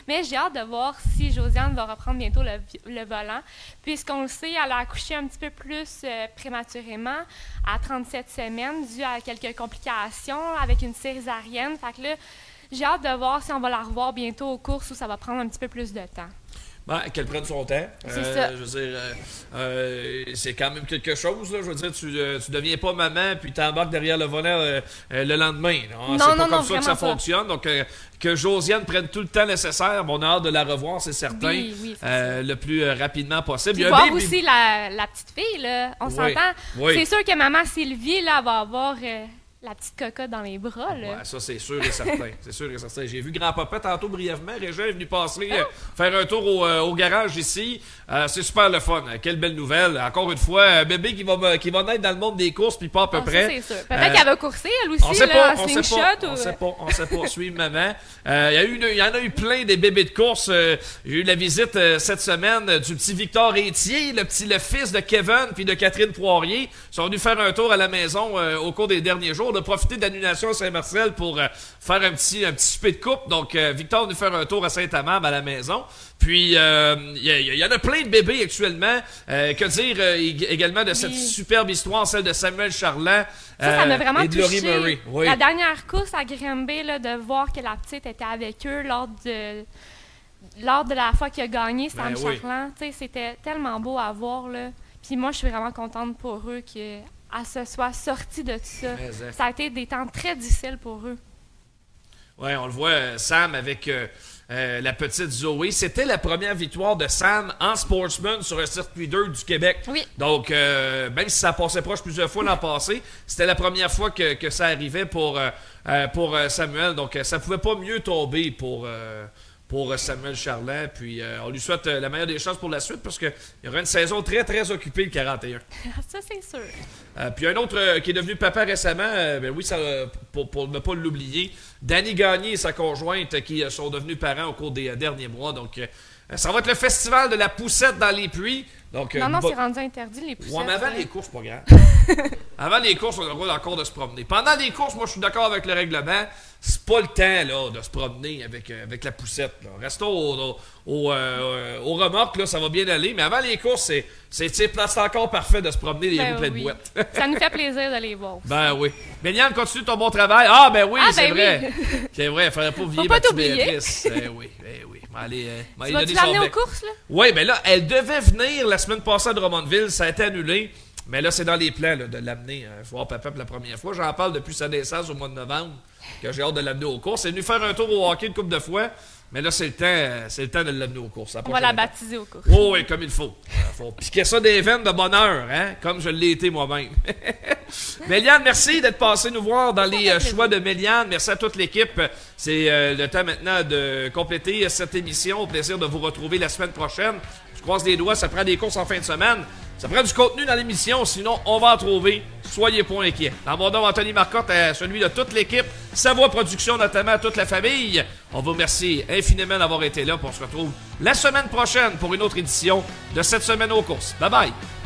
Mais j'ai hâte de voir si Josiane va reprendre bientôt le, le volant. Puisqu'on le sait, elle a accouché un petit peu plus euh, prématurément, à 37 semaines, dû à quelques complications avec une césarienne. Fait que là, j'ai hâte de voir si on va la revoir bientôt aux courses ou ça va prendre un petit peu plus de temps. Qu'elle prenne son temps. C'est Euh, ça. Je veux dire, euh, euh, c'est quand même quelque chose. Là. Je veux dire, tu, tu deviens pas maman puis t'embarques derrière le volant le lendemain. Non, c'est pas non, comme non, ça que ça fonctionne. Donc, que Josiane prenne tout le temps nécessaire. Bon, on a hâte de la revoir, c'est certain. Oui, oui, c'est le plus rapidement possible. Puis Il y a un voir baby- aussi la, la petite fille, là. On Oui, s'entend. C'est sûr que maman Sylvie, là, va avoir la petite cocotte dans les bras, là. Ouais, ça, c'est sûr et certain. c'est sûr et certain. J'ai vu grand-papa tantôt brièvement. Régent est venu passer, euh, faire un tour au, euh, au garage ici. Euh, c'est super le fun. Quelle belle nouvelle. Encore une fois, un bébé qui va, me- qui va naître dans le monde des courses, puis pas à peu Ah, près. c'est sûr. Peut-être qu'elle va courser, elle aussi, on sait là, pas, on sait pas, ou... on sait pas, on sait pas. Suivre maman. Il y en a eu plein des bébés de course. J'ai eu la visite cette semaine du petit Victor Étier, le petit, le fils de Kevin puis de Catherine Poirier. Ils sont venus faire un tour à la maison au cours des derniers jours. On a profité de l'annulation à Saint-Marcel pour euh, faire un petit, un petit souper de coupe. Donc, euh, Victor venu faire un tour à Saint-Amand à la maison. Puis, euh, il y, a- il y en a plein de bébés actuellement. Euh, que dire euh, ég- également de cette Oui. superbe histoire, celle de Samuel Charland Ça, ça m'a euh, vraiment et de. Murray. Oui. La dernière course à Grimby, là, de voir que la petite était avec eux lors de lors de la fois qu'il a gagné Sam Ben oui. Charland, c'était tellement beau à voir là. Puis moi, je suis vraiment contente pour eux qu'elle se soit sortie de tout ça. Hein. Ça a été des temps très difficiles pour eux. Ouais, on le voit, euh, Sam avec euh, euh, la petite Zoé. C'était la première victoire de Sam en sportsman sur un circuit 2 du Québec. Oui. Donc, euh, même si ça passait proche plusieurs fois l'an passé, c'était la première fois que, que ça arrivait pour, pour Samuel. Donc, ça pouvait pas mieux tomber pour, pour euh, Samuel Charland. Puis, euh, on lui souhaite euh, la meilleure des chances pour la suite parce qu'il y aura une saison très, très occupée le 41. ça, c'est sûr. Euh, puis un autre qui est devenu papa récemment, ben oui, ça, pour, pour ne pas l'oublier, Danny Gagné et sa conjointe qui sont devenus parents au cours des derniers mois. Donc, ça va être le festival de la poussette dans les puits. Donc, euh, non, non, c'est rendu interdit les poussettes. Ouais, mais avant les courses, pas grave. avant les courses, on a le droit encore de se promener. Pendant les courses, moi, je suis d'accord avec le règlement. C'est pas le temps, là, de se promener avec, euh, avec la poussette, là. Restons au, au, au, euh, au remorque, là, ça va bien aller. Mais avant les courses, c'est, c'est, encore parfait de se promener les Ben roues pleines oui. de. Ça nous fait plaisir de les voir. Ben oui. Méliane, continue ton bon travail. Ah, ben oui, Ah, c'est ben vrai. oui. C'est vrai, il faudrait pas oublier Faut pas ma. Ben oui, ben oui. Mais allez, euh, Tu son l'amener aux courses, là? Oui, ben là, elle devait venir la semaine passée à Drummondville. Ça a été annulé. Mais là, c'est dans les plans là, de l'amener euh, voir papa pour la première fois. J'en parle depuis sa naissance au mois de novembre, que j'ai hâte de l'amener aux courses. Elle est venue faire un tour au hockey une couple de fois. Mais là, c'est le temps, euh, c'est le temps de l'amener aux courses. On va la baptiser aux courses. Oh oui, comme il faut. Il faut piquer ça des veines de bonheur, hein? Comme je l'ai été moi-même. Méliane, merci d'être passé nous voir dans les euh, choix de Méliane. Merci à toute l'équipe. C'est euh, le temps maintenant de compléter euh, cette émission. Au plaisir de vous retrouver la semaine prochaine. Je croise les doigts, ça prend des courses en fin de semaine. Ça prend du contenu dans l'émission, sinon on va en trouver. Soyez pas inquiets. Dans Anthony Marcotte, à celui de toute l'équipe, Savoie Production, notamment à toute la famille. On vous remercie infiniment d'avoir été là. On se retrouve la semaine prochaine pour une autre édition de cette semaine aux courses. Bye bye!